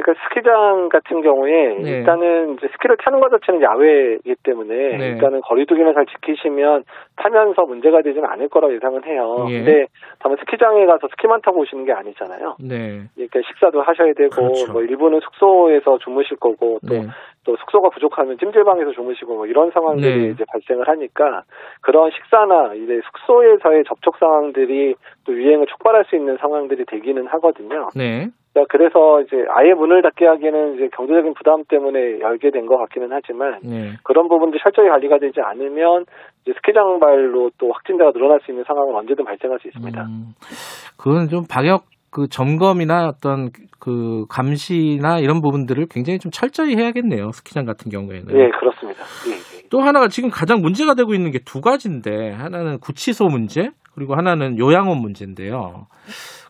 Speaker 13: 그러니까 스키장 같은 경우에
Speaker 2: 네.
Speaker 13: 일단은 이제 스키를 타는 것 자체는 야외이기 때문에
Speaker 2: 네.
Speaker 13: 일단은 거리두기만 잘 지키시면 타면서 문제가 되지는 않을 거라고 예상은 해요.
Speaker 2: 예.
Speaker 13: 근데 다만 스키장에 가서 스키만 타고 오시는 게 아니잖아요.
Speaker 2: 네.
Speaker 13: 그러니까 식사도 하셔야 되고
Speaker 2: 그렇죠.
Speaker 13: 뭐 일부는 숙소에서 주무실 거고 또
Speaker 2: 네.
Speaker 13: 또 숙소가 부족하면 찜질방에서 주무시고 뭐 이런 상황들이
Speaker 2: 네.
Speaker 13: 이제 발생을 하니까 그런 식사나 이제 숙소에서의 접촉 상황들이 또 유행을 촉발할 수 있는 상황들이 되기는 하거든요.
Speaker 2: 네.
Speaker 13: 자, 그래서 이제 아예 문을 닫게 하기에는 이제 경제적인 부담 때문에 열게 된 것 같기는 하지만
Speaker 2: 네.
Speaker 13: 그런 부분들 철저히 관리가 되지 않으면 이제 스키장발로 또 확진자가 늘어날 수 있는 상황은 언제든 발생할 수 있습니다.
Speaker 2: 음. 그건 좀 방역 그 점검이나 어떤 그 감시나 이런 부분들을 굉장히 좀 철저히 해야겠네요. 스키장 같은 경우에는.
Speaker 13: 예, 그렇습니다. 예, 예.
Speaker 2: 또 하나가 지금 가장 문제가 되고 있는 게 두 가지인데 하나는 구치소 문제 그리고 하나는 요양원 문제인데요.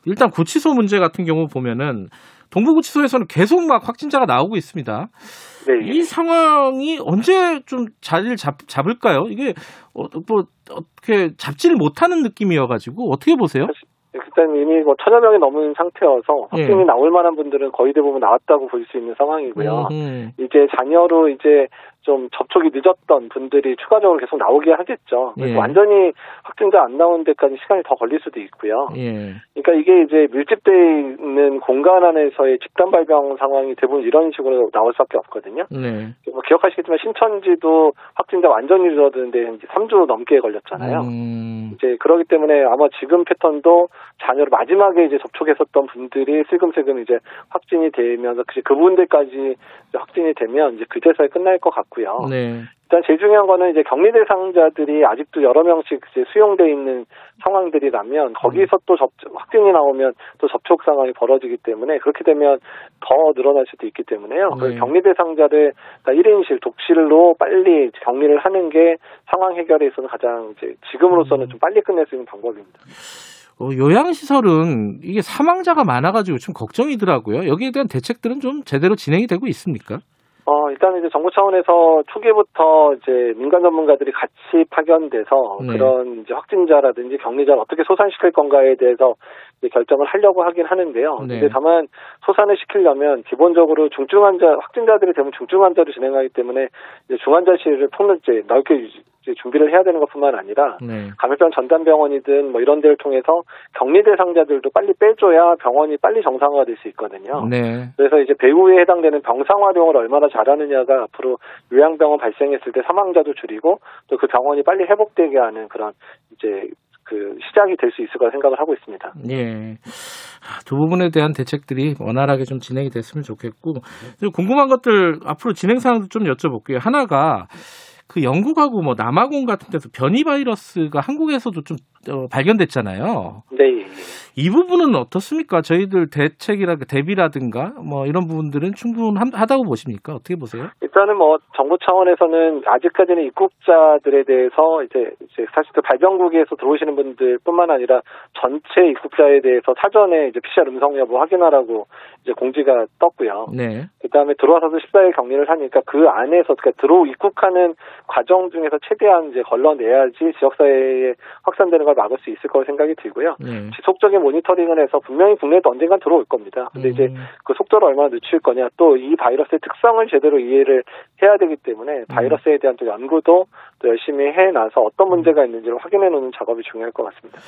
Speaker 2: 일단 구치소 문제 같은 경우 보면은 동부구치소에서는 계속 막 확진자가 나오고 있습니다.
Speaker 13: 네.
Speaker 2: 이 상황이 언제 좀 자리를 잡, 잡을까요? 이게 어, 뭐 어떻게 잡지를 못하는 느낌이어가지고 어떻게 보세요?
Speaker 13: 일단 이미 뭐 천여 명이 넘은 상태여서
Speaker 2: 예.
Speaker 13: 확진이 나올 만한 분들은 거의 대부분 나왔다고 볼 수 있는 상황이고요.
Speaker 2: 음,
Speaker 13: 이제 잔여로 이제 좀 접촉이 늦었던 분들이 추가적으로 계속 나오게 하겠죠.
Speaker 2: 예.
Speaker 13: 완전히 확진자 안 나오는 데까지 시간이 더 걸릴 수도 있고요.
Speaker 2: 예.
Speaker 13: 그러니까 이게 이제 밀집돼 있는 공간 안에서의 집단 발병 상황이 대부분 이런 식으로 나올 수밖에 없거든요.
Speaker 2: 네.
Speaker 13: 뭐 기억하시겠지만 신천지도 확진자 완전히 줄어드는데 이제 3주 넘게 걸렸잖아요.
Speaker 2: 음,
Speaker 13: 이제 그러기 때문에 아마 지금 패턴도 자녀를 마지막에 이제 접촉했었던 분들이 슬금슬금 이제 확진이 되면서 그 그분들까지 이제 확진이 되면 이제 그제서야 끝날 것 같고요.
Speaker 2: 네.
Speaker 13: 일단 제일 중요한 거는 이제 격리 대상자들이 아직도 여러 명씩 이제 수용돼 있는 상황들이라면 거기서 또 접, 확진이 나오면 또 접촉 상황이 벌어지기 때문에 그렇게 되면 더 늘어날 수도 있기 때문에요.
Speaker 2: 네.
Speaker 13: 그래서 격리 대상자들 그러니까 1인실, 독실로 빨리 격리를 하는 게 상황 해결에 있어서 가장 이제 지금으로서는 좀 빨리 끝낼 수 있는 방법입니다.
Speaker 2: 어, 요양시설은 이게 사망자가 많아가지고 좀 걱정이더라고요. 여기에 대한 대책들은 좀 제대로 진행이 되고 있습니까?
Speaker 13: 어, 일단 이제 정부 차원에서 초기부터 이제 민간 전문가들이 같이 파견돼서
Speaker 2: 네.
Speaker 13: 그런 이제 확진자라든지 격리자를 어떻게 소산시킬 건가에 대해서 이제 결정을 하려고 하긴 하는데요.
Speaker 2: 네.
Speaker 13: 근데 다만 소산을 시키려면 기본적으로 중증 환자, 확진자들이 되면 중증 환자로 진행하기 때문에 이제 중환자실을 폭넓게 넓게 유지- 준비를 해야 되는 것뿐만 아니라
Speaker 2: 네.
Speaker 13: 감염병 전담 병원이든 뭐 이런 데를 통해서 격리 대상자들도 빨리 빼줘야 병원이 빨리 정상화가 될수 있거든요.
Speaker 2: 네.
Speaker 13: 그래서 이제 배후에 해당되는 병상 활용을 얼마나 잘 하느냐가 앞으로 요양병원 발생했을 때 사망자도 줄이고 또 그 병원이 빨리 회복되게 하는 그런 이제 그 시작이 될 수 있을 거라 생각을 하고 있습니다.
Speaker 2: 예. 아, 두 부분에 대한 대책들이 원활하게 좀 진행이 됐으면 좋겠고 좀 궁금한 것들 앞으로 진행 사항도 좀 여쭤볼게요. 하나가 그 영국하고 뭐 남아공 같은 데서 변이 바이러스가 한국에서도 좀 어, 발견됐잖아요.
Speaker 13: 네.
Speaker 2: 이 부분은 어떻습니까? 저희들 대책이라 대비라든가 뭐 이런 부분들은 충분하다고 보십니까? 어떻게 보세요?
Speaker 13: 일단은 뭐 정부 차원에서는 아직까지는 입국자들에 대해서 이제 이제 사실 그 발병국에서 들어오시는 분들뿐만 아니라 전체 입국자에 대해서 사전에 이제 PCR 음성 여부 확인하라고 이제 공지가 떴고요.
Speaker 2: 네.
Speaker 13: 그다음에 들어와서도 14일 격리를 하니까 그 안에서 그러니까 들어 입국하는 과정 중에서 최대한 이제 걸러내야지 지역사회에 확산되는 걸 막을 수 있을 거라고 생각이 들고요.
Speaker 2: 네.
Speaker 13: 지속적인 모니터링을 해서 분명히 국내에도 언젠간 들어올 겁니다. 근데 이제 그 속도를 얼마나 늦출 거냐 또 이 바이러스의 특성을 제대로 이해를 해야 되기 때문에 바이러스에 대한 또 연구도 또 열심히 해놔서 어떤 문제가 있는지를 확인해 놓는 작업이 중요할 것 같습니다.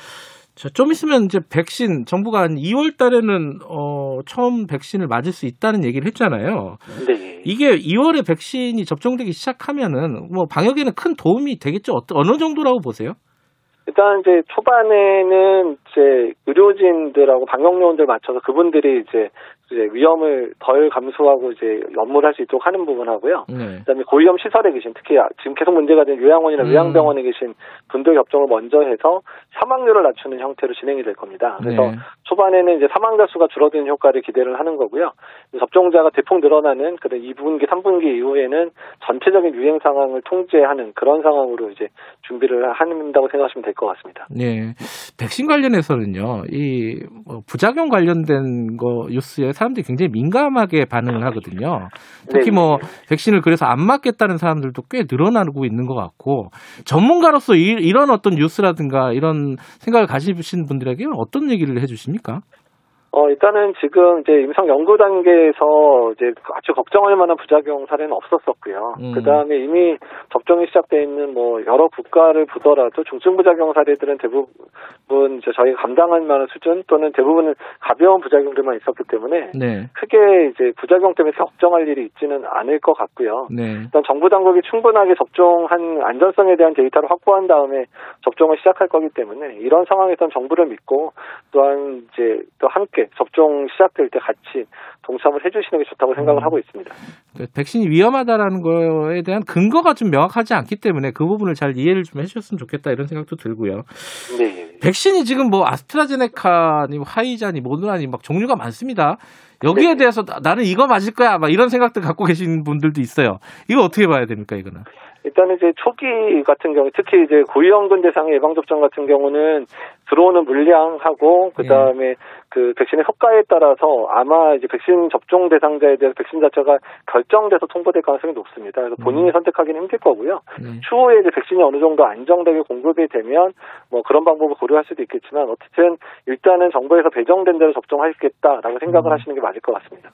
Speaker 2: 자, 좀 있으면 이제 백신 정부가 한 2월 달에는 어, 처음 백신을 맞을 수 있다는 얘기를 했잖아요.
Speaker 13: 네.
Speaker 2: 이게 2월에 백신이 접종되기 시작하면은 뭐 방역에는 큰 도움이 되겠죠. 어느 정도라고 보세요?
Speaker 13: 일단 이제 초반에는 이제 의료진들하고 방역요원들 맞춰서 그분들이 이제 이제 위험을 덜 감수하고 이제 업무를 할 수 있도록 하는 부분하고요.
Speaker 2: 네.
Speaker 13: 그다음에 고위험 시설에 계신 특히 지금 계속 문제가 된 요양원이나
Speaker 2: 음.
Speaker 13: 요양병원에 계신 분들 접종을 먼저 해서 사망률을 낮추는 형태로 진행이 될 겁니다. 그래서
Speaker 2: 네.
Speaker 13: 초반에는 이제 사망자 수가 줄어드는 효과를 기대를 하는 거고요. 접종자가 대폭 늘어나는 그런 2분기, 3분기 이후에는 전체적인 유행 상황을 통제하는 그런 상황으로 이제 준비를 한다고 생각하시면 될 것 같습니다.
Speaker 2: 네. 백신 관련해서는요, 이뭐 부작용 관련된 거 뉴스에 사람들이 굉장히 민감하게 반응을 하거든요. 특히
Speaker 13: 네.
Speaker 2: 뭐 백신을 그래서 안 맞겠다는 사람들도 꽤 늘어나고 있는 것 같고 전문가로서 이, 이런 어떤 뉴스라든가 이런 생각을 가지신 분들에게 어떤 얘기를 해주십니까?
Speaker 13: 어, 일단은 지금 이제 임상 연구 단계에서 이제 아주 걱정할 만한 부작용 사례는 없었었고요.
Speaker 2: 음.
Speaker 13: 그 다음에 이미 접종이 시작돼 있는 뭐 여러 국가를 보더라도 중증 부작용 사례들은 대부분 이제 저희가 감당할 만한 수준 또는 대부분은 가벼운 부작용들만 있었기 때문에
Speaker 2: 네.
Speaker 13: 크게 이제 부작용 때문에 걱정할 일이 있지는 않을 것 같고요.
Speaker 2: 네.
Speaker 13: 일단 정부 당국이 충분하게 접종한 안전성에 대한 데이터를 확보한 다음에 접종을 시작할 거기 때문에 이런 상황에선 정부를 믿고 또한 이제 또 함께 접종 시작될 때 같이 동참을 해주시는 게 좋다고 생각을 하고 있습니다.
Speaker 2: 그 백신이 위험하다라는 거에 대한 근거가 좀 명확하지 않기 때문에 그 부분을 잘 이해를 좀 해주셨으면 좋겠다 이런 생각도 들고요.
Speaker 13: 네.
Speaker 2: 백신이 지금 뭐 아스트라제네카니 뭐 화이자니 모더나니 막 종류가 많습니다. 여기에 대해서 나- 나는 이거 맞을 거야 막 이런 생각들 갖고 계신 분들도 있어요. 이거 어떻게 봐야 됩니까 이거는?
Speaker 13: 일단은 이제 초기 같은 경우 특히 이제 고위험군 대상 예방 접종 같은 경우는 들어오는 물량하고 그 다음에 그 백신의 효과에 따라서 아마 이제 백신 접종 대상자에 대해서 백신 자체가 결정돼서 통보될 가능성이 높습니다. 그래서 본인이 선택하기는 힘들 거고요. 추후에 이제 백신이 어느 정도 안정되게 공급이 되면 뭐 그런 방법을 고려할 수도 있겠지만 어쨌든 일단은 정부에서 배정된 대로 접종하겠다라고 생각을 하시는 게 맞을 것 같습니다.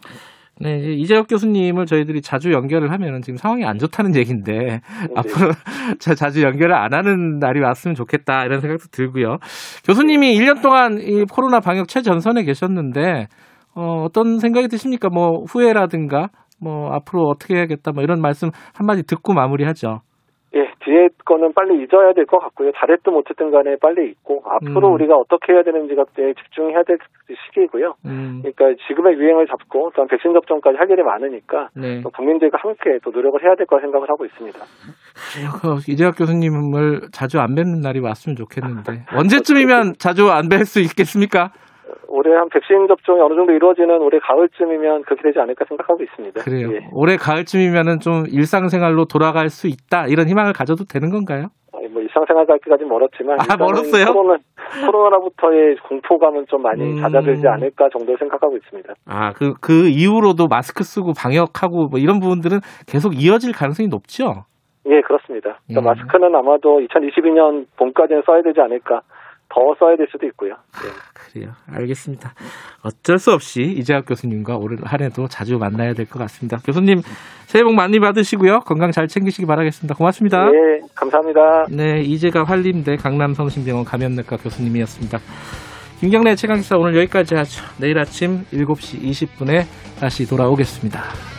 Speaker 2: 네, 이제 이재혁 교수님을 저희들이 자주 연결을 하면은 지금 상황이 안 좋다는 얘기인데 앞으로 자- 자주 연결을 안 하는 날이 왔으면 좋겠다 이런 생각도 들고요. 교수님이 1년 동안 이 코로나 방역 최전선에 계셨는데 어, 어떤 생각이 드십니까? 뭐 후회라든가 뭐 앞으로 어떻게 해야겠다 뭐 이런 말씀 한마디 듣고 마무리하죠.
Speaker 13: 예, 뒤에 거는 빨리 잊어야 될 것 같고요. 잘했든 못했든 간에 빨리 잊고 앞으로
Speaker 2: 음.
Speaker 13: 우리가 어떻게 해야 되는지가 에 집중해야 될 시기고요.
Speaker 2: 음,
Speaker 13: 그러니까 지금의 유행을 잡고 또 백신 접종까지 할 일이 많으니까
Speaker 2: 네.
Speaker 13: 또 국민들과 함께 또 노력을 해야 될 거라 생각을 하고 있습니다.
Speaker 2: 어, 이재혁 교수님을 자주 안 뵙는 날이 왔으면 좋겠는데 언제쯤이면 자주 안 뵐 수 있겠습니까?
Speaker 13: 올해 한 백신 접종이 어느 정도 이루어지는 올해 가을쯤이면 그렇게 되지 않을까 생각하고 있습니다.
Speaker 2: 그래요.
Speaker 13: 예.
Speaker 2: 올해 가을쯤이면은 좀 일상생활로 돌아갈 수 있다 이런 희망을 가져도 되는 건가요?
Speaker 13: 뭐 일상생활 갈기까지는 멀었지만
Speaker 2: 아, 멀었어요?
Speaker 13: 코로나, 코로나로부터의 공포감은 좀 많이
Speaker 2: 음.
Speaker 13: 잦아들지 않을까 정도 생각하고 있습니다.
Speaker 2: 아, 그, 그 이후로도 마스크 쓰고 방역하고 뭐 이런 부분들은 계속 이어질 가능성이 높죠?
Speaker 13: 예, 그렇습니다. 그러니까
Speaker 2: 음.
Speaker 13: 마스크는 아마도 2022년 봄까지는 써야 되지 않을까. 더 써야 될 수도 있고요.
Speaker 2: 그래요. 알겠습니다. 어쩔 수 없이 이재학 교수님과 올 한해도 자주 만나야 될 것 같습니다. 교수님, 새해 복 많이 받으시고요. 건강 잘 챙기시기 바라겠습니다. 고맙습니다.
Speaker 13: 예, 감사합니다.
Speaker 2: 네, 이재가 활림대 강남성심병원 감염내과 교수님이었습니다. 김경래 최강기사 오늘 여기까지 하죠. 내일 아침 7시 20분에 다시 돌아오겠습니다.